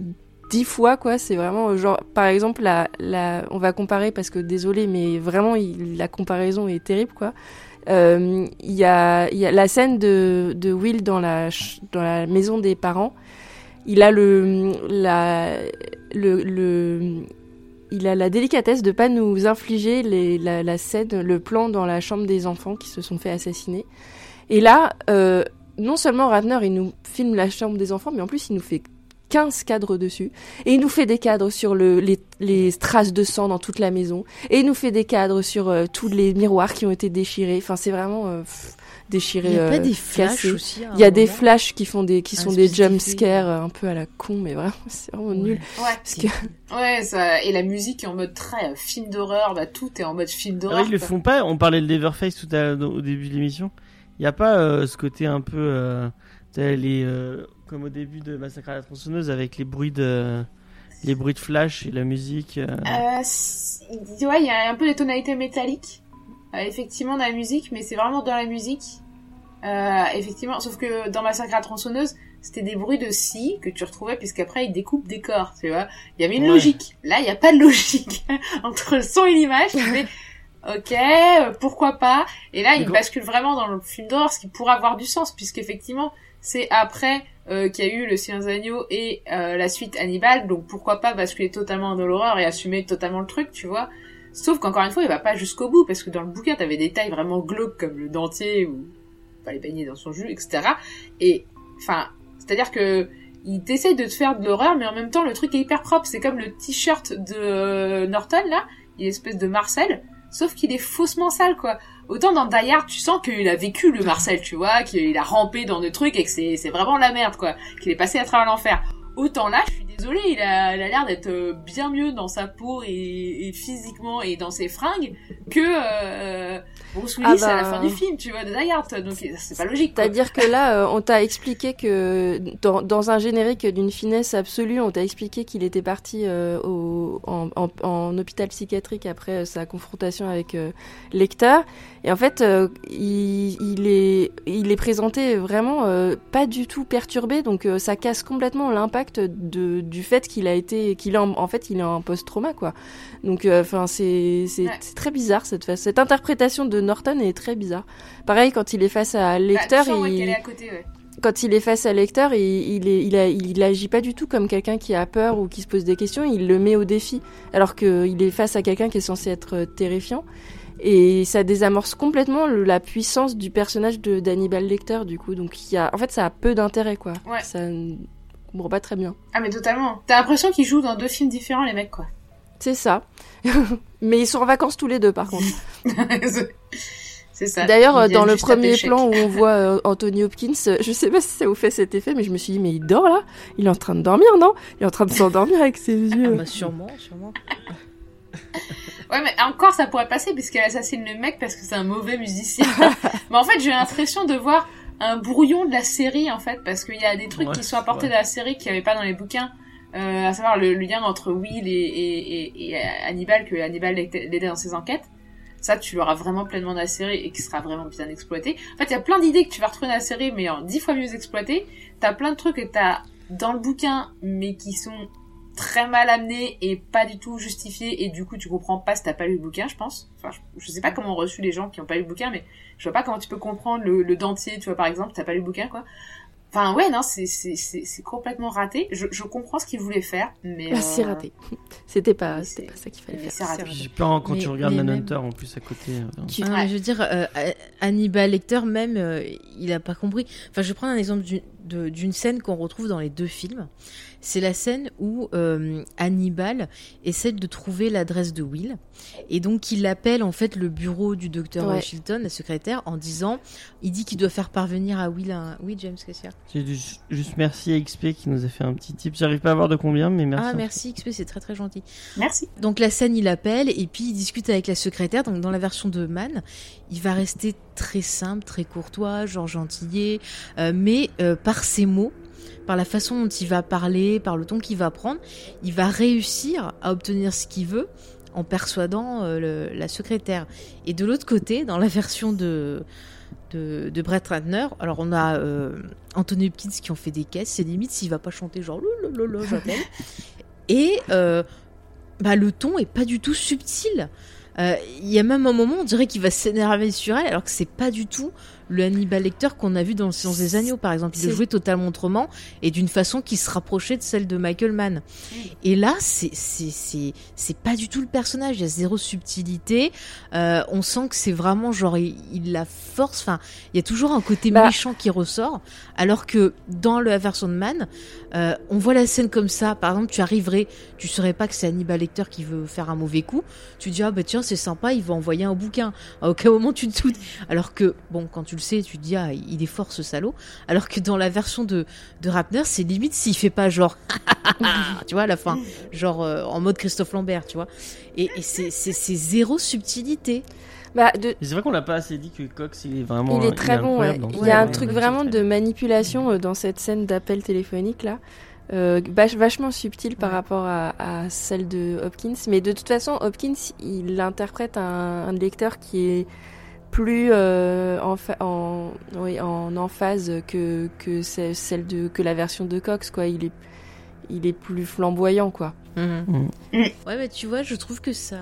dix fois, quoi. C'est vraiment euh, genre, par exemple, la, la, on va comparer parce que désolé, mais vraiment, il- la comparaison est terrible, quoi. Euh, Il y, a, il y a la scène de, de Will dans la, ch- dans la maison des parents. Il a le, la, le, le, il a la délicatesse de pas nous infliger les, la, la scène, le plan dans la chambre des enfants qui se sont fait assassiner. Et là, euh, non seulement Ratner, il nous filme la chambre des enfants, mais en plus, il nous fait 15 cadres dessus. Et il nous fait des cadres sur le, les, les traces de sang dans toute la maison. Et il nous fait des cadres sur euh, tous les miroirs qui ont été déchirés. Enfin, c'est vraiment euh, pff, déchiré. Il y a pas euh, des flashs aussi. à Il y a des flashs qui font des, qui sont des jump scares un peu à la con, mais vraiment, c'est vraiment Ouais. nul. Ouais. Parce que, Ouais, ça et la musique est en mode très film d'horreur, bah tout est en mode film Ah d'horreur. oui, ils le font pas. On parlait de Leverface tout à, au début de l'émission. Il n'y a pas euh, ce côté un peu. Euh, les, euh, comme au début de Massacre à la tronçonneuse avec les bruits de. Les bruits de flash et la musique. euh. Euh, c'est- ouais, il y a un peu des tonalités métalliques, euh, effectivement, dans la musique, mais c'est vraiment dans la musique. Euh, effectivement, sauf que dans Massacre à la tronçonneuse, c'était des bruits de scie que tu retrouvais, puisqu'après ils découpent des corps, tu vois. Il y avait une Ouais. logique. Là, il n'y a pas de logique entre le son et l'image. ok, euh, pourquoi pas. Et là, il bascule vraiment dans le film d'horreur, ce qui pourrait avoir du sens, puisqu'effectivement, c'est après euh, qu'il y a eu Le des Agneaux et euh, la suite Hannibal, donc pourquoi pas basculer totalement dans l'horreur et assumer totalement le truc, tu vois. Sauf qu'encore une fois, il va pas jusqu'au bout, parce que dans le bouquin, t'avais des tailles vraiment glauques, comme le dentier, ou fallait baigner dans son jus, etc. Et, enfin, c'est-à-dire que, il t'essaye de te faire de l'horreur, mais en même temps, le truc est hyper propre. C'est comme le t-shirt de Norton, là. Il est espèce de Marcel. Sauf qu'il est faussement sale, quoi. Autant dans Die Hard, tu sens qu'il a vécu le Marcel, tu vois, qu'il a rampé dans des trucs et que c'est, vraiment la merde, quoi. Qu'il est passé à travers l'enfer. Autant là, je suis désolée, il a, l'air d'être euh, bien mieux dans sa peau et, et physiquement et dans ses fringues que euh, Bruce Willis Ah bah, à la fin du film, tu vois, de Die Hard. Donc c'est pas logique. C'est-à-dire que là, euh, on t'a expliqué que dans, dans un générique d'une finesse absolue, on t'a expliqué qu'il était parti euh, au, en, en, en hôpital psychiatrique après euh, sa confrontation avec Lecter. Et en fait, il, il, est, il est présenté vraiment pas du tout perturbé, donc ça casse complètement l'impact du fait qu'il a été, qu'il en, en fait, il a un post-trauma quoi. Donc, enfin, c'est Ouais. très bizarre cette interprétation de Norton est très bizarre. Pareil quand il est face à Bah, sens, ouais, il qu'elle est à côté, ouais. quand il est face à il, il, est, il, a, il agit pas du tout comme quelqu'un qui a peur ou qui se pose des questions, il le met au défi, alors qu'il est face à quelqu'un qui est censé être euh, terrifiant. Et ça désamorce complètement le- la puissance du personnage de d'Hannibal Lecter, du coup. Donc, il y a, en fait, ça a peu d'intérêt, quoi. Ouais. Ça ne comprend pas très bien. Ah mais totalement. T'as l'impression qu'ils jouent dans deux films différents, les mecs, quoi. C'est ça. Mais ils sont en vacances tous les deux, par contre. c'est ça. D'ailleurs, euh, dans le premier plan où on voit euh, Anthony Hopkins, euh, je sais pas si ça vous fait cet effet, mais je me suis dit, mais il dort là Il est en train de dormir, non? Il est en train de s'endormir avec ses Ah, yeux. bah, sûrement, sûrement. Ouais, mais encore, ça pourrait passer puisqu'elle assassine le mec parce que c'est un mauvais musicien. mais en fait, j'ai l'impression de voir un brouillon de la série, en fait, parce qu'il y a des trucs Ouais, qui sont apportés ouais. dans la série qu'il n'y avait pas dans les bouquins. Euh, à savoir le, lien entre Will et, et, et, Hannibal, que Hannibal l'aidait dans ses enquêtes. Ça, tu l'auras vraiment pleinement dans la série et qui sera vraiment bien exploité. En fait, il y a plein d'idées que tu vas retrouver dans la série, mais en dix fois mieux exploitées. T'as plein de trucs que t'as dans le bouquin, mais qui sont très mal amenés et pas du tout justifiés, et du coup, tu comprends pas si t'as pas lu le bouquin, je pense. Enfin, je, je sais pas comment ont reçu les gens qui ont pas lu le bouquin, mais je vois pas comment tu peux comprendre le, le dentier, tu vois, par exemple, t'as pas lu le bouquin, quoi. Enfin, ouais, non, c'est, c'est, c'est, c'est complètement raté. Je, je comprends ce qu'ils voulaient faire, mais... Bah, c'est euh, raté. C'était pas, c'était c'est- pas ça qu'il fallait mais faire. c'est raté. J'ai peur quand Mais- tu regardes Manhunter en plus à côté. euh, Ouais. je veux dire, euh, Hannibal Lecter même, euh, il a pas compris. Enfin, je vais prendre un exemple d'une scène qu'on retrouve dans les deux films. C'est la scène où euh, Hannibal essaie de trouver l'adresse de Will, et donc il appelle en fait le bureau du docteur Ouais. Chilton, la secrétaire, en disant, il dit qu'il doit faire parvenir à Will un. Oui, James, qu'est-ce qu'il y a? J'ai dû- juste merci à XP qui nous a fait un petit tip. J'arrive pas à voir de combien, mais merci. Ah, merci XP, c'est très très gentil. Merci. Donc la scène, il appelle et puis il discute avec la secrétaire. Donc dans la version de Man, il va rester très simple, très courtois, genre gentillet, euh, mais euh, par ses mots, par la façon dont il va parler, par le ton qu'il va prendre, il va réussir à obtenir ce qu'il veut en persuadant euh, le- la secrétaire. Et de l'autre côté, dans la version de de, de Brett Ratner, alors on a euh, Anthony Hopkins qui en fait des caisses, c'est limite s'il va pas chanter genre lolo j'appelle. Et euh, bah, le ton est pas du tout subtil. Euh, Il y a même un moment, on dirait qu'il va s'énerver sur elle, alors que c'est pas du tout le Hannibal Lecter qu'on a vu dans Le Silence des Agneaux, par exemple. Il le jouait totalement autrement et d'une façon qui se rapprochait de celle de Michael Mann. Et là, c'est c'est c'est c'est pas du tout le personnage. Il y a zéro subtilité. Euh, on sent que c'est vraiment genre il, il la force. Enfin, il y a toujours un côté Bah. méchant qui ressort, alors que dans la version de Man, euh, on voit la scène comme ça. Par exemple, tu arriverais, tu saurais pas que c'est Hannibal Lecter qui veut faire un mauvais coup. Tu dis ah bah tiens c'est sympa, il va envoyer un bouquin. À aucun moment tu te doutes. Alors que bon, quand tu le sais, tu te dis ah il est fort ce salaud. Alors que dans la version de de Rapner, c'est limite s'il fait pas genre tu vois à la fin, genre euh, en mode Christophe Lambert, tu vois. Et, et c'est c'est c'est zéro subtilité. Bah, de, C'est vrai qu'on l'a pas assez dit que Cox il est vraiment. il est très bon, ouais. Il y a un truc Ouais, vraiment de manipulation euh, dans cette scène d'appel téléphonique là. Euh, vach- vachement subtil par Ouais. rapport à, à celle de Hopkins. Mais de toute façon, Hopkins, il interprète un, un lecteur qui est plus euh, en, fa- en, oui, en emphase que, que c'est- celle de que la version de Cox quoi. Il est il est plus flamboyant quoi. Mm. Ouais, mais tu vois, je trouve que ça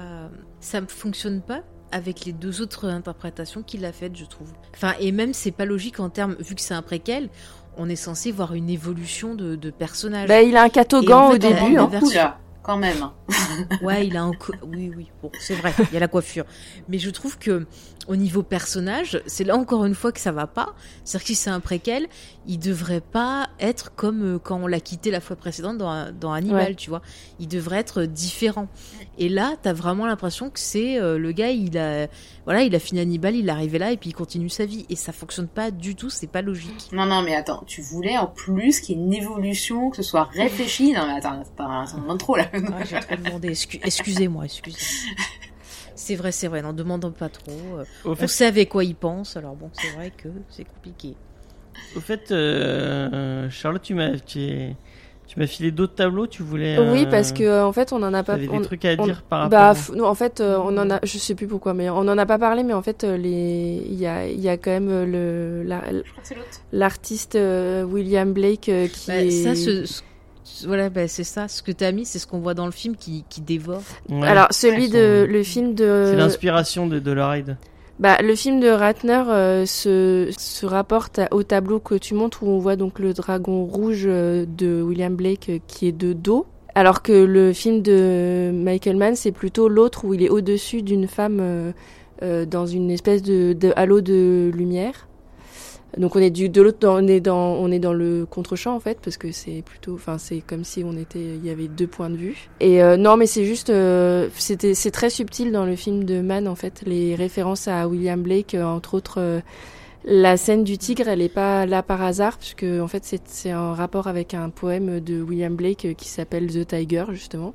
ça ne fonctionne pas avec les deux autres interprétations qu'il a faites, je trouve. Enfin, et même c'est pas logique en termes, vu que c'est un préquel, on est censé voir une évolution de, de personnage. Bah, il a un catogan en au fait, début. Hein. version- là. quand même. Ouais, il a un. Oui, oui, bon, c'est vrai, il y a la coiffure. Mais je trouve que au niveau personnage, c'est là encore une fois que ça va pas. C'est-à-dire que si c'est un préquel, il devrait pas être comme euh, quand on l'a quitté la fois précédente dans, dans Hannibal, Ouais. tu vois. Il devrait être différent. Et là, t'as vraiment l'impression que c'est euh, le gars, il a, voilà, il a fini Hannibal, il est arrivé là et puis il continue sa vie. Et ça fonctionne pas du tout, c'est pas logique. Non, non, mais attends, tu voulais en plus qu'il y ait une évolution, que ce soit réfléchi. Non, mais attends, c'est pas, ça demande trop là. Ah, j'ai trop demandé. Excu- excusez-moi, excusez-moi. C'est vrai, c'est vrai, n'en demandons pas trop. Euh, Au On fait, sait avec quoi il pense, alors bon, c'est vrai que c'est compliqué. au fait euh, Charlotte, tu m'as tu, tu m'as filé d'autres tableaux, tu voulais. Oui, euh, parce que en fait, on en a pas. T'avais on- des trucs à on- dire par Bah, rapport. f- non, en fait, euh, on en a, je sais plus pourquoi, mais on en a pas parlé, mais en fait, les, il y a, il y a quand même le, l'artiste euh, William Blake euh, qui Bah, est. Ça, ce, ce- voilà, bah, c'est ça. Ce que t'as mis, c'est ce qu'on voit dans le film qui, qui dévore. Ouais. Alors, celui de, sont- le film de. C'est l'inspiration de, de la ride. Bah, le film de Ratner euh, se, se rapporte au tableau que tu montres où on voit donc le dragon rouge euh, de William Blake euh, qui est de dos. Alors que le film de Michael Mann, c'est plutôt l'autre où il est au-dessus d'une femme euh, euh, dans une espèce de, de halo de lumière. Donc on est du, de l'autre, on est dans, on est dans le contre-champ en fait parce que c'est plutôt, enfin c'est comme si on était, il y avait deux points de vue. Et euh, non mais c'est juste, euh, c'était, c'est très subtil dans le film de Mann en fait les références à William Blake, euh, entre autres. euh, la scène du tigre, elle est pas là par hasard, puisque en fait c'est, c'est un rapport avec un poème de William Blake euh, qui s'appelle The Tiger justement,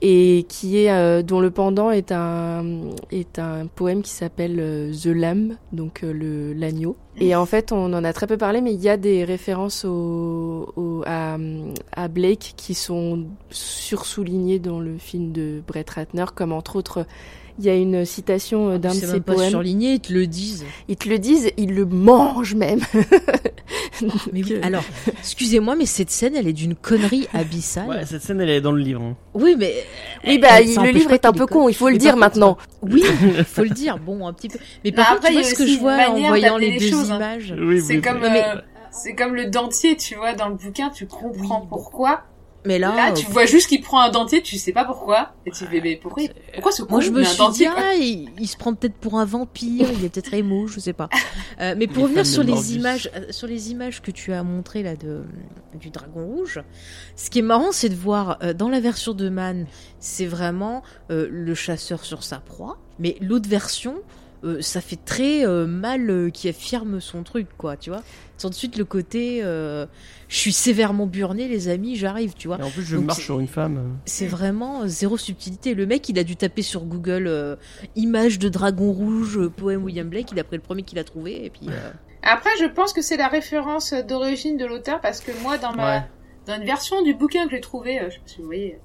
et qui est euh, dont le pendant est un est un poème qui s'appelle euh, The Lamb, donc euh, le l'agneau. Et en fait, on en a très peu parlé, mais il y a des références au, au- à, à Blake qui sont sursoulignées dans le film de Brett Ratner, comme entre autres, il y a une citation euh, d'un de C'est ses même pas poèmes. surligné, ils te le disent. Ils te le disent, ils le mangent même. Mais oui, Que- alors, excusez-moi, mais cette scène, elle est d'une connerie abyssale. Ouais, cette scène, elle est dans le livre. hein. Oui, mais. Oui, bah, il- le livre est un peu con, il faut le dire contre, maintenant. Oui, faut le dire. Bon, un petit peu. Mais Mais par contre, il ce que je vois en voyant les deux choses, hein. images. Oui, C'est oui, comme, euh, c'est comme le dentier, tu vois, dans le bouquin, tu comprends pourquoi. Mais là, Là, tu vois juste qu'il prend un dentier, tu sais pas pourquoi. Et tu fais, mais pourquoi, pourquoi ce con Moi, je il me suis dentier, dit, ah, il, il se prend peut-être pour un vampire, il est peut-être émo, je sais pas. Euh, mais pour revenir sur les Morbius. images, euh, sur les images que tu as montrées là de du dragon rouge, ce qui est marrant, c'est de voir euh, dans la version de Man, c'est vraiment euh, le chasseur sur sa proie, mais l'autre version. euh, ça fait très euh, mal euh, qui affirme son truc quoi tu vois sans de suite le côté euh, je suis sévèrement burné les amis j'arrive tu vois Et en plus, je Donc, marche sur une femme. c'est vraiment euh, zéro subtilité. Le mec, il a dû taper sur Google euh, image de dragon rouge, euh, poème William Blake. Il a pris le premier qu'il a trouvé et puis. euh, Après, je pense que c'est la référence d'origine de l'auteur parce que moi, dans ma, Ouais. dans une version du bouquin que j'ai trouvé, euh, je sais pas si vous voyez,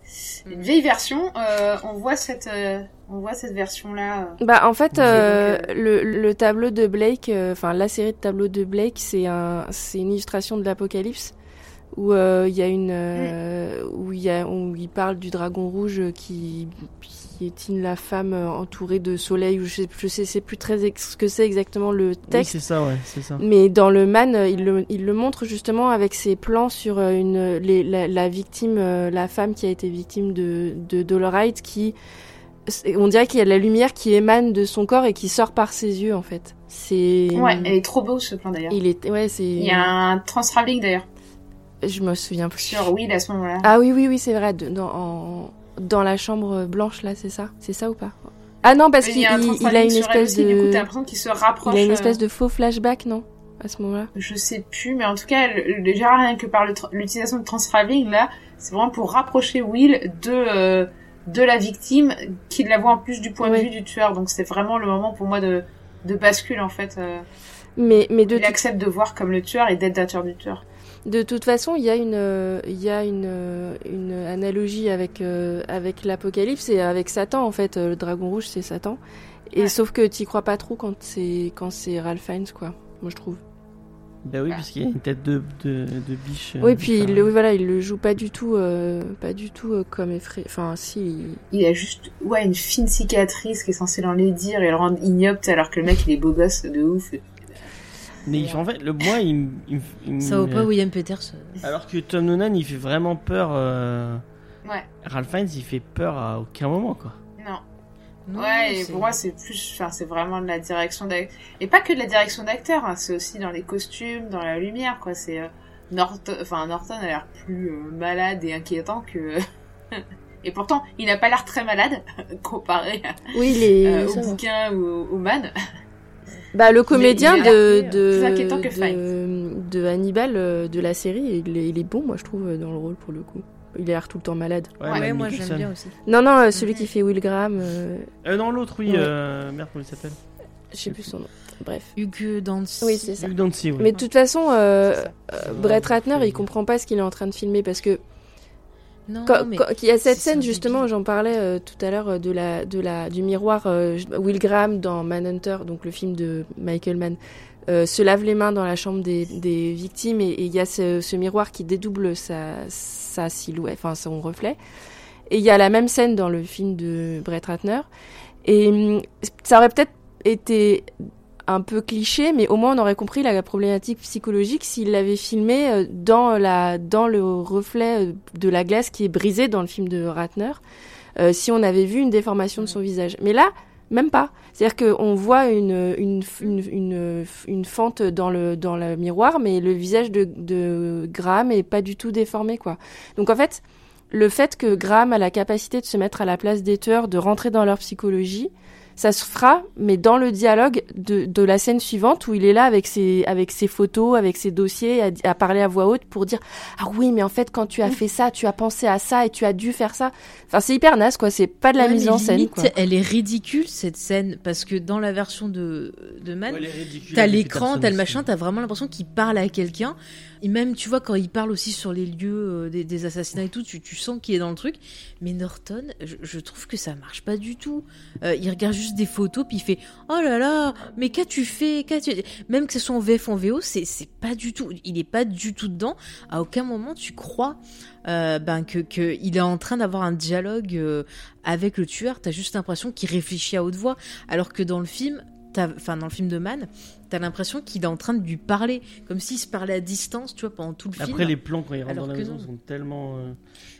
une vieille version, euh, on voit cette, euh, on voit cette version-là. euh. Bah en fait, euh, donc, le, le tableau de Blake, euh, enfin la série de tableaux de Blake, c'est un, c'est une illustration de l'Apocalypse où euh, il y a une, euh, où il y a, où il parle du dragon rouge qui piétine la femme euh, entourée de soleil. ou Je sais, je sais, plus très ce que c'est exactement le Oui, texte. c'est ça, ouais, c'est ça. Mais dans le man, euh, il le, il le montre justement avec ses plans sur euh, une, les, la, la victime, euh, la femme qui a été victime de, de Dolorite, qui, on dirait qu'il y a de la lumière qui émane de son corps et qui sort par ses yeux en fait. C'est, Ouais, elle est trop beau ce plan d'ailleurs. il est, ouais, c'est, Il y a un trans-travelling d'ailleurs je me souviens plus. sur Will à ce moment-là. Ah oui, oui, oui, c'est vrai, dans, en- dans la chambre blanche là, c'est ça, c'est ça ou pas? Ah non, parce Il qu'il a il- il une espèce Du coup, de, l'impression qu'il se rapproche. il a une euh, espèce de faux flashback, non? À ce moment-là. Je sais plus, mais en tout cas, le- déjà rien que par l'utilisation de trans-travelling, là, c'est vraiment pour rapprocher Will de, euh, de la victime, qui la voit en plus du point de vue du tueur. Donc c'est vraiment le moment pour moi de, de bascule, en fait. euh. Mais, mais de il accepte de voir comme le tueur et d'être dateur du tueur. De toute façon, il y a une, il y a une, une analogie avec, euh, avec l'Apocalypse et avec Satan en fait. Le dragon rouge, c'est Satan. Et Ouais. sauf que t'y crois pas trop quand c'est quand c'est Ralph Fiennes quoi. Moi je trouve. Bah oui, parce qu'il y a une tête de, de, de biche. euh, oui, puis enfin, il, le- voilà, il le joue pas du tout, euh, pas du tout euh, comme effrayé. Enfin, si. il- Il a juste, ouais, une fine cicatrice qui est censée l'enlaidir et le rendre ignoble, alors que le mec, il est beau gosse de ouf. Mais il- en fait, le moi, il, me- il, Ça vaut pas William Peters. Alors que Tom Noonan, il fait vraiment peur. euh, Ouais. Ralph Fiennes, il fait peur à aucun moment, quoi. Non. Ouais, et pour moi, c'est plus, enfin, c'est vraiment de la direction d'acteur. Et pas que de la direction d'acteur, hein, c'est aussi dans les costumes, dans la lumière, quoi. C'est, euh, Norton, enfin, Norton a l'air plus euh, malade et inquiétant que. et pourtant, il n'a pas l'air très malade, comparé Oui, les... euh, au va. bouquin ou au, man. Bah, le comédien de, de, que de, de Hannibal euh, de la série, il est, il est bon, moi, je trouve, euh, dans le rôle, pour le coup. Il a l'air tout le temps malade. Ouais, Ouais, moi j'aime bien aussi. Non, non, euh, celui qui fait Will Graham, euh, Euh, non, l'autre, oui. Ouais. Euh... Merde, comment il s'appelle je sais plus son nom. Bref. Hugues Dancy. Oui, c'est ça. Luke Dancy, oui. Mais de toute façon, euh, euh, Brett Ratner, il comprend pas ce qu'il est en train de filmer parce que Non, Quand, mais quand- il y a cette scène justement, j'en parlais euh, tout à l'heure euh, de la, de la, du miroir. euh, Will Graham dans Manhunter, donc le film de Michael Mann, euh, se lave les mains dans la chambre des, des victimes et il y a ce, ce miroir qui dédouble sa, sa silhouette, enfin son reflet. Et il y a la même scène dans le film de Brett Ratner. Et hum, ça aurait peut-être été un peu cliché, mais au moins on aurait compris la problématique psychologique s'il l'avait filmé euh, dans, la, dans le reflet euh, de la glace qui est brisé dans le film de Ratner, euh, si on avait vu une déformation de son visage. Mais là, même pas. C'est-à-dire qu'on voit une, une, une, fente dans le, dans le miroir, mais le visage de, de Graham est pas du tout déformé, quoi. Donc en fait, le fait que Graham a la capacité de se mettre à la place des tueurs, de rentrer dans leur psychologie, ça se fera, mais dans le dialogue de, de la scène suivante où il est là avec ses, avec ses photos, avec ses dossiers, à, à parler à voix haute pour dire Ah oui, mais en fait, quand tu as fait ça, tu as pensé à ça et tu as dû faire ça. Enfin, c'est hyper naze, quoi. C'est pas de la Ouais, mise en scène, quoi. Elle est ridicule cette scène parce que dans la version de, de Man, Ouais, T'as l'écran, t'as le machin, t'as vraiment l'impression qu'il parle à quelqu'un. Et même, tu vois, quand il parle aussi sur les lieux euh, des, des assassinats et tout, tu, tu sens qu'il est dans le truc. Mais Norton, je, je trouve que ça marche pas du tout. Euh, il regarde juste des photos, puis il fait Oh là là, mais qu'as-tu fait qu'as-tu... Même que ce soit en VF ou en VO, c'est, c'est pas du tout. Il est pas du tout dedans. À aucun moment tu crois euh, ben, que, que il est en train d'avoir un dialogue euh, avec le tueur. T'as juste l'impression qu'il réfléchit à haute voix. Alors que dans le film, t'as- enfin dans le film de Man, t'as l'impression qu'il est en train de lui parler, comme s'il se parlait à distance, tu vois, pendant tout le film. Après, les plans quand il rentre Alors dans la maison non. sont tellement, euh,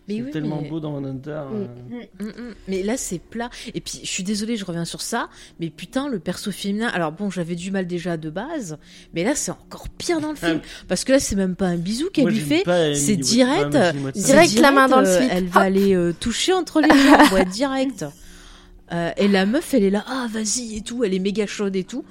Mais oui, tellement mais- beaux dans Manhunter. euh, Mm, mm. Mais là, c'est plat. Et puis, je suis désolée, je reviens sur ça. Mais putain, le perso féminin. Alors bon, j'avais du mal déjà de base. Mais là, c'est encore pire dans le film. Parce que là, c'est même pas un bisou qu'elle lui fait. c'est Watson. direct, Ouais, Direct la main dans le euh, slip. Elle va Hop. aller euh, toucher entre les jambes, ouais, direct. Euh, et la meuf, elle est là, ah vas-y et tout, elle est méga chaude et tout.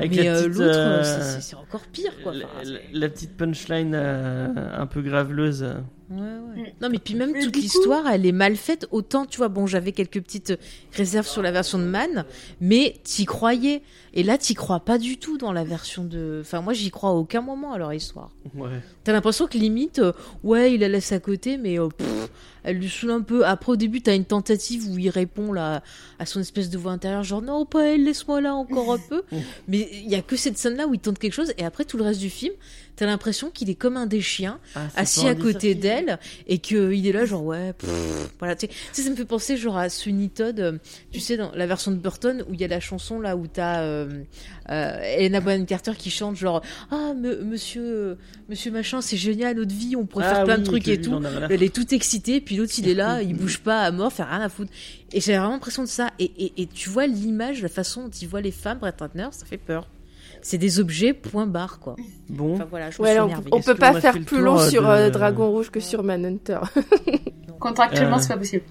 Avec mais la euh, petite, l'autre, euh, c'est- c'est encore pire, quoi. la, Enfin, la- c'est- la petite punchline euh, un peu graveleuse. euh. Ouais, ouais. Mm. Non, mais puis même toute l'histoire, elle est mal faite. Autant, tu vois, bon, j'avais quelques petites réserves sur la version de Man, mais t'y croyais. Et là, t'y crois pas du tout dans la version de. Enfin, moi, j'y crois à aucun moment à leur histoire. Ouais. T'as l'impression que limite, euh, ouais, il la laisse à côté, mais euh, pff, elle lui saoule un peu. Après, au début, t'as une tentative où il répond là à son espèce de voix intérieure, genre non, pas elle, laisse-moi là encore un peu. mais il y a que cette scène-là où il tente quelque chose, et après tout le reste du film, t'as l'impression qu'il est comme un des chiens Ah, assis à côté d'elle et qu'il est là genre ouais pff, voilà tu sais, ça me fait penser genre à Sweeney Todd euh, tu sais dans la version de Burton où il y a la chanson là où t'as euh, euh, Helena Bonham Carter qui chante genre ah me- monsieur monsieur machin c'est génial notre vie on pourrait Ah faire plein oui, de trucs et tout. elle est toute excitée puis l'autre il est là il bouge pas à mort fait rien à foutre et j'ai vraiment l'impression de ça. Et, et, et tu vois l'image la façon dont il voit les femmes Brett Ratner ça fait peur c'est des objets point barre quoi Bon, enfin voilà je me Ouais, suis là, on, peut pas faire plus long euh, sur de- euh, Dragon Rouge que sur Manhunter. Contractuellement, Euh, c'est pas possible.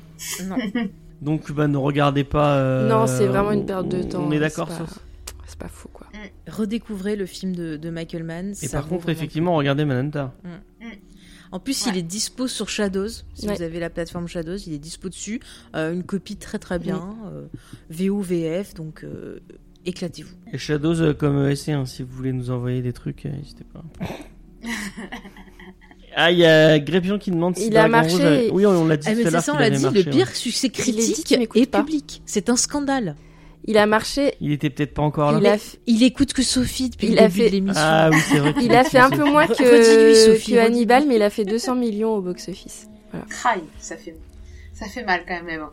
non donc bah, ne regardez pas. euh, non, c'est vraiment une perte de temps. On est hein, d'accord sur ça. C'est pas fou, quoi. redécouvrez le film de, de Michael Mann. Et ça par contre, effectivement, regardez Manhunter. le coup. En plus, Ouais. il est dispo sur Shadows. Si Ouais. vous avez la plateforme Shadows, il est dispo dessus. Euh, une copie très très bien. euh, VO, VF, donc euh, éclatez-vous. Et Shadows euh, comme ESC, hein, si vous voulez nous envoyer des trucs, euh, n'hésitez pas. ah, il y a Grépion qui demande si Il a Dragon marché. Rouge avait- Oui, on l'a dit Ah, mais tout à c'est l'heure ça, on qu'il l'a avait dit, marché, le ouais. pire succès l'a dit critique qu'il m'écoute et pas. public. C'est un scandale. Il a marché. Il était peut-être pas encore là. Il a, f- Il écoute que Sophie depuis Il le a début fait- de l'émission. Ah oui, c'est vrai. il a fait un peu moins Redis-lui, que, Sophie, que Hannibal, mais il a fait 200 millions au box-office. Aïe, ça fait, ça fait mal quand même, mais bon.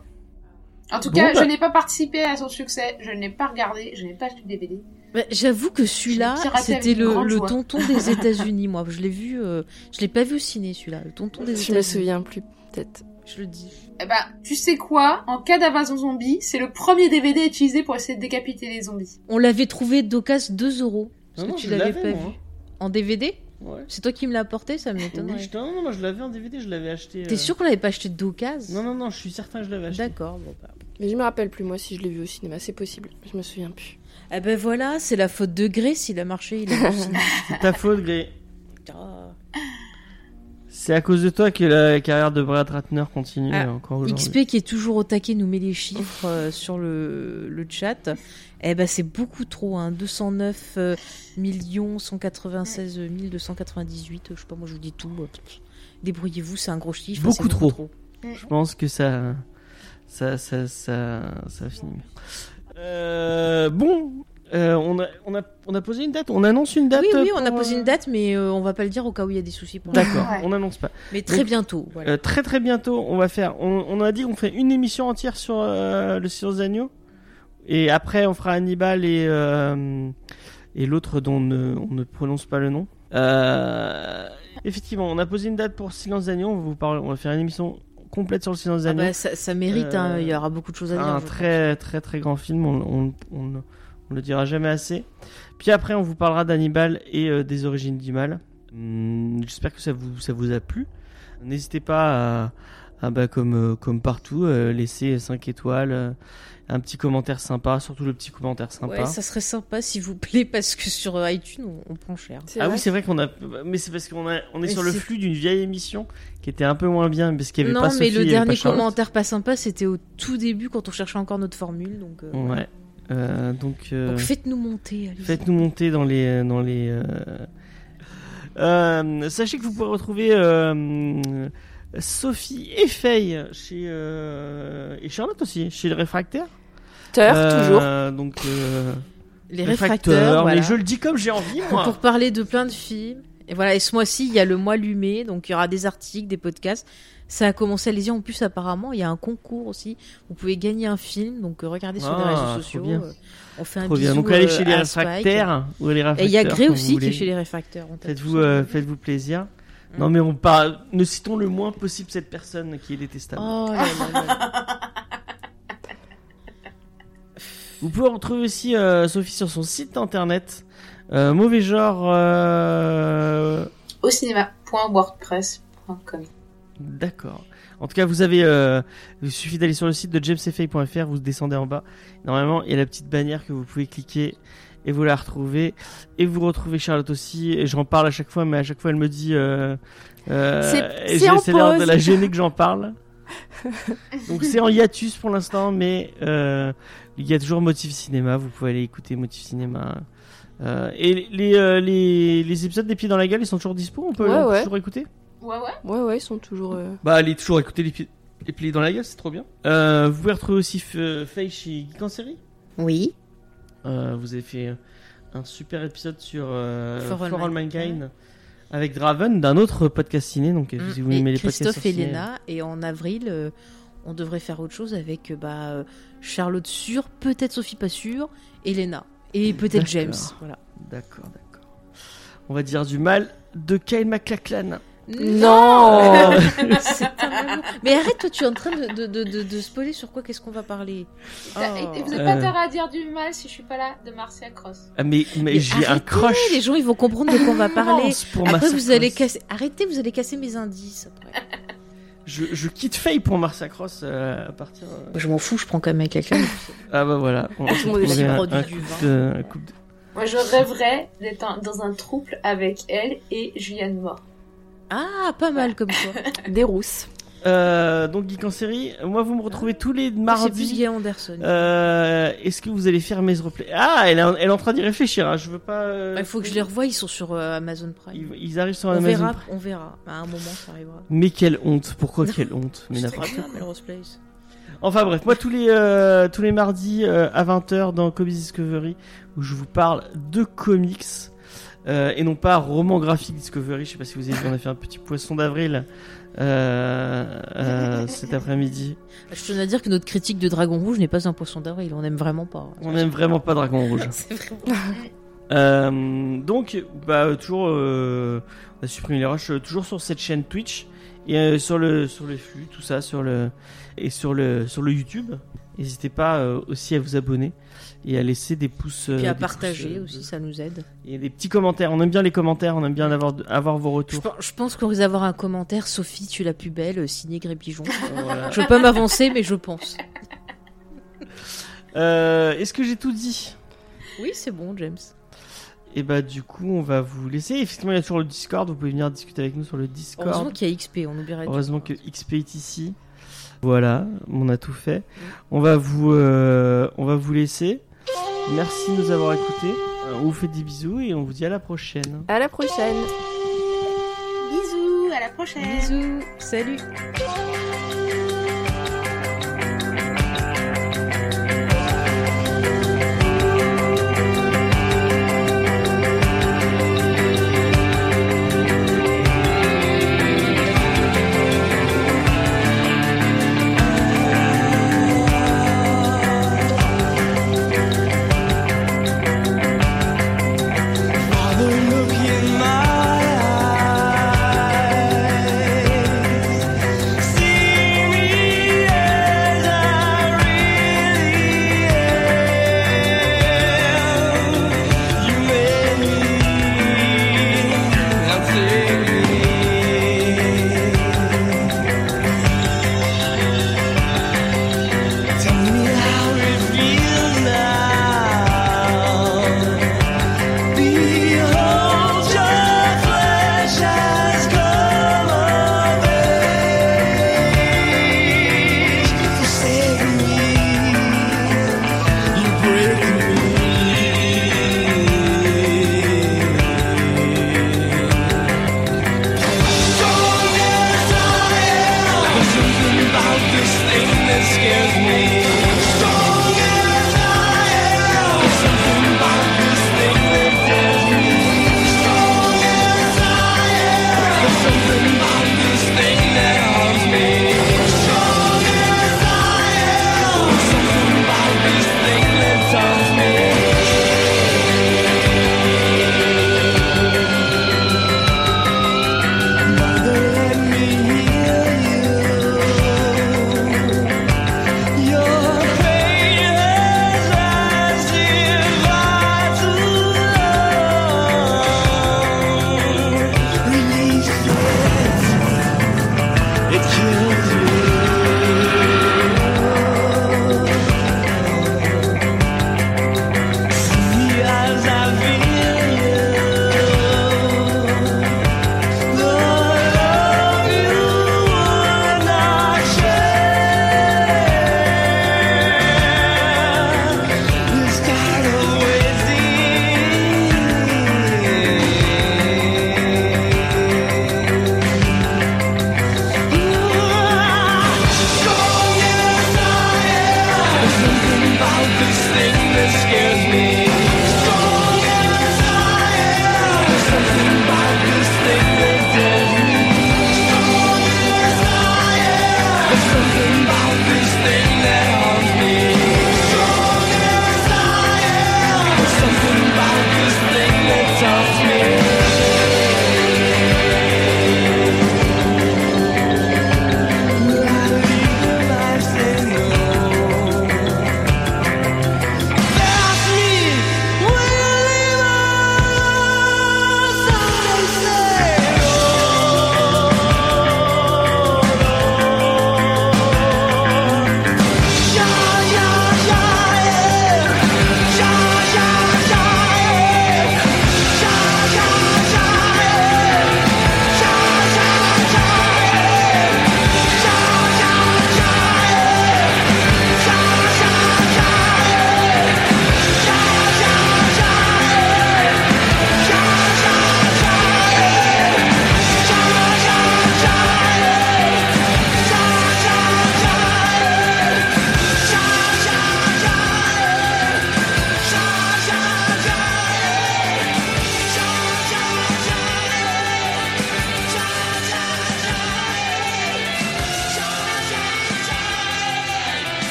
En tout Bon, cas, bah- je n'ai pas participé à son succès, je n'ai pas regardé, je n'ai pas acheté le DVD. Ouais, J'avoue que celui-là, Je l'ai c'était le, le tonton des États-Unis. Moi, je l'ai vu, euh, je l'ai pas vu au ciné celui-là, le tonton des Je États-Unis. me souviens plus, peut-être. Je le dis. Eh ben, tu sais quoi? En cas d'invasion zombie, c'est le premier DVD utilisé pour essayer de décapiter les zombies. On l'avait trouvé d'occasion 2 euros. Parce Non, que tu je l'avais l'avais, pas moi. vu. En DVD Ouais. C'est toi qui me l'as apporté, ça m'étonnerait. je- non, non, non, je l'avais en DVD, je l'avais acheté. T'es euh, sûr qu'on l'avait pas acheté d'occasion? Non, non, non, je suis certain que je l'avais acheté. D'accord, bon bah. Mais je me rappelle plus, moi, si je l'ai vu au cinéma. C'est possible. Je me souviens plus. Eh ben voilà, c'est la faute de Gré s'il a marché, il a marché. C'est ta faute, Gré. Ah. C'est à cause de toi que la carrière de Brad Ratner continue Ah, encore aujourd'hui. XP qui est toujours au taquet nous met les chiffres euh, sur le, le chat. Eh ben c'est beaucoup trop, hein. 209 euh, millions 196 298. Je sais pas, moi je vous dis tout. Débrouillez-vous, c'est un gros chiffre. Beaucoup trop. Je pense que ça, ça, ça, ça, ça finit. Euh, bon, euh, on, a, on, a, on a posé une date, on annonce une date. Oui, oui, on a posé euh, une date, mais euh, on va pas le dire au cas où il y a des soucis. D'accord, Ouais. on n'annonce pas. Mais très Donc, bientôt. Voilà. Euh, très très bientôt, on va faire. On, on a dit qu'on ferait une émission entière sur euh, le silence d'agneau. Et après, on fera Hannibal et, euh, et l'autre dont on ne, on ne prononce pas le nom. Euh, effectivement, on a posé une date pour Silence d'agneau. On, va vous parler- on va faire une émission complète sur le silence Ah d'agneau. bah, ça, ça mérite, hein, Euh, il y aura beaucoup de choses à dire. un très très très grand film, on, on, on- le dira jamais assez. Puis après, on vous parlera d'Hannibal et euh, des origines du mal. Hum, J'espère que ça vous, ça vous a plu. N'hésitez pas à, à, bah, comme, euh, comme partout, euh, laisser 5 étoiles, euh, un petit commentaire sympa, surtout le petit commentaire sympa. Ouais, ça serait sympa s'il vous plaît, parce que sur iTunes, on, on prend cher. Ah oui, c'est vrai qu'on a. Mais c'est parce qu'on a, on est Mais sur le flux d'une vieille émission qui était un peu moins bien parce qu'il y avait Non, pas mais Sophie, y le dernier pas commentaire pas sympa, c'était au tout début quand on cherchait encore notre formule. Donc, euh, Ouais. Euh, donc. euh, donc faites-nous monter. Faites-nous monter dans les dans les. euh, euh, sachez que vous pouvez retrouver euh, Sophie et Faye chez euh, et Charlotte aussi chez le réfractaire. Toujours. Euh, Donc euh, Les réfracteur, réfracteurs, voilà. mais je le dis comme j'ai envie moi. pour parler de plein de films. Et voilà, et ce mois-ci, il y a le mois lumé, donc il y aura des articles, des podcasts. Ça a commencé, allez-y, en plus apparemment, il y a un concours aussi. Vous pouvez gagner un film, donc euh, regardez sur les Ah, réseaux trop sociaux. bien. euh, on fait un bien. bisou Donc allez euh, chez les à réfractaires ou les réfracteurs. Et il y a Gré aussi qui est chez les tape Faites-vous euh, faites-vous plaisir. Mm. Non mais on parle, ne citons le moins possible cette personne qui est détestable. Oh là là là. Vous pouvez retrouver aussi euh, Sophie sur son site internet. Euh, mauvais genre. euh, Au cinéma.wordpress.com. D'accord. En tout cas, vous avez. euh, il suffit d'aller sur le site de jamesfay.fr, vous descendez en bas. Normalement, il y a la petite bannière que vous pouvez cliquer et vous la retrouvez. Et vous retrouvez Charlotte aussi. Et j'en parle à chaque fois, mais à chaque fois, elle me dit. Euh, euh, C'est- c'est l'air de la gêner que j'en parle. Donc c'est en hiatus pour l'instant, mais euh, il y a toujours Motif Cinéma. Vous pouvez aller écouter Motif Cinéma. Euh, et les, euh, les, les épisodes des pieds dans la gueule, ils sont toujours dispo? On peut, Ouais, on peut ouais. toujours écouter? Ouais, ouais. Ouais, ouais, ils sont toujours. euh, bah allez toujours écouter les, pieds dans la gueule, c'est trop bien. Euh, vous pouvez retrouver aussi F- Faye chez Geek en série. Oui. Euh, vous avez fait un super épisode sur euh, For All For All Mankind. Mankind avec Draven d'un autre podcast ciné. Donc euh, si vous Mm. Et aimez les podcasts Christophe et ciné, Léna. Et en avril, euh, on devrait faire autre chose avec euh, bah, euh, Charlotte sûre, peut-être Sophie pas sûre, et Léna. Et peut-être D'accord. James. Voilà. D'accord, d'accord. On va dire du mal de Kyle MacLachlan. Non un. Mais arrête, toi, tu es en train de, de, de, de, de spoiler sur quoi Qu'est-ce qu'on va parler Bah, Oh. et- et Vous n'avez Euh. pas intérêt à dire du mal si je suis pas là de Marcia Cross. Ah, mais mais Mais j'ai un arrêtez, crush. Les gens, ils vont comprendre de quoi on va parler. immense pour Après, Marcia vous allez Cross. casser. Arrêtez, vous allez casser mes indices. Après. Je, je quitte Faye pour Marcia Cross euh, à partir. euh, Je m'en fous, je prends quand même quelqu'un. Ah bah voilà. On si un, du vin. de- un coup de- Moi, je rêverais d'être dans un trouble avec elle et Julianne Moore. Ah, pas mal comme ça. Des rousses. Euh, donc Geek en série, moi vous me retrouvez tous les C'est plus mardis. Guy Anderson. Euh, Est-ce que vous allez faire mes replays? Ah, elle, est en- elle est en train d'y réfléchir. hein, Je veux pas. euh, Bah, Il faut que je les revoie, ils sont sur euh, Amazon Prime. Ils, ils arrivent sur On Amazon. verra, Prime. on verra. À un moment, ça arrivera. Mais quelle honte Pourquoi quelle honte Mais n'importe quoi. Place. Enfin bref, moi tous les euh, tous les mardis euh, à 20h dans Comics Discovery où je vous parle de comics euh, et non pas roman graphique Discovery. Je sais pas si vous avez vu, on a fait un petit poisson d'avril euh, euh, cet après-midi. Je tenais à dire que notre critique de Dragon Rouge n'est pas un poisson d'avril. On aime vraiment pas. On n'aime vraiment pas Dragon Rouge. C'est vraiment. Donc, bah, toujours, on a supprimé les rushs, euh, toujours sur cette chaîne Twitch. Et euh, sur le sur le flux, tout ça, sur le et sur le sur le YouTube. N'hésitez pas euh, aussi à vous abonner et à laisser des pouces. euh, Puis à partager pouces, euh, aussi, ça nous aide. Et des petits commentaires. On aime bien les commentaires. On aime bien avoir avoir vos retours. je pense qu'on risque d'avoir un commentaire Sophie, tu es la plus belle, signé Grépigeon. Voilà. je veux pas m'avancer, mais je pense. Euh, Est-ce que j'ai tout dit? Oui, c'est bon, James. Et bah du coup, on va vous laisser. Effectivement, il y a toujours le Discord. Vous pouvez venir discuter avec nous sur le Discord. Heureusement qu'il y a XP, on oublierait. Heureusement que XP est ici. Voilà, on a tout fait. On va vous, euh, on va vous laisser. Merci de nous avoir écoutés. On vous fait des bisous et on vous dit à la prochaine. À la prochaine. Bisous, à la prochaine. Bisous, salut.